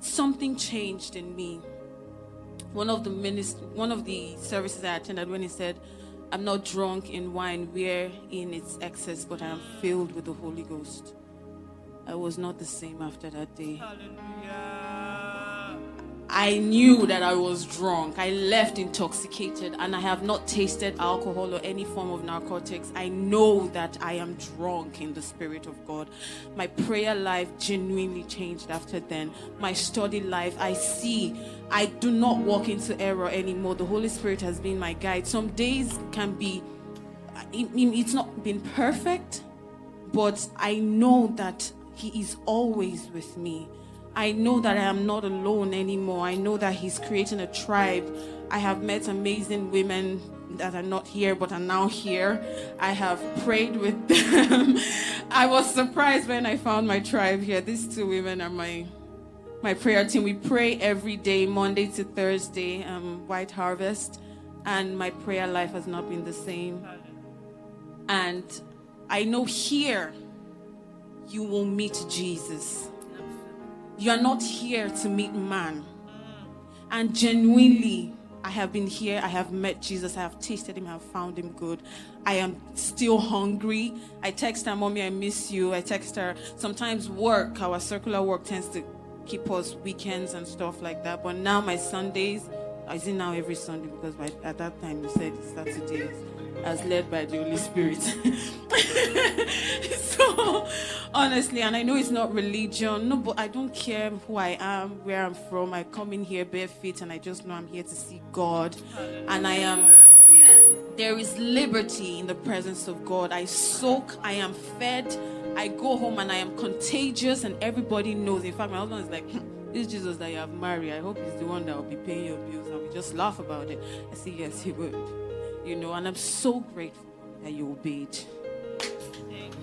something changed in me. One of the minist- one of the services I attended when he said, I'm not drunk in wine we're in its excess, but I am filled with the Holy Ghost. I was not the same after that day. Hallelujah. I knew that I was drunk. I left intoxicated and I have not tasted alcohol or any form of narcotics. I know that I am drunk in the Spirit of God. My prayer life genuinely changed after then. My study life, I see. I do not walk into error anymore. The Holy Spirit has been my guide. Some days can be, it's not been perfect, but I know that He is always with me. I know that I am not alone anymore. I know that He's creating a tribe. I have met amazing women that are not here but are now here. I have prayed with them. I was surprised when I found my tribe here. These two women are my my prayer team. We pray every day, Monday to Thursday, um, White Harvest, and my prayer life has not been the same. And I know here you will meet Jesus. You are not here to meet man. And genuinely, I have been here. I have met Jesus. I have tasted him. I have found him good. I am still hungry. I text her, Mommy, I miss you. I text her. Sometimes work, our circular work tends to keep us weekends and stuff like that. But now my Sundays, is it now every Sunday? Because by, at that time you said Saturdays, as led by the Holy Spirit. so honestly, and I know it's not religion, no, but I don't care who I am, where I'm from. I come in here bare feet, and I just know I'm here to see God, and I am. There is liberty in the presence of God. I soak, I am fed, I go home and I am contagious, and everybody knows. In fact, my husband is like, "Hmm, This Jesus that you have married, I hope he's the one that will be paying your bills. And we just laugh about it. I say, Yes, he would. You know, and I'm so grateful that you obeyed.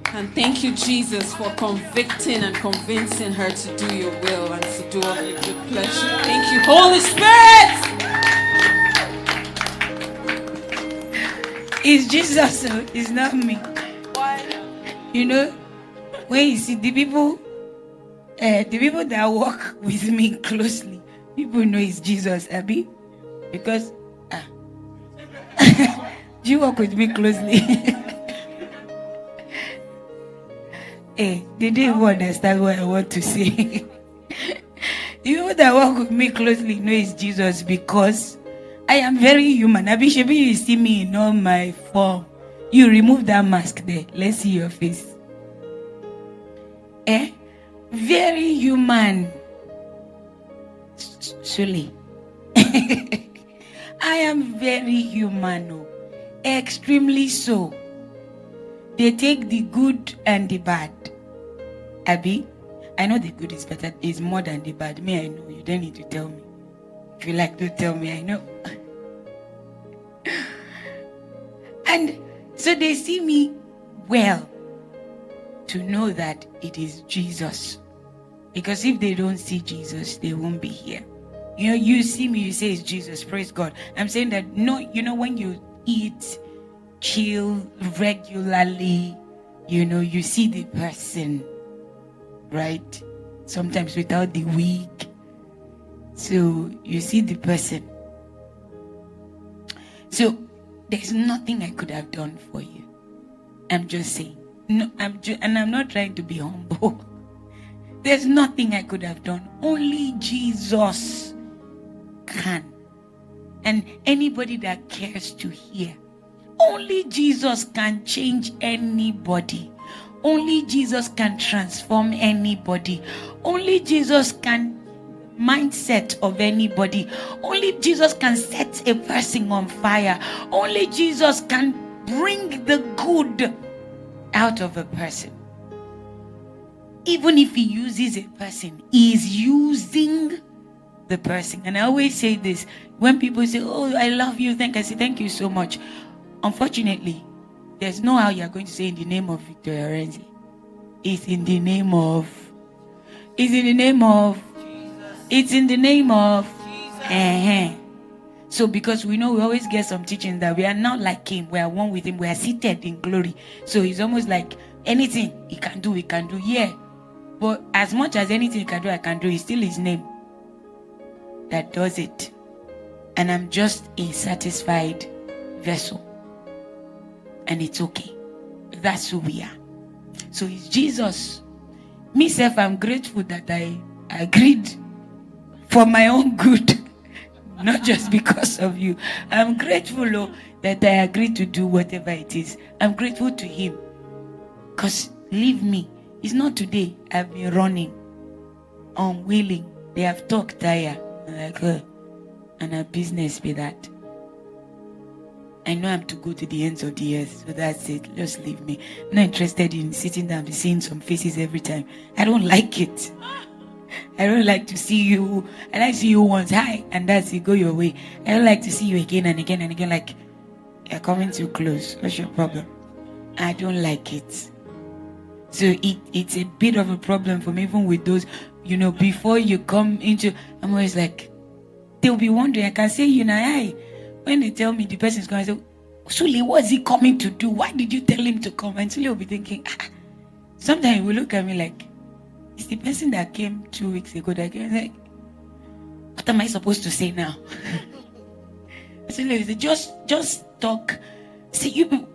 And thank you, Jesus, for convicting and convincing her to do your will and to do all your good pleasure. Thank you, Holy Spirit. It's Jesus, it's not me. You know, when you see the people, uh, the people that work with me closely, people know it's Jesus, Abby, because do you work with me closely? hey, they didn't even understand what I want to say. you that work with me closely know it's Jesus because I am very human. Abi, Shebi, you see me in all my form. You remove that mask there. Let's see your face. Eh? Very human. Surely. I am very human. Oh. Extremely so. They take the good and the bad. Abby, I know the good is better, is more than the bad. Me, I know. You don't need to tell me. If you like to tell me, I know. and So they see me well to know that it is Jesus. Because if they don't see Jesus, they won't be here. You know, you see me, you say it's Jesus, praise God. I'm saying that no, you know, when you eat, chill regularly, you know, you see the person, right? Sometimes without the wig. So you see the person. So there's nothing I could have done for you. I'm just saying. No, I'm ju- and I'm not trying to be humble. There's nothing I could have done. Only Jesus can. And anybody that cares to hear, only Jesus can change anybody. Only Jesus can transform anybody. Only Jesus can mindset of anybody. Only Jesus can set a person on fire. Only Jesus can bring the good out of a person. Even if he uses a person, he is using the person. And I always say this when people say, Oh, I love you, thank I say, Thank you so much. Unfortunately, there's no how you're going to say in the name of Victoria Orenze. It's in the name of it's in the name of it's in the name of uh-huh. So because we know we always get some teaching that we are not like him, we are one with him, we are seated in glory. So it's almost like anything he can do, he can do. Yeah. But as much as anything he can do, I can do, it's still his name that does it. And I'm just a satisfied vessel. And it's okay. That's who we are. So it's Jesus. Myself, I'm grateful that I agreed for my own good, not just because of you. I'm grateful oh, that I agreed to do whatever it is. I'm grateful to Him. Because leave me. It's not today. I've been running, unwilling. They have talked tire. I'm like, uh, and a business be that. I know I'm to go to the ends of the earth, so that's it. Just leave me. I'm not interested in sitting down and seeing some faces every time. I don't like it. I don't like to see you. I like to see you once, hi, and that's it. Go your way. I don't like to see you again and again and again. Like you're coming too close. What's your problem? I don't like it. So it, it's a bit of a problem for me, even with those, you know, before you come into, I'm always like, they'll be wondering. I can say, you know, hey, when they tell me the person's going, I say, Suli, what's he coming to do? Why did you tell him to come? And Suli will be thinking, ah. sometimes he will look at me like, it's the person that came two weeks ago that came like, what am I supposed to say now? Suli will say, just, just talk. See, you,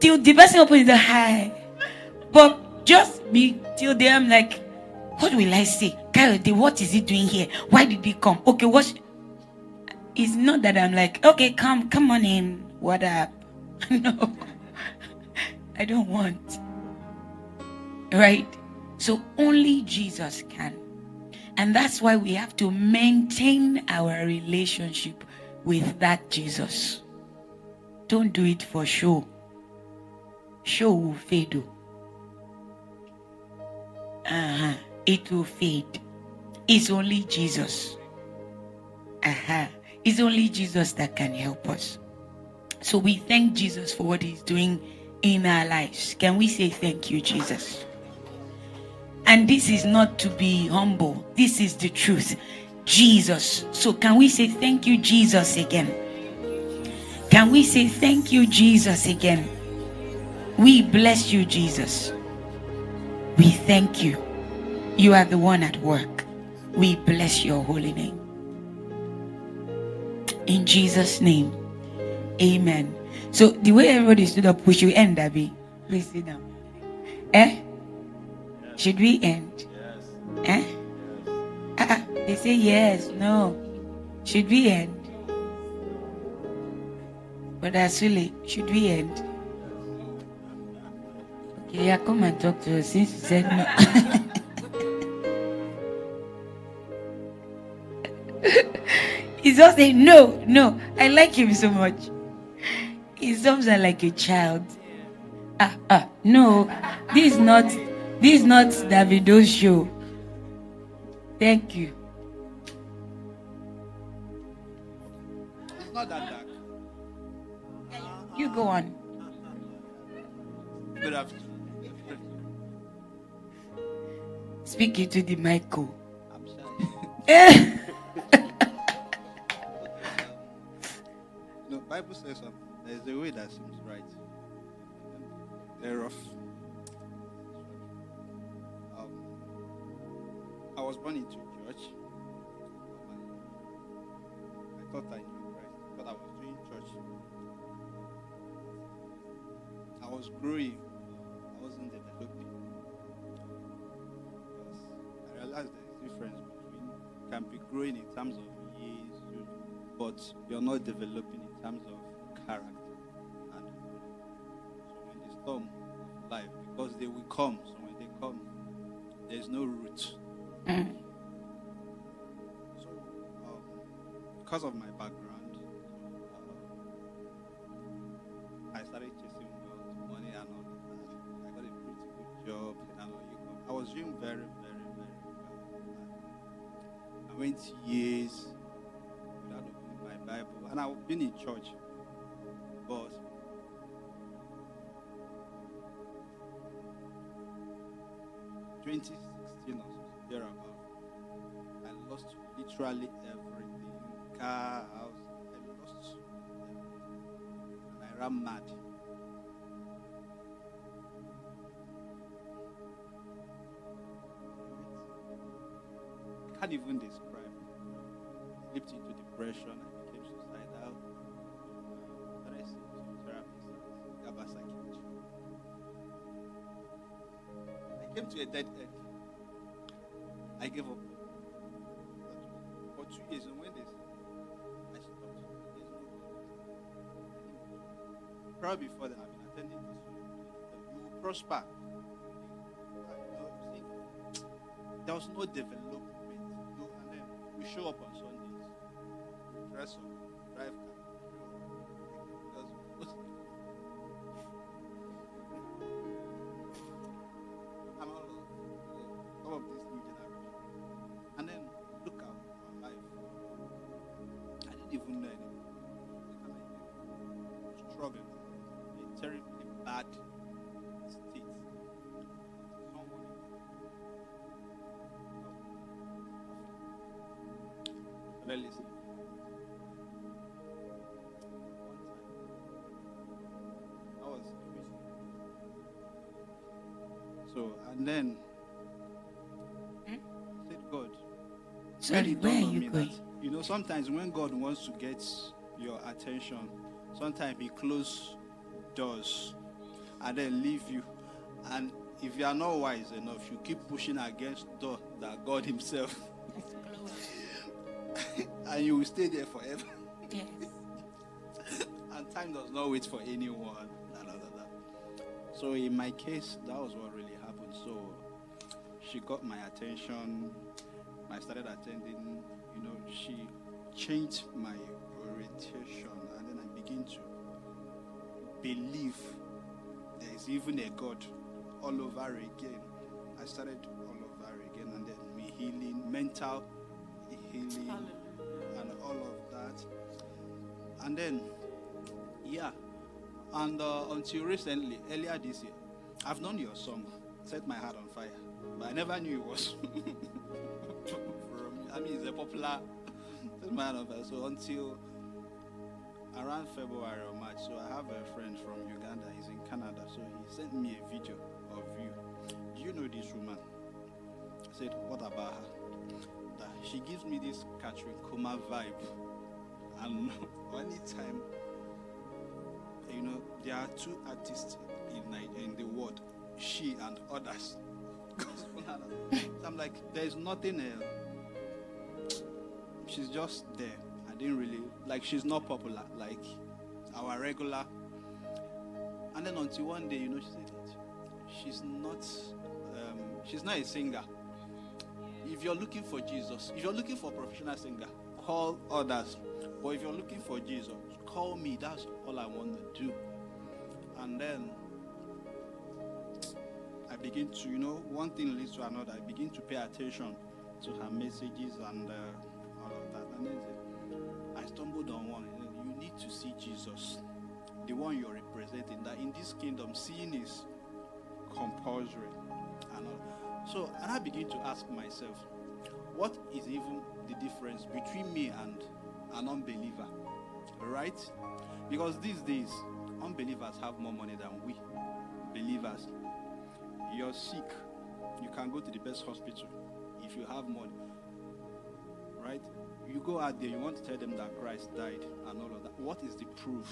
till the person opens the hi. But just be till there, I'm like, what will I say? Kayode, what is he doing here? Why did he come? Okay, what? It's not that I'm like, okay, come, come on in. What up? no, I don't want. Right? So only Jesus can. And that's why we have to maintain our relationship with that Jesus. Don't do it for show. Show will fade. Uh-huh. It will fade. It's only Jesus. Uh-huh. It's only Jesus that can help us. So we thank Jesus for what he's doing in our lives. Can we say thank you, Jesus? And this is not to be humble. This is the truth. Jesus. So can we say thank you, Jesus, again? Can we say thank you, Jesus, again? We bless you, Jesus. We thank you. You are the one at work. We bless your holy name. In Jesus' name. Amen. So the way everybody stood up, we should end, Abby. Please sit down. Eh? Should we end? Eh? Ah, ah, they say yes, no. Should we end? But Asuli, should we end? Okay, yeah, come and talk to us since you said no. He's just saying no, no. I like him so much. He sounds like a child. Ah, ah, no. This is not this is not Davido's show. Thank you. You go on. Good afternoon. Speak into the mic. oh. I'm shy. No, Bible says something. There's a way that seems right. Thereof. Um, I was born into church. I thought I knew Christ, but I was doing church. I was growing. Growing in terms of years, but you're not developing in terms of character. And so when the storm of life, because they will come, so when they come, there's no root. Mm. So, um, because of my background, uh, I started chasing wealth, money, and all that. I got a pretty good job, and all I was doing very well. I went years without opening my Bible, and I've been in church, but twenty sixteen or thereabout, I lost literally everything. Car, house, I lost everything. And I ran mad. Can't even describe it. Slipped into depression, I became suicidal. Started seeing some therapists at I came to a dead end. I gave up. For two years, and when they I stopped. Probably before that, I've been attending this. You will prosper. See, There was no development. Show up on Sundays. Dress up, so and then hmm? said God. Sorry, where are you going? that, you know, sometimes when God wants to get your attention, sometimes He close doors and then leave you. And if you are not wise enough, you keep pushing against door that God Himself, and you will stay there forever. Yes. and time does not wait for anyone. So in my case, that was what really happened. So she got my attention. I started attending. You know, she changed my orientation, and then I begin to believe there is even a God all over again. I started all over again, and then me healing, mental healing, and all of that. And then, yeah, and uh, until recently, earlier this year, I've known your song, Set My Heart on Fire, but I never knew it was from, I mean, it's a popular Set My Heart on Fire. So until around February or March, so I have a friend from Uganda, he's in Canada, so he sent me a video of you. Do you know this woman? I said, What about her? That she gives me this Kathryn Kuhlman vibe. And anytime, you know, there are two artists in, in the world, she and others. I'm like, there's nothing else. She's just there. I didn't really, like, she's not popular, like our regular. And then until one day, you know, she said she's not, um, she's not a singer. If you're looking for Jesus, if you're looking for a professional singer, call others. But if you're looking for Jesus, call me. That's all I want to do. And then I begin to, you know, one thing leads to another. I begin to pay attention to her messages and uh, all of that. And then I stumbled on one. You need to see Jesus. the one you're representing. That in this kingdom, seeing is compulsory. And all. So, and I begin to ask myself, what is even the difference between me and an unbeliever? Right? Because these days, unbelievers have more money than we believers. You're sick, you can go to the best hospital if you have money. Right? You go out there, you want to tell them that Christ died and all of that. What is the proof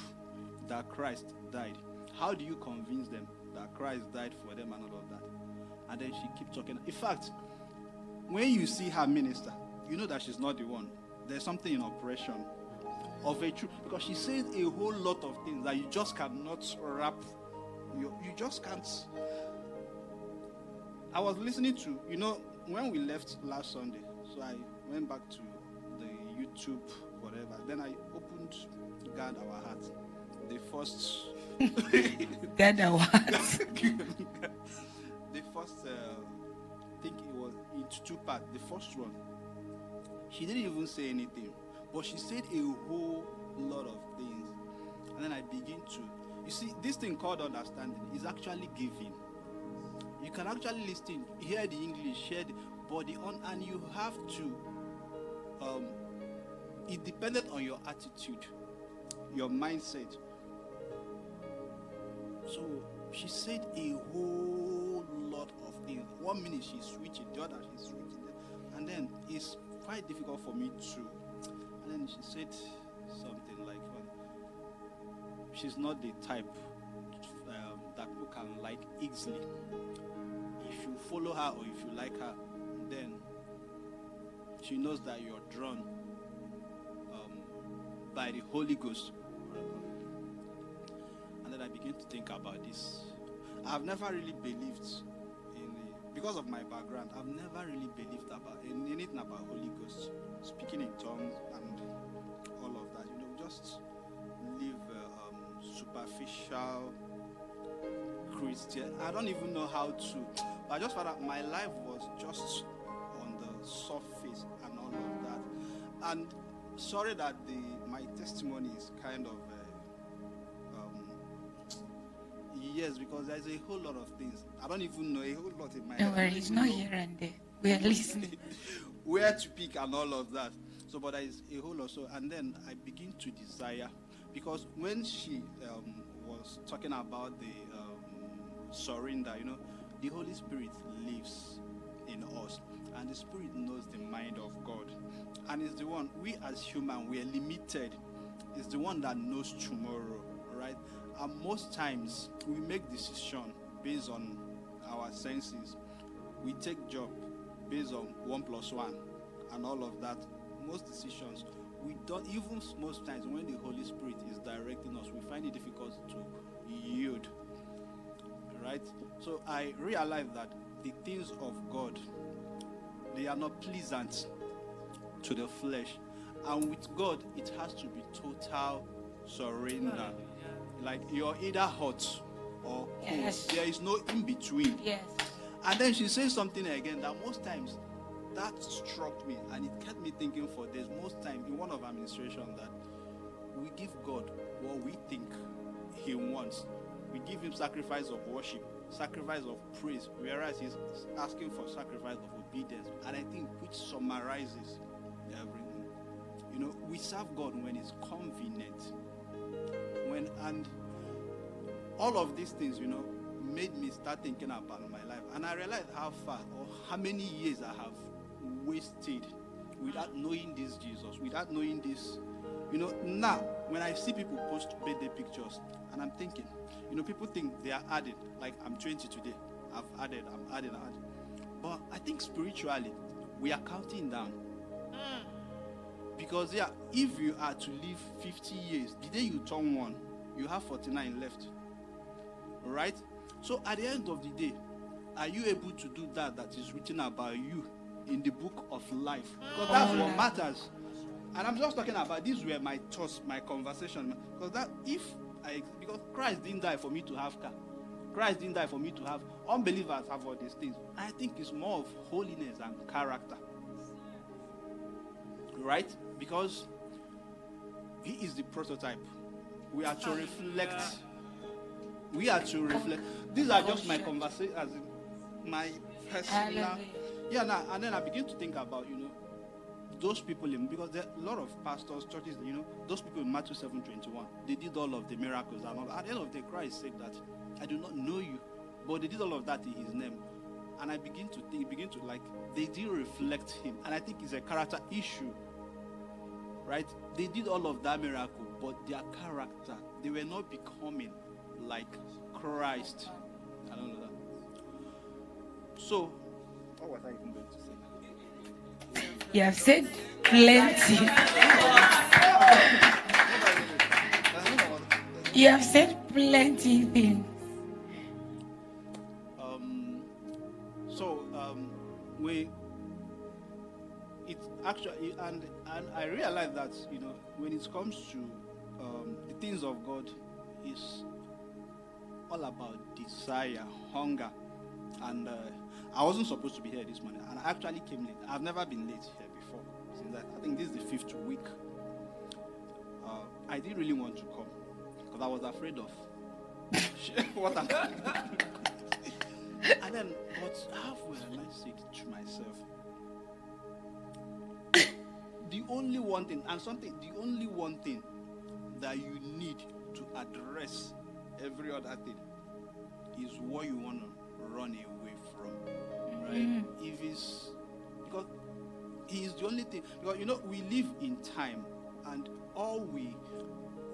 that Christ died? How do you convince them that Christ died for them and all of that? And then she keeps talking. In fact, when you see her minister, you know that she's not the one. There's something in operation of a truth because she says a whole lot of things that you just cannot wrap. You, you just can't. I was listening to, you know, when we left last Sunday, so I went back to the YouTube, whatever. Then I opened God Our Heart. The first. God Our Heart. the first, uh, I think it was into two parts. The first one, she didn't even say anything, but she said a whole lot of things. And then I begin to, you see, this thing called understanding is actually giving. You can actually listen, hear the English, hear the body on, and you have to. Um, it depended on your attitude, your mindset. So she said a whole lot of things. One minute she's switching, the other she's switching, and then it's quite difficult for me to. Then she said something like, well, "She's not the type um, that people can like easily. If you follow her or if you like her, then she knows that you're drawn um, by the Holy Ghost." And then I begin to think about this. I've never really believed in the, because of my background. I've never really believed about in anything about Holy Ghost, speaking in tongues and all of that. You know, just live uh, um, superficial Christian. I don't even know how to. But I just found out my life was just on the surface and all of that. And sorry that the my testimony is kind of. Uh, um, yes, because there's a whole lot of things. I don't even know a whole lot in my Don't head. I worry, don't it's not here and there. We are listening. where to pick and all of that. So, but there is a whole lot. So, and then I begin to desire because when she um, was talking about the um, surrender, you know, the Holy Spirit lives in us, and the Spirit knows the mind of God, and is the one we as human we are limited. Is the one that knows tomorrow, right? And most times we make decision based on our senses. We take job based on one plus one and all of that. Most decisions we don't even most times when the Holy Spirit is directing us, we find it difficult to yield. Right? So I realized that the things of God they are not pleasant to the flesh. And with God, it has to be total surrender. Like you're either hot or cold. Yes. There is no in between. Yes. And then she says something again that most times that struck me and it kept me thinking for days. Most time in one of our administration that we give God what we think He wants. We give Him sacrifice of worship, sacrifice of praise, whereas He's asking for sacrifice of obedience. And I think which summarizes everything. You know, we serve God when it's convenient. When and all of these things, you know, made me start thinking about my life. And I realized how far or how many years I have wasted without knowing this Jesus, without knowing this. You know, now when I see people post birthday pictures and I'm thinking, you know, people think they are added. Like I'm 20 today. I've added, I'm adding, I'm adding. But I think spiritually, we are counting down. Mm. Because yeah, if you are to live 50 years, the day you turn one, you have 49 left. Right? So at the end of the day, are you able to do that that is written about you in the book of life? Because that's what matters. And I'm just talking about these were my thoughts, my conversation. Because that if I because Christ didn't die for me to have car. Christ didn't die for me to have unbelievers have all these things. I think it's more of holiness and character. Right? Because he is the prototype. we are to reflect. We are to reflect. These are just my conversation, as in my personal. Yeah, now and then I begin to think about you know those people in because there are a lot of pastors, churches, you know, those people in Matthew seven twenty one. They did all of the miracles and all. At the end of the day, Christ said that I do not know you, but they did all of that in His name. And I begin to think, begin to like, they did reflect Him, and I think it's a character issue right? They did all of that miracle, but their character, they were not becoming like Christ. I don't know that. So, what was I even going to say? You have said plenty. You have said plenty things. Um, so um, we it actually and and I realize that you know when it comes to um, the things of God is all about desire, hunger, and uh, I wasn't supposed to be here this morning, and I actually came late. I've never been late here before. Since I, I think this is the fifth week. Uh, I didn't really want to come because I was afraid of what I'm. and then, but halfway, I say to myself, the only one thing, and something, the only one thing that you need to address every other thing is what you want to run away from, right? Mm-hmm. If it's because he is the only thing, because you know we live in time, and all we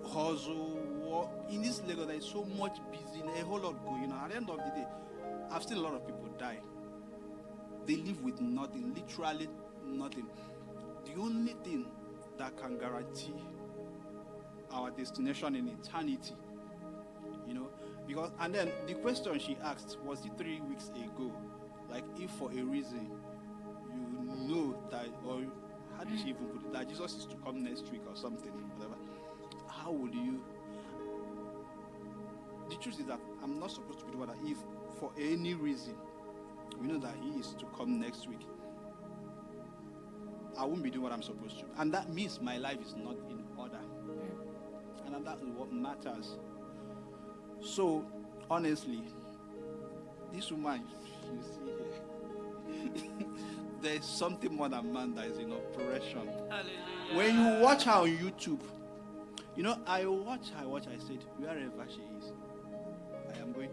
hustle, work in this Lagos, there is so much busy, a whole lot going on. At the end of the day, I've seen a lot of people die. They live with nothing, literally nothing. The only thing that can guarantee our destination in eternity, you know, because and then the question she asked was it three weeks ago, like if for a reason you know that, or how did she even put it, that Jesus is to come next week or something, whatever. How would you? The truth is that I'm not supposed to be the one that if for any reason we know that he is to come next week, I won't be doing what I'm supposed to. And that means my life is not in order. And that is what matters. So, honestly, this woman you see here, there's something more than man that is in operation. When you watch her on YouTube, you know, I watch, I watch, I said, wherever she is, I am going.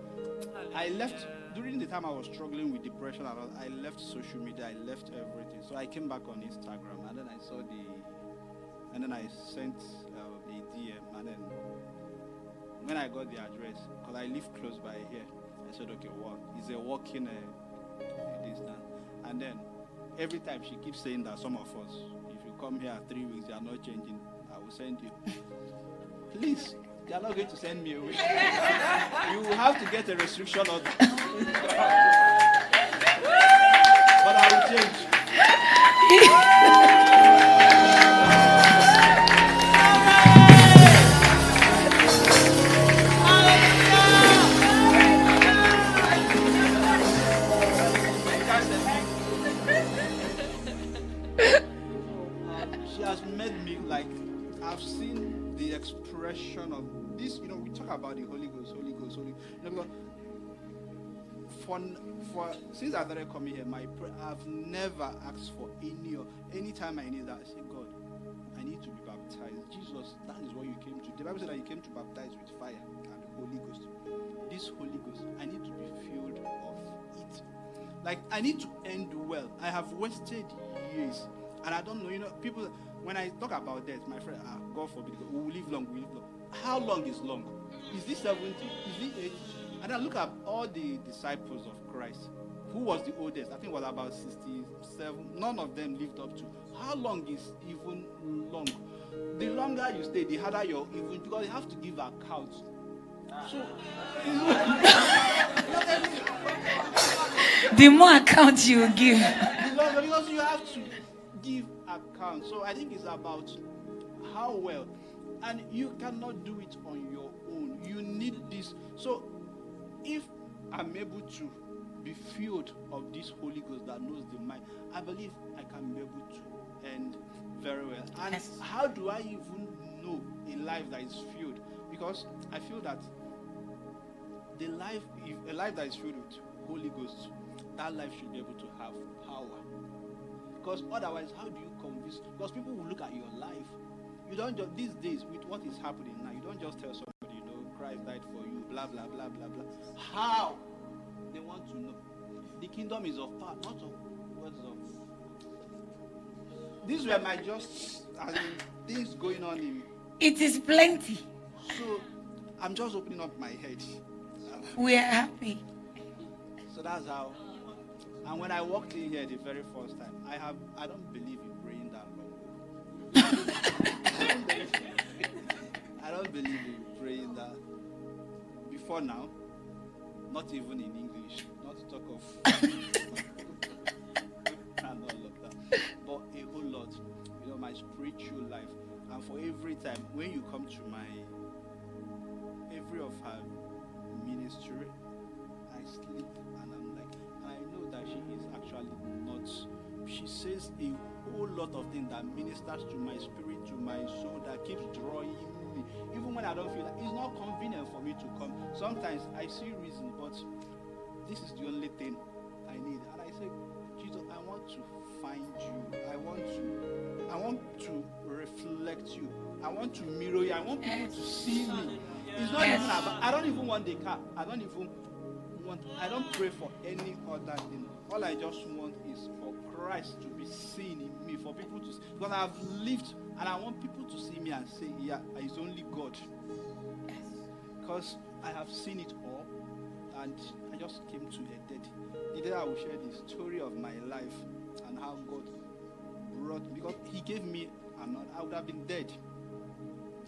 I left during the time I was struggling with depression and all, I left social media, I left everything. So I came back on Instagram and then I saw the, and then I sent uh, a DM and then when I got the address, because I live close by here, I said, okay, what? Is a walking uh, distance. And then every time she keeps saying that some of us, if you come here three weeks, you are not changing, I will send you. Please, they are not going to send me away. you will have to get a restriction order. but I will change. For since I started coming here, my I've never asked for any or any time I need that. I say, God, I need to be baptized. Jesus, that is what you came to. The Bible said that you came to baptize with fire and the Holy Ghost. This Holy Ghost, I need to be filled of it. Like I need to end well. I have wasted years, and I don't know. You know, people. When I talk about death, my friend, ah, God forbid, we will live long. We will live long. How long is long? Is this seventy? Is it eighty? And I look at all the disciples of Christ. Who was the oldest? I think it was about sixty-seven. None of them lived up to. How long is even long? The longer you stay, the harder you're even because you have to give account. So, The more account you give, The longer- because you have to give account. So I think it's about how well, and you cannot do it on your own. You need this. So if I'm able to be filled of this Holy Ghost that knows the mind, I believe I can be able to end very well. And Yes. how do I even know a life that is filled because I feel that the life, if a life that is filled with Holy Ghost, that life should be able to have power. Because otherwise, how do you convince? Because people will look at your life. You don't just these days with what is happening now. You don't just tell somebody, you know, Christ died for you, blah blah blah blah blah. How? They want to know. The kingdom is of power, not of words of. These were my just as in, things going on in. It is plenty. So I'm just opening up my head. We are happy. So that's how. And when I walked in here the very first time, I have I don't believe in praying that long. I don't believe in praying that before now. Not even in English. Not to talk of and all of that. But a whole lot. You know, my spiritual life. And for every time when you come to my every of her ministry, I sleep and I'm like, I know that she is actually not. She says a whole lot of things that ministers to my spirit, to my soul, that keeps drawing me. Even when I don't feel like it's not convenient for me to come. Sometimes I see reason, but this is the only thing I need. And I say, Jesus, I want to find you. I want to, I want to reflect you. I want to mirror you. I want people to see me. It's not even about, I don't even want the car. I don't even want, I don't pray for any other thing. All I just want is for Christ to be seen in me, for people to see. Because I've lived and I want people to see me and say, yeah, it's only God. Because I have seen it all and I just came to a dead. The day I will share the story of my life and how God brought me, because He gave me another, I would have been dead.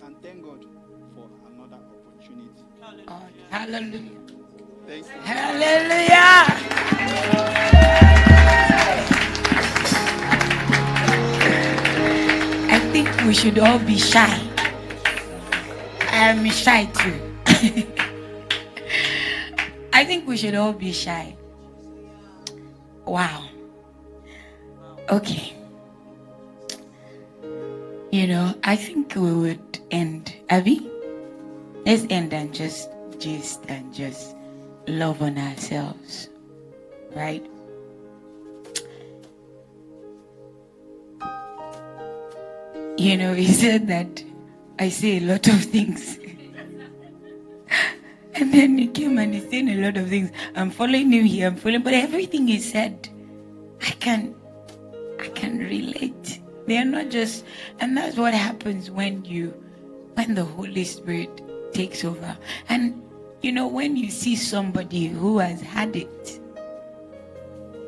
And thank God for another opportunity. Oh, hallelujah. Thank you. Hallelujah. We should all be shy. I am shy too. I think we should all be shy. Wow. Okay. You know, I think we would end. Abby, let's end and just just and just love on ourselves. Right? You know, he said that I say a lot of things. and then he came and he's saying a lot of things. I'm following him here, I'm following, but everything he said, I can I can relate. They are not just and that's what happens when you when the Holy Spirit takes over. And you know, when you see somebody who has had it,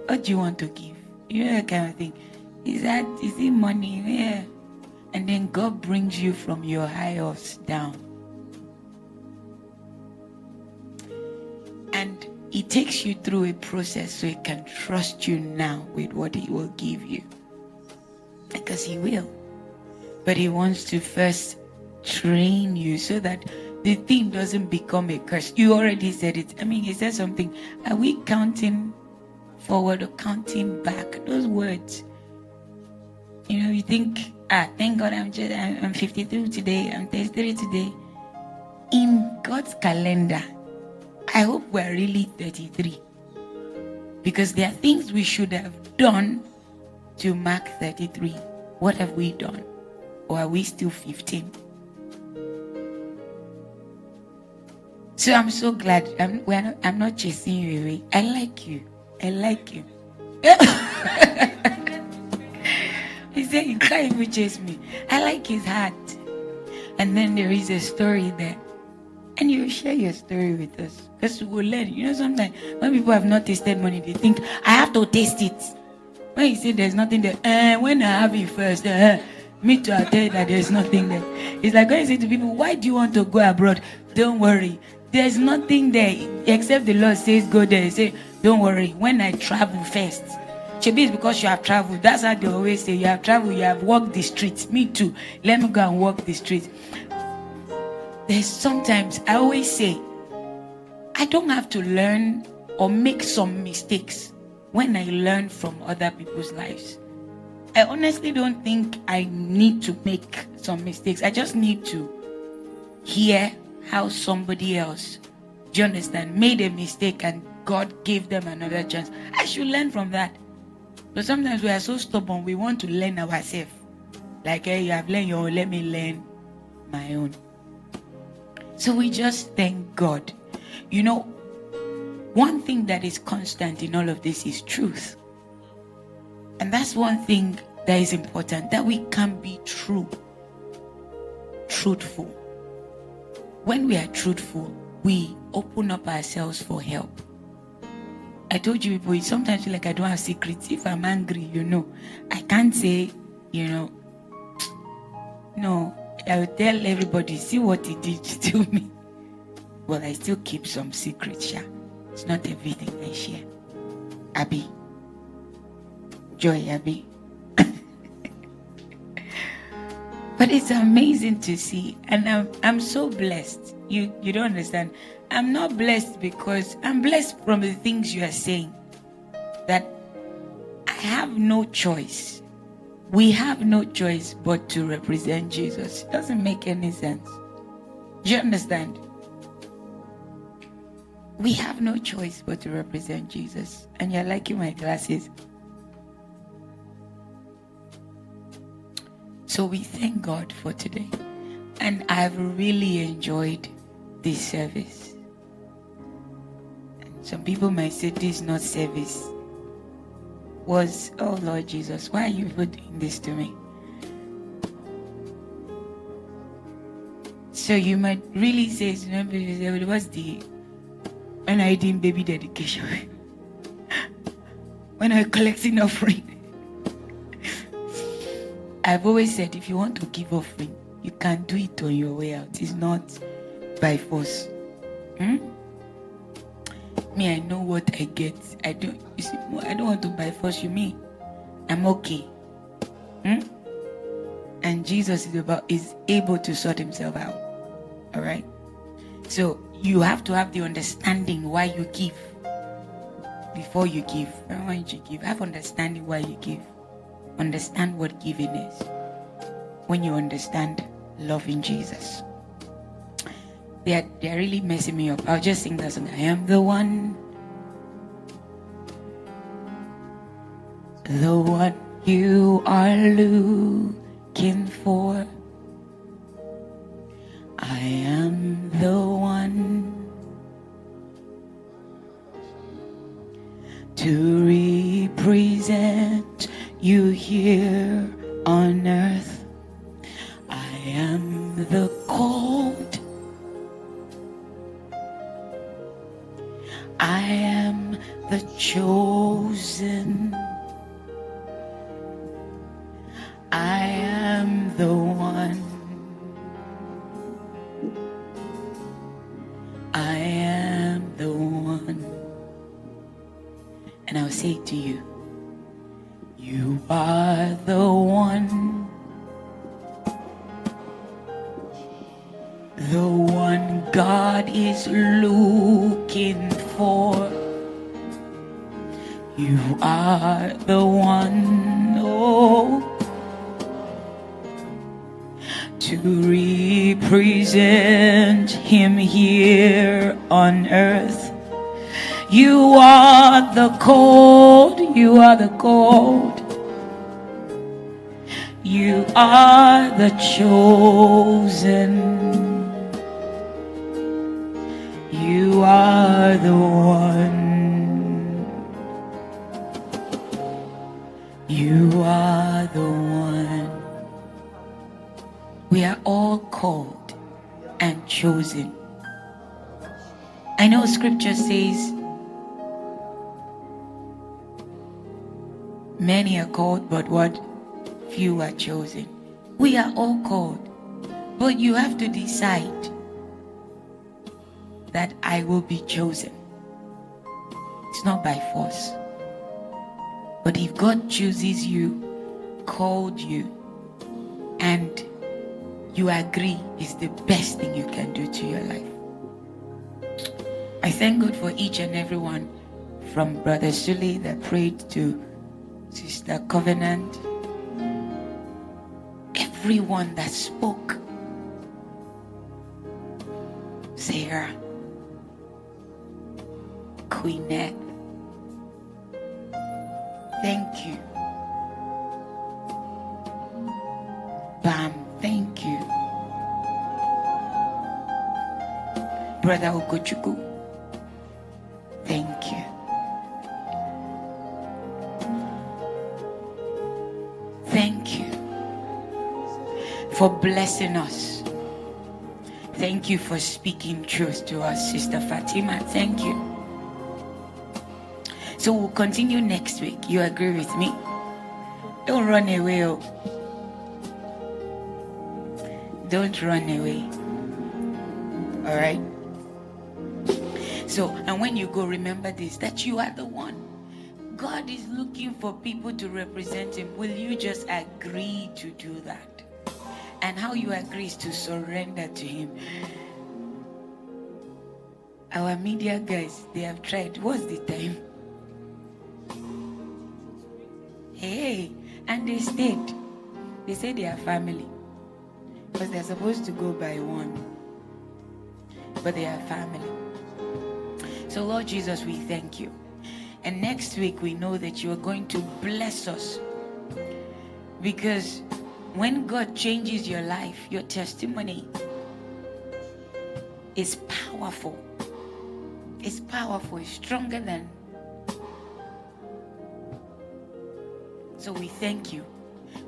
what do you want to give? You know that kind of thing. Is that is it money? Yeah. And then God brings you from your high horse down. And He takes you through a process so He can trust you now with what He will give you. Because He will. But He wants to first train you so that the thing doesn't become a curse. You already said it. I mean, He said something. Are we counting forward or counting back? Those words. You know, you think, ah, thank God I'm just, I'm, I'm 53 today, I'm 33 today. In God's calendar, I hope we're really 33. Because there are things we should have done to mark 33. What have we done? Or are we still 15? So I'm so glad I'm, not, I'm not chasing you away. I like you. I like you. said, You can't even chase me. I like his heart. And then there is a story there. And you share your story with us. Because we will learn. You know, sometimes when people have not tasted money, they think, I have to taste it. When you say there's nothing there, eh, when I have it first, eh, me too, I tell you that there's nothing there. It's like when you say to people, Why do you want to go abroad? Don't worry. There's nothing there except the Lord says go there. He say, Don't worry. When I travel first, Maybe it's because you have traveled. That's how they always say you have traveled, you have walked the streets. Me too. Let me go and walk the streets. There's sometimes I always say, I don't have to learn or make some mistakes when I learn from other people's lives. I honestly don't think I need to make some mistakes. I just need to hear how somebody else, do you understand, made a mistake and God gave them another chance. I should learn from that. But sometimes we are so stubborn, we want to learn ourselves. Like, hey, you have learned your own, let me learn my own. So we just thank God. You know, one thing that is constant in all of this is truth. And that's one thing that is important that we can be true, truthful. When we are truthful, we open up ourselves for help. I told you people, sometimes like I don't have secrets. If I'm angry, you know, I can't say, you know, no, I will tell everybody, see what he did to me. Well, I still keep some secrets, yeah. It's not everything I share. Abby. Joy, Abby. but it's amazing to see, and I'm I'm so blessed. You you don't understand. I'm not blessed because I'm blessed from the things you are saying. That I have no choice. We have no choice but to represent Jesus. It doesn't make any sense. Do you understand? We have no choice but to represent Jesus. And you're liking my glasses. So we thank God for today. And I've really enjoyed this service. Some people might say this is not service. Was, oh Lord Jesus, why are you doing this to me? So you might really say, what's the when I did baby dedication? when I collecting offering? I've always said if you want to give offering, you can do it on your way out. It's not by force. Hmm? Me, I know what I get. I don't. You see, I don't want to by force you. Me, I'm okay. Hmm? And Jesus is about is able to sort himself out. All right. So you have to have the understanding why you give before you give. Why you give. Have understanding why you give. Understand what giving is. When you understand loving Jesus. They are, they are really messing me up. I'll just sing that song. I am the one. The one you are looking for. I am the one to represent you here on earth. I am the called. I am the chosen. I am the one. I am the one. And I'll say to you, you are the one. The one God is looking for. You are the one, oh, to represent Him here on earth. You are the cold, you are the cold. You are the chosen. You are the one. You are the one. We are all called and chosen. I know scripture says, Many are called, but what? Few are chosen. We are all called, but you have to decide I will be chosen. It's not by force. But if God chooses you, called you, and you agree, is the best thing you can do to your life. I thank God for each and every one from Brother Sully that prayed to Sister Covenant, everyone that spoke. Thank you. Thank you for blessing us. Thank you for speaking truth to us, Sister Fatima. Thank you. So we'll continue next week. You agree with me? Don't run away. Oh. Don't run away. All right? So, and when you go, remember this that you are the one. God is looking for people to represent Him. Will you just agree to do that? And how you agree is to surrender to Him. Our media guys, they have tried. What's the time? Hey, and they stayed. They say they are family. Because they're supposed to go by one. But they are family. So, Lord Jesus, we thank you. And next week, we know that you are going to bless us. Because when God changes your life, your testimony is powerful. It's powerful, it's stronger than. So we thank you.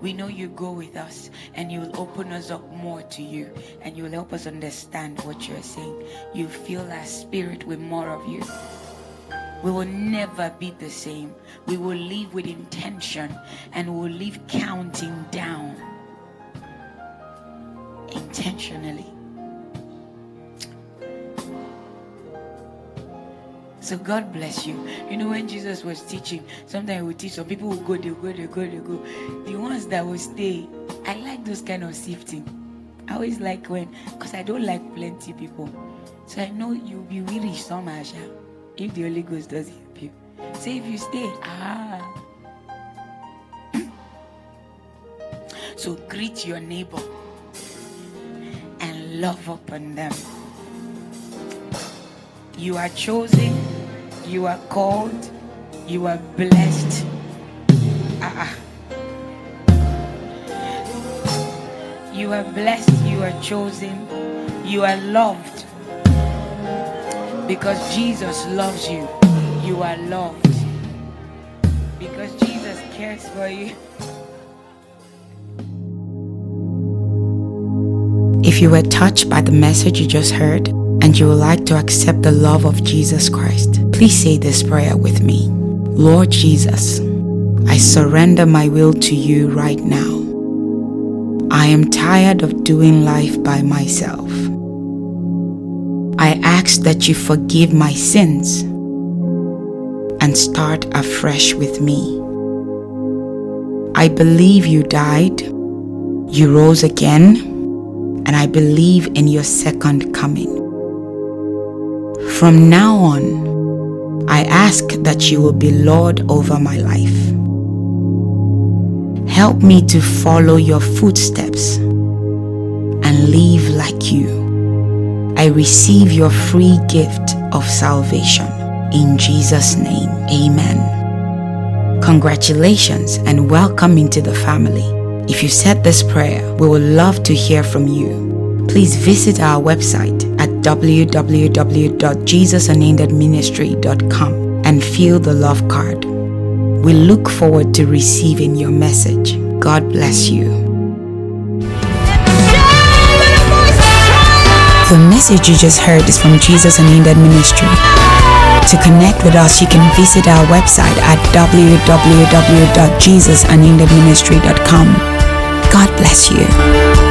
We know you go with us and you will open us up more to you and you will help us understand what you're saying. You fill our spirit with more of you. We will never be the same. We will live with intention and we will live counting down intentionally. So God bless you. You know, when Jesus was teaching, sometimes he would teach some people will go, they go, they go, they go. The ones that will stay, I like those kind of sifting. I always like when, because I don't like plenty people. So I know you'll be really somehow if the Holy Ghost does help you. Say if you stay, ah. so greet your neighbor and love upon them. You are chosen, you are called, you are blessed. Ah, ah. You are blessed, you are chosen, you are loved. Because Jesus loves you, you are loved. Because Jesus cares for you. If you were touched by the message you just heard and you would like to accept the love of Jesus Christ, please say this prayer with me. Lord Jesus, I surrender my will to you right now. I am tired of doing life by myself. I ask that you forgive my sins and start afresh with me. I believe you died, you rose again, and I believe in your second coming. From now on, I ask that you will be Lord over my life. Help me to follow your footsteps and live like you. I receive your free gift of salvation. In Jesus' name, amen. Congratulations and welcome into the family. If you said this prayer, we would love to hear from you. Please visit our website at and fill the love card. We look forward to receiving your message. God bless you. The message you just heard is from Jesus and Unended Ministry. To connect with us, you can visit our website at www.jesusunendedministry.com. God bless you.